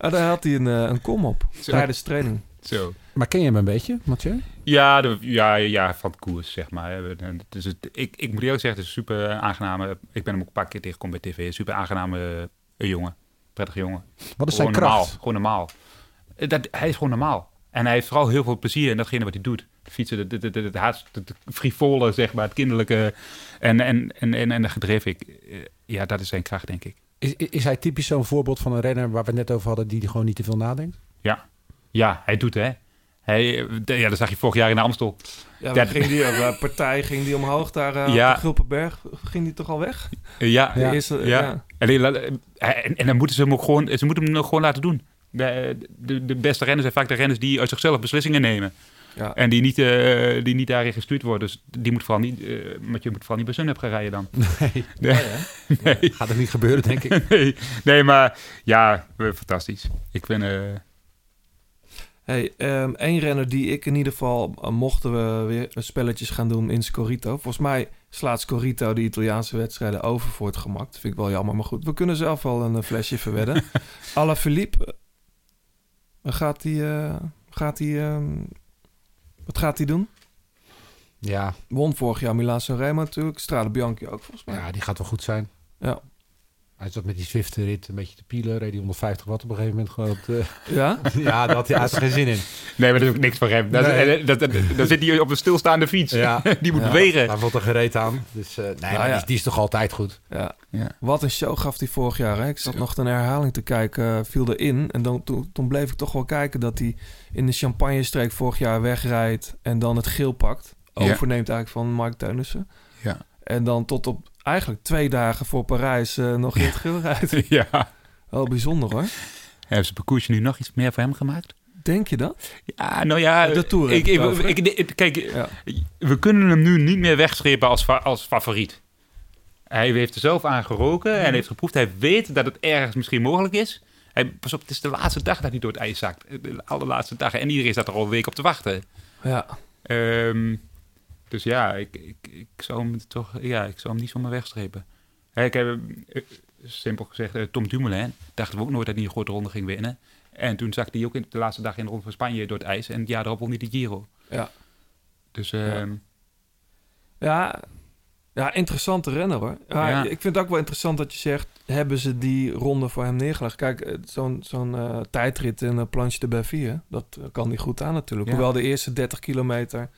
Maar daar had hij een, een kom op Zo. tijdens training. Zo. Maar ken je hem een beetje, Mathieu? Ja, de, ja, ja, van het koers, zeg maar. Dus het, ik, ik moet eerlijk zeggen, het is een super aangename... Ik ben hem ook een paar keer tegengekomen bij tv. Super aangename eh, jongen. Prettige jongen. Wat is zijn gewoon normaal. kracht? Gewoon normaal. Dat, hij is gewoon normaal. En hij heeft vooral heel veel plezier in datgene wat hij doet. Fietsen, het, het, het, het, frivole, zeg maar, het kinderlijke en, en, en, en, en de gedreven. Ik, Ja, dat is zijn kracht, denk ik. Is, is hij typisch zo'n voorbeeld van een renner waar we het net over hadden, die gewoon niet te veel nadenkt? Ja, ja hij doet hè. De- ja, dat zag je vorig jaar in de Amstel. Ja, waar ging die, eh, [LAUGHS] partij ging die omhoog daar eh Ja. op de Gulpenberg. Ging die toch al weg? Eh, Ja, ja. eerste- ja. ja. En, en, en dan moeten ze hem ook gewoon, ze moeten hem nog gewoon laten doen. De, de, de beste renners zijn vaak de renners die uit zichzelf beslissingen nemen. Ja. En die niet, eh, die niet daarin gestuurd worden. Dus die moet vooral niet, maar je moet vooral niet bij Sunweb gaan rijden dan. [LAUGHS] Nee, Nee, [LAUGHS] nee, gaat het niet gebeuren, denk ik. nee, nee, maar ja, fantastisch. Ik ben, eh, Hey, ehm één renner die ik in ieder geval... eh, mochten we weer spelletjes gaan doen in Scorito. Volgens mij slaat Scorito de Italiaanse wedstrijden over voor het gemak. Dat vind ik wel jammer, maar goed. We kunnen zelf wel een eh, flesje verwedden. [LAUGHS] Alla Philippe. eh, gaat hij... gaat hij ehm, wat gaat hij doen? Ja, Won vorig jaar Milaan Sanremo natuurlijk. Strade Bianchi ook volgens mij. ja, die gaat wel goed zijn. Ja. Hij zat met die Zwift-rit een beetje te pielen. Reed die 150 watt op een gegeven moment gewoon op de... [LAUGHS] Ja? Ja, daar had hij uit geen zin in. nee, maar dat is ook niks voor hem. Dat, Nee. dat, zit hij op een stilstaande fiets. Ja. [LAUGHS] die moet Ja. bewegen. Daar wordt er gereed aan. Dus eh, nee, maar ja. die, is- die is toch altijd goed. Ja. Ja. Wat een show gaf hij vorig jaar. Hè? Ik zat nog een herhaling te kijken, eh, viel erin. En dan, toen, toen bleef ik toch wel kijken dat hij in de Champagne-streek vorig jaar wegrijdt... en dan het geel pakt. Ja. Overneemt eigenlijk van Mark Teunissen. Ja. En dan tot op eigenlijk twee dagen voor Parijs eh, nog in het geel rijdt. [LAUGHS] ja. Wel bijzonder hoor. Hebben ze parcoursje nu nog iets meer voor hem gemaakt? Denk je dat? Ja, nou ja. De Tour Ik, ik, ik, kijk, Ja. we kunnen hem nu niet meer wegstrepen als, als favoriet. Hij heeft er zelf aan geroken Mhm. en heeft geproefd. Hij weet dat het ergens misschien mogelijk is. Hij, pas op, het is de laatste dag dat hij door het ijs zakt. De allerlaatste dag. En iedereen staat er al een week op te wachten. Ja. Ehm, dus ja, ik, ik, ik, zou hem toch, ja, ik zou hem niet zomaar wegstrepen. Hè, Ik heb, eh, simpel gezegd, eh, Tom Dumoulin, dachten we ook nooit dat hij een grote ronde ging winnen. En toen zakte hij ook in de laatste dag in de ronde van Spanje door het ijs. En het jaar daarop won hij de Giro. Ja. Dus ehm, Ja, ja interessante renner hoor. Ja, Ja. Ik vind het ook wel interessant dat je zegt... hebben ze die ronde voor hem neergelegd? Kijk, eh, zo'n zo'n tijdrit in een planche de Bavie... dat kan hij goed aan natuurlijk. Ja. Hoewel de eerste 30 kilometer...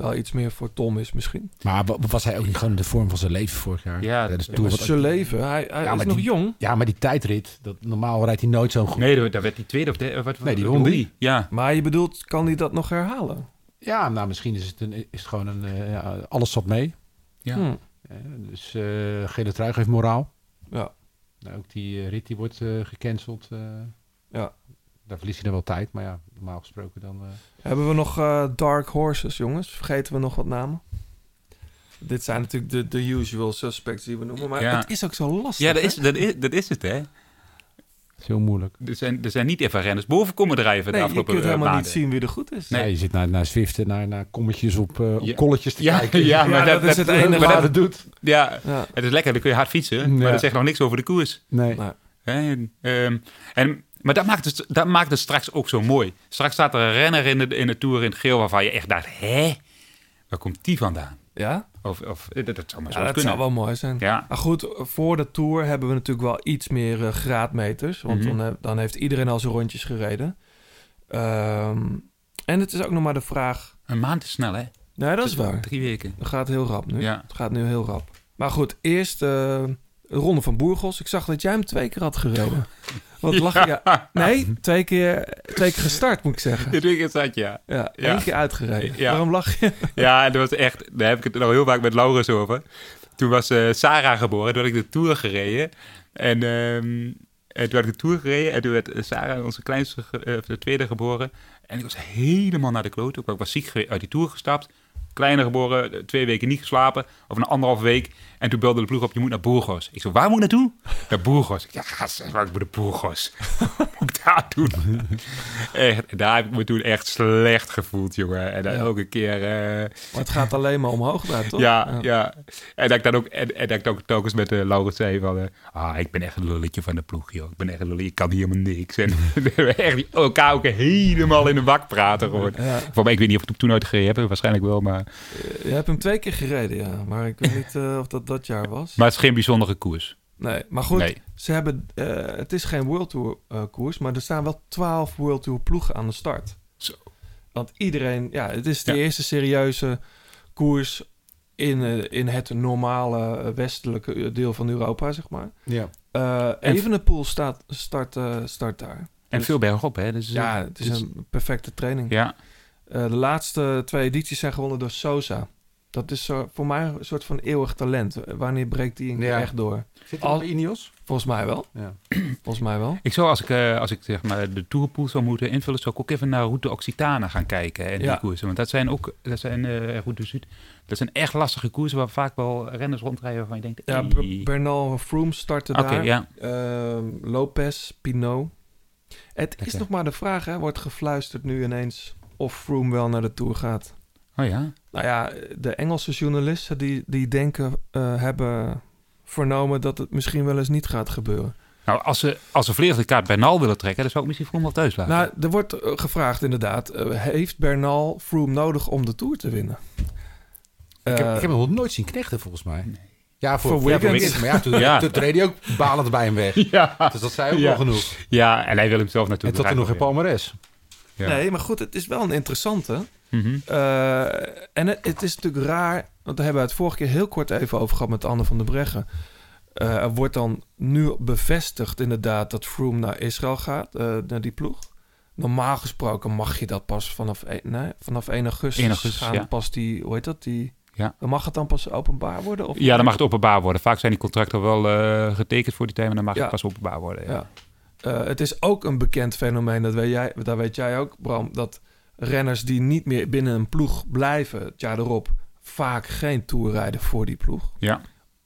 wel iets meer voor Tom is misschien. Maar wa- was hij ook niet gewoon in de vorm van zijn leven vorig jaar? Ja, dat is ja, toen Maar wat- zijn leven, hij, hij Ja, is nog die- jong. Ja, maar die tijdrit, dat, normaal rijdt hij nooit zo'n goed. nee, daar werd hij tweede of derde. Wat, Nee, die wat- won die. Ja, Maar je bedoelt, kan hij dat nog herhalen? Ja, nou misschien is het, een, is het gewoon een... eh, ja, alles zat mee. ja. Hm. Eh, dus eh, gele trui geeft moraal. Ja. Nou, ook die eh, rit die wordt eh, gecanceld. eh. Ja. Daar verlies je dan wel tijd, maar ja, normaal gesproken dan... eh, Hebben we nog eh, Dark Horses, jongens? Vergeten we nog wat namen? Dit zijn natuurlijk de, de usual suspects die we noemen. Maar Ja. het is ook zo lastig. Ja, dat is, dat, is, dat is het, hè. is heel moeilijk. Er zijn, er zijn niet even renners boven komen drijven de Nee, je afgelopen kunt eh, helemaal niet maanden. zien wie er goed is. Nee. je zit naar, naar Zwift, naar, naar kommetjes op, op Ja. kolletjes te Ja, kijken. ja, maar dat, dat is het enige wat dat- het doet. Ja, Ja. het is lekker, dan kun je hard fietsen. Ja. Maar dat zegt nog niks over de koers. Nee. En, ehm, en, maar dat maakt, het, dat maakt het straks ook zo mooi. Straks staat er een renner in de, in de Tour in het geel waarvan je echt dacht... Hé, waar komt die vandaan? Ja? Of, of eh, dat, dat zou maar Ja, zo dat kunnen. zou wel mooi zijn. Ja. Maar goed, voor de Tour hebben we natuurlijk wel iets meer eh, graadmeters. Want Mhm. dan, dan heeft iedereen al zijn rondjes gereden. Ehm, en het is ook nog maar de vraag... Een maand is snel, hè? Nee, dat is waar. Drie weken. Het gaat heel rap nu. Ja. Het gaat nu heel rap. Maar goed, eerst eh, Ronde van Bourgos. Ik zag dat jij hem twee keer had gereden. [LAUGHS] Wat lach je? Nee, twee keer, twee keer gestart moet ik zeggen. Dit weekend zat ja. Ja, Ja. één keer uitgereden. Ja. Waarom lach je? [LAUGHS] Ja, en dat was echt... Daar heb ik het nog heel vaak met Laurens over. Toen was eh, Sarah geboren. Toen had ik de Tour gereden. En, ehm, en toen had ik de Tour gereden. En toen werd eh, Sarah, onze kleinste, eh, de tweede geboren. En ik was helemaal naar de kloot. Ik was ziek uit die Tour gestapt. Kleine geboren, eh, twee weken niet geslapen. Of een anderhalf week. En toen belde de ploeg op, je moet naar Burgos. Ik zei, waar moet ik naartoe? [LAUGHS] Naar Burgos. Ja, ik moet naar Burgos. [LAUGHS] Wat moet ik daar doen? [LAUGHS] echt, daar heb ik me toen echt slecht gevoeld, jongen. En dan Ja. elke keer... eh, Maar het gaat alleen maar omhoog daar, toch? ja, ja, En dat ik dan ook, en, en dat ik ook telkens met de Laurens zei van... eh, ah, ik ben echt een lulletje van de ploeg, joh. Ik ben echt een lulletje, ik kan hier helemaal niks. En we hebben echt elkaar ook gewoon in de bak praten gewoon. Ja. Voor mij, ik weet niet of ik toen nooit gereden heb, waarschijnlijk wel, maar... Je hebt hem twee keer gereden, ja. Maar ik weet niet eh, of dat dat jaar was. Maar het is geen bijzondere koers. Nee, maar goed. Nee. Ze hebben, eh, het is geen World Tour eh, koers, maar er staan wel twaalf World Tour ploegen aan de start. Zo. Want iedereen, ja, het is de Ja. eerste serieuze koers in, eh, in het normale westelijke deel van Europa, zeg maar. Ja. Eh En- Evenepoel staat, start, start daar. En Dus- veel bergop, hè. Dus, Ja, het is dus- een perfecte training. Ja, Eh, de laatste twee edities zijn gewonnen door Sosa. Dat is zo, voor mij een soort van eeuwig talent. Wanneer breekt die een keer Ja. echt door? Zit Al- er bij Ineos? Volgens mij wel. Ja. Volgens mij wel. ik zou als ik, eh, als ik zeg maar de Tourpool zou moeten invullen, zou ik ook even naar Route Occitane gaan kijken en Ja. die koersen. Want dat zijn ook, dat zijn eh Route Zuid, dat zijn echt lastige koersen waar vaak wel renners rondrijden waarvan je denkt, Ja, Bernal Froome startte Oké, daar. ja. Ehm, Lopez, Pinot. Het is nog maar de vraag, hè. Wordt gefluisterd nu ineens of Froome wel naar de Tour gaat. Oh ja. Nou ja, de Engelse journalisten die, die denken, eh, hebben vernomen dat het misschien wel eens niet gaat gebeuren. Nou, als ze, als ze volledig de kaart Bernal willen trekken, dan zou ik misschien Vroom wel thuis laten. Nou, er wordt eh, gevraagd inderdaad, eh, heeft Bernal Froome nodig om de Tour te winnen? Ik heb, ik heb hem nog nooit zien knechten, volgens mij. Ja, voor, Voor voor, ja, voor Wiggins. Wiggins. Maar ja, toen, Ja. toen reed hij ook balend bij hem weg. [LAUGHS] ja. Dus dat zei ook Ja. wel genoeg. ja, en hij wil hem zelf En natuurlijk tot er nog geen palmares. Ja. Nee, maar goed, het is wel een interessante. Mhm. Eh, en het, het is natuurlijk raar, want daar hebben we het vorige keer heel kort even over gehad met Anne van der Breggen. Eh, er wordt dan nu bevestigd inderdaad dat Froome naar Israël gaat, eh, naar die ploeg. Normaal gesproken mag je dat pas vanaf, e- nee, vanaf 1 augustus, 1 augustus, gaan ja. pas die, hoe heet dat, die... Ja. Dan mag het dan pas openbaar worden? Of Ja, dan mag het openbaar worden. Vaak zijn die contracten wel getekend voor die tijd, maar dan mag Ja. het pas openbaar worden. Ja. Het is ook een bekend fenomeen, dat weet jij, daar weet jij ook, Bram, dat renners die niet meer binnen een ploeg blijven het jaar erop, vaak geen tour rijden voor die ploeg. Ja.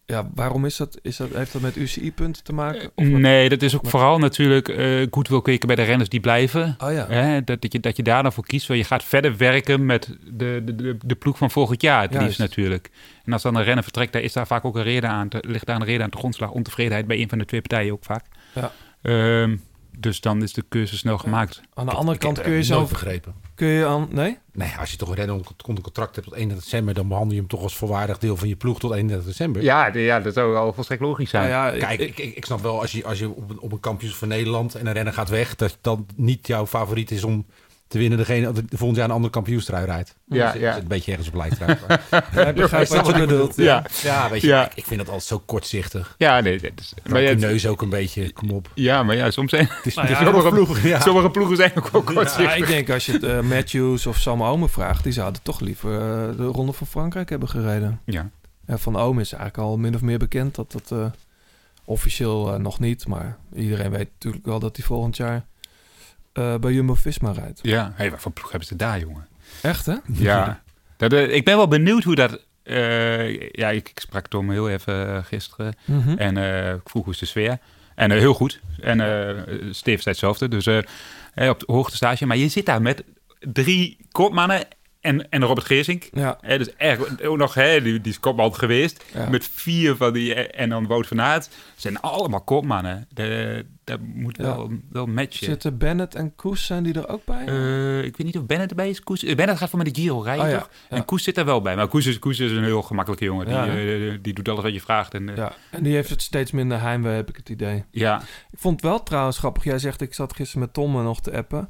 Ja, waarom is dat? Is dat heeft dat met UCI-punten te maken? Of met- Nee, dat is ook met- vooral natuurlijk eh goed wil kweken bij de renners die blijven. Oh ja. Hè, dat, dat, je, dat je daar dan voor kiest. Want je gaat verder werken met de, de, de, de ploeg van volgend jaar, het Juist. liefst natuurlijk. En als dan een renner vertrekt, daar is daar vaak ook een reden aan. te- ligt daar een reden aan te grondslag. Ontevredenheid bij een van de twee partijen ook vaak. Ja. Ehm, dus dan is de keuze snel gemaakt. Aan de andere Ik kant kun je zo... nooit begrepen. Kun je aan... Nee? Nee, als je toch een renner onder contract hebt tot 31 december, dan behandel je hem toch als volwaardig deel van je ploeg tot 31 december. Ja, de- ja dat zou al volstrekt logisch zijn. Nou ja, Kijk, ik- ik, ik, ik snap wel als je, als je op een, op een kampioen van Nederland en een renner gaat weg, dat dan niet jouw favoriet is om te winnen degene dat volgend jaar een andere kampioenstrui rijdt. Ja, Dus ja. het een beetje ergens op lijkt trouwens. [LAUGHS] Ja, ik begrijp wat je bedoelt. Ja, ja, weet je, Ja. Ik, ik vind dat altijd zo kortzichtig. ja nee. Dat is, maar je neus ook een beetje, kom op. ja, maar ja, soms zijn Het is, [LAUGHS] Nou het ja, is sommige, ploegen. [LAUGHS] Ja. sommige ploegen zijn ook wel kortzichtig. Ja, ik denk als je het, eh, Matthews of Sam Omen vraagt, die zouden toch liever eh, de Ronde van Frankrijk hebben gereden. Ja. En van Oom is eigenlijk al min of meer bekend dat dat eh, officieel nog niet. Maar iedereen weet natuurlijk wel dat hij volgend jaar eh, bij Jumbo-Visma rijdt. Ja, hey, wat voor ploeg hebben ze daar, jongen? Echt, hè? Ja. Dat, eh, ik ben wel benieuwd hoe dat... eh, ja, ik, ik sprak Tom heel even gisteren. Mhm. En eh, ik vroeg hoe is de sfeer. En heel goed. En eh Steve zei hetzelfde. Dus op het hoogtestage. Maar je zit daar met drie kopmannen en, en Robert Geesink. Ja. Hè, dus echt ook nog, hè, die, die is kopman geweest. Ja. Met vier van die, eh, en dan Wout van Aert. zijn allemaal kopmannen. De- Dat moet Ja. wel, wel matchen. Zitten Bennett en Koes, zijn die er ook bij? Eh, ik weet niet of Bennett erbij is. Koes, eh, Bennett gaat voor mij de Giro rijden, Oh ja. En Koes zit er wel bij. Maar Koes is, Koes is een heel gemakkelijke jongen. Die, die doet alles wat je vraagt. En, ja, en die heeft het steeds minder heimwee, heb ik het idee. ja. Ik vond het wel trouwens grappig. Jij zegt, ik zat gisteren met Tom nog te appen.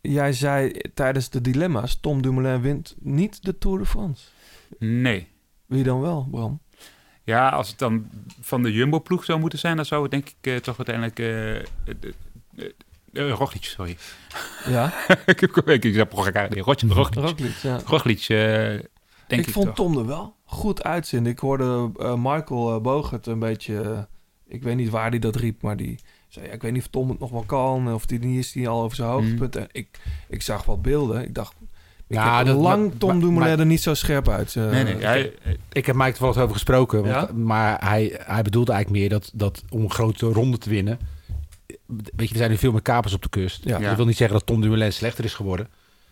Jij zei tijdens de dilemma's, Tom Dumoulin wint niet de Tour de France. Nee. Wie dan wel, Bram? Ja, als het dan van de Jumbo-ploeg zou moeten zijn... dan zou het denk ik eh, toch uiteindelijk... eh, Roglic, sorry. Ja, [LAUGHS] ik heb ik ik Roglic. Roglic. [LAUGHS] Roglic, ja. Roglic, denk ik, ik vond toch. Tom er wel goed uitzien. Ik hoorde Michael uh, Bogert een beetje... ik weet niet waar hij dat riep, maar die zei... Ja, ik weet niet of Tom het nog wel kan. Of die niet is die al over zijn hoogtepunt. En ik, ik zag wel beelden. Ik dacht... Ik Ja, heb dat- lang Tom maar- Dumoulin maar- er niet zo scherp uit. eh. Nee, nee. Hij, Ik heb Mike er wel eens over gesproken. Want, Ja? Maar hij, hij bedoelde eigenlijk meer dat, dat om een grote ronde te winnen... Weet je, er zijn nu veel meer kapers op de kust. Ja. Dat wil niet zeggen dat Tom Dumoulin slechter is geworden.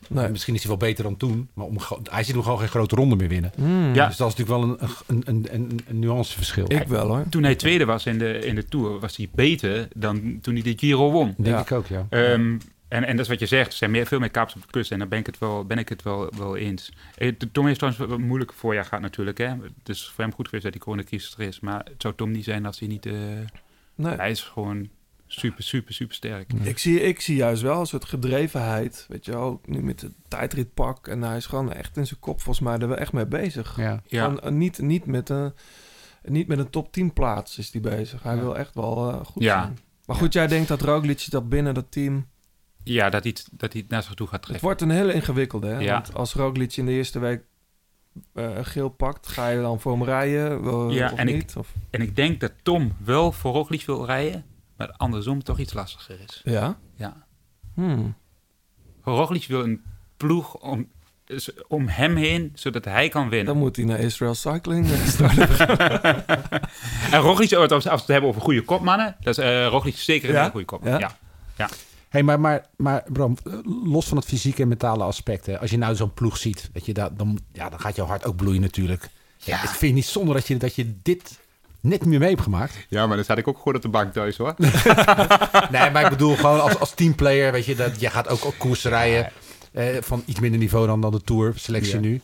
Nee. Misschien is hij wel beter dan toen. Maar om, hij ziet hem gewoon geen grote ronde meer winnen. Hmm. Ja. Dus dat is natuurlijk wel een, een, een, een, een nuanceverschil. Ik wel hoor. toen hij tweede was in de, in de Tour... was hij beter dan toen hij de Giro won. Denk Ja. ik ook, ja. Ehm, en, en dat is wat je zegt. Er zijn meer, veel meer kapers op de kust. En daar ben ik het wel, ben ik het wel, wel eens. Eh, Tom heeft trouwens een moeilijk voorjaar gehad natuurlijk. Hè? Het is voor hem goed geweest dat die coronacrisis er is. Maar het zou Tom niet zijn als hij niet... eh, Nee. Hij is gewoon super, super, super sterk. Ik zie, ik zie juist wel een soort gedrevenheid. Weet je wel, nu met het tijdritpak. En hij is gewoon echt in zijn kop volgens mij er wel echt mee bezig. ja. Ja, Gewoon, eh, niet, niet, met een, niet met een top 10 plaats is hij bezig. Hij Ja. wil echt wel eh, goed Ja. zijn. Maar goed, jij denkt dat Roglic dat binnen dat team... ja dat, hij, het- dat hij het naar zich toe gaat Het trekken. wordt een hele ingewikkelde, hè? Ja. Want als Roglic in de eerste week eh, geel pakt... ga je dan voor hem rijden Ja, of en ik- niet? Of, En ik denk dat Tom wel voor Roglic wil rijden. Maar andersom toch iets lastiger is. ja? Ja. Hmm. Roglic wil een ploeg om, dus om hem heen, zodat hij kan winnen. Dan moet hij naar Israel Cycling eh, [LAUGHS] starten. [LAUGHS] En Roglic, als we als we het hebben over goede kopmannen, dat is uh, Roglic zeker een Ja? goede kopman. Ja? Ja. Hey, maar, maar, maar Bram, eh, los van het fysieke en mentale aspect. Hè, als je nou zo'n ploeg ziet, weet je, dat, dan, ja, dan gaat jouw hart ook bloeien natuurlijk. Ja. Ik vind niet zonder dat je, dat je dit net niet meer mee hebt gemaakt. ja, maar dan zat ik ook gewoon op de bank thuis hoor. [LAUGHS] Nee, maar ik bedoel gewoon als, als teamplayer, weet je, dat je gaat ook, ook koersen rijden. Eh, van iets minder niveau dan, dan de Tour selectie Ja. nu.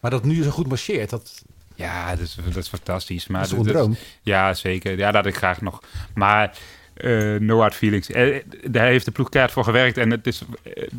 Maar dat nu zo goed marcheert, dat, Ja, dat is, dat is fantastisch. Maar dat is een droom. Ja, zeker. Ja, dat ik graag nog. Maar eh no hard feelings. Eh, daar heeft de ploeg keihard voor gewerkt. En het is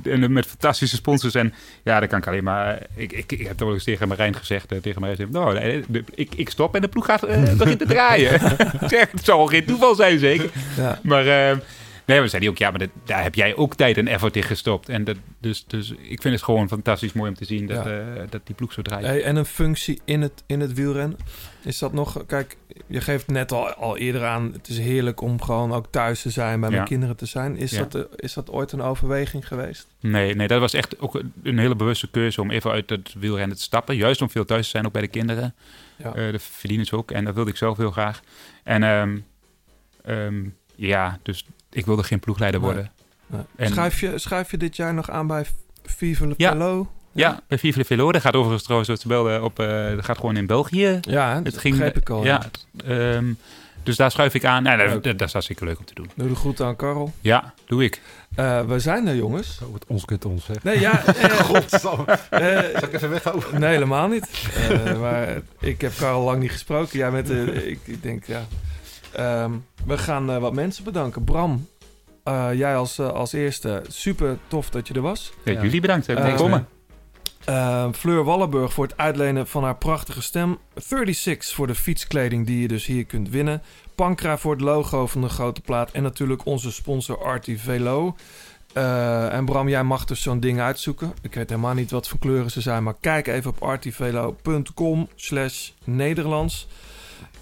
eh, met fantastische sponsors. En ja, dat kan ik alleen maar... Ik, ik, ik heb toch wel eens tegen Marijn gezegd. eh, tegen Marijn gezegd, nou, eh, de- ik, ik stop en de ploeg gaat eh begint te draaien. [LAUGHS] Het zal geen toeval zijn, zeker. ja. Maar... eh, Nee, we zeiden ook, ja, maar dat, daar heb jij ook tijd en effort in gestopt. En dat, dus, dus ik vind het gewoon fantastisch mooi om te zien dat, Ja. eh, dat die ploeg zo draait. Hey, en een functie in het, in het wielrennen. Is dat nog... Kijk, je geeft net al, al eerder aan... Het is heerlijk om gewoon ook thuis te zijn, bij mijn kinderen te zijn. Is, Ja. dat, eh, is dat ooit een overweging geweest? Nee, nee, dat was echt ook een hele bewuste keuze om even uit het wielrennen te stappen. Juist om veel thuis te zijn, ook bij de kinderen. Ja. Eh dat verdienen ze ook en dat wilde ik zelf heel graag. En ehm, ehm, ja, dus ik wilde geen ploegleider worden. Nee. En- Schrijf, je, schrijf je dit jaar nog aan bij Vive le Ja. Velo? Ja, bij Vive le Velo. Dat gaat overigens trouwens, wat ze belden, op, eh, dat gaat gewoon in België. Ja, Het dat ging, begreep ik al. Ja, ehm, dus daar schuif ik aan. Nou, dat, dat, dat is hartstikke leuk om te doen. Doe de groeten aan Karel. Ja, doe ik. Eh, we zijn er, jongens. Zo, het ons kunt ons, zeg. Nee, ja. [LAUGHS] eh, eh, Zal ik even weghouden? nee, helemaal niet. Eh, maar ik heb Karel lang niet gesproken. Jij met ik denk, ja... Ehm, we gaan eh, wat mensen bedanken. Bram, eh, jij als, eh, als eerste. Super tof dat je er was. Ja, Ja. Jullie bedankt komen. Eh, Fleur Wallenburg voor het uitlenen van haar prachtige stem. 36 voor de fietskleding die je dus hier kunt winnen. Pankra voor het logo van de grote plaat. En natuurlijk onze sponsor Arti Velo. Eh, en Bram, jij mag dus zo'n ding uitzoeken. Ik weet helemaal niet wat voor kleuren ze zijn, maar kijk even op artivelo.com slash Nederlands.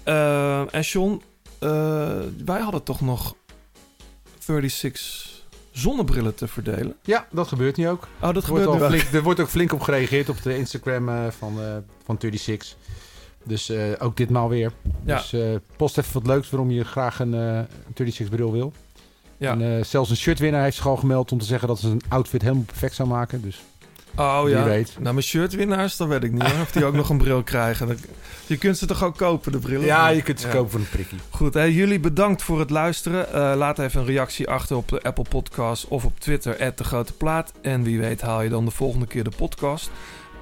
En John, eh, wij hadden toch nog 36 zonnebrillen te verdelen? Ja, dat gebeurt nu ook. Oh, dat Er wordt, gebeurt flink, er wordt ook flink op gereageerd op de Instagram eh, van, eh van 36. Dus ook ditmaal weer. Ja. Dus post even wat leuks waarom je graag een, eh, een 36 bril wil. Ja. En zelfs een shirtwinnaar heeft zich al gemeld om te zeggen dat ze een outfit helemaal perfect zou maken. Dus Oh Wie ja, weet. nou mijn shirtwinnaars, dat weet ik niet hoor. Of die ook [LAUGHS] nog een bril krijgen. Je kunt ze toch ook kopen, de brillen? ja, je kunt ze Ja. kopen voor een prikkie. Goed, hè, jullie bedankt voor het luisteren. Eh, laat even een reactie achter op de Apple Podcast of op Twitter, de Grote Plaat. En wie weet haal je dan de volgende keer de podcast.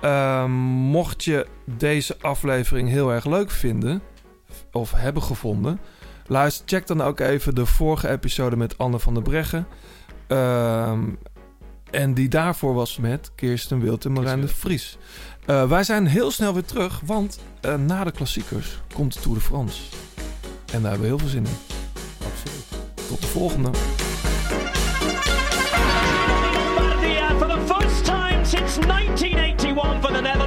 Ehm, mocht je deze aflevering heel erg leuk vinden, of hebben gevonden... Luister, check dan ook even de vorige episode met Anne van der Breggen. Ehm, en die daarvoor was met Kirsten Wild en Marijn de Vries. Eh, wij zijn heel snel weer terug, want eh, na de klassiekers komt de Tour de France. En daar hebben we heel veel zin in. Absoluut. Tot de volgende. Bardia for the first time since 1981 for the Netherlands.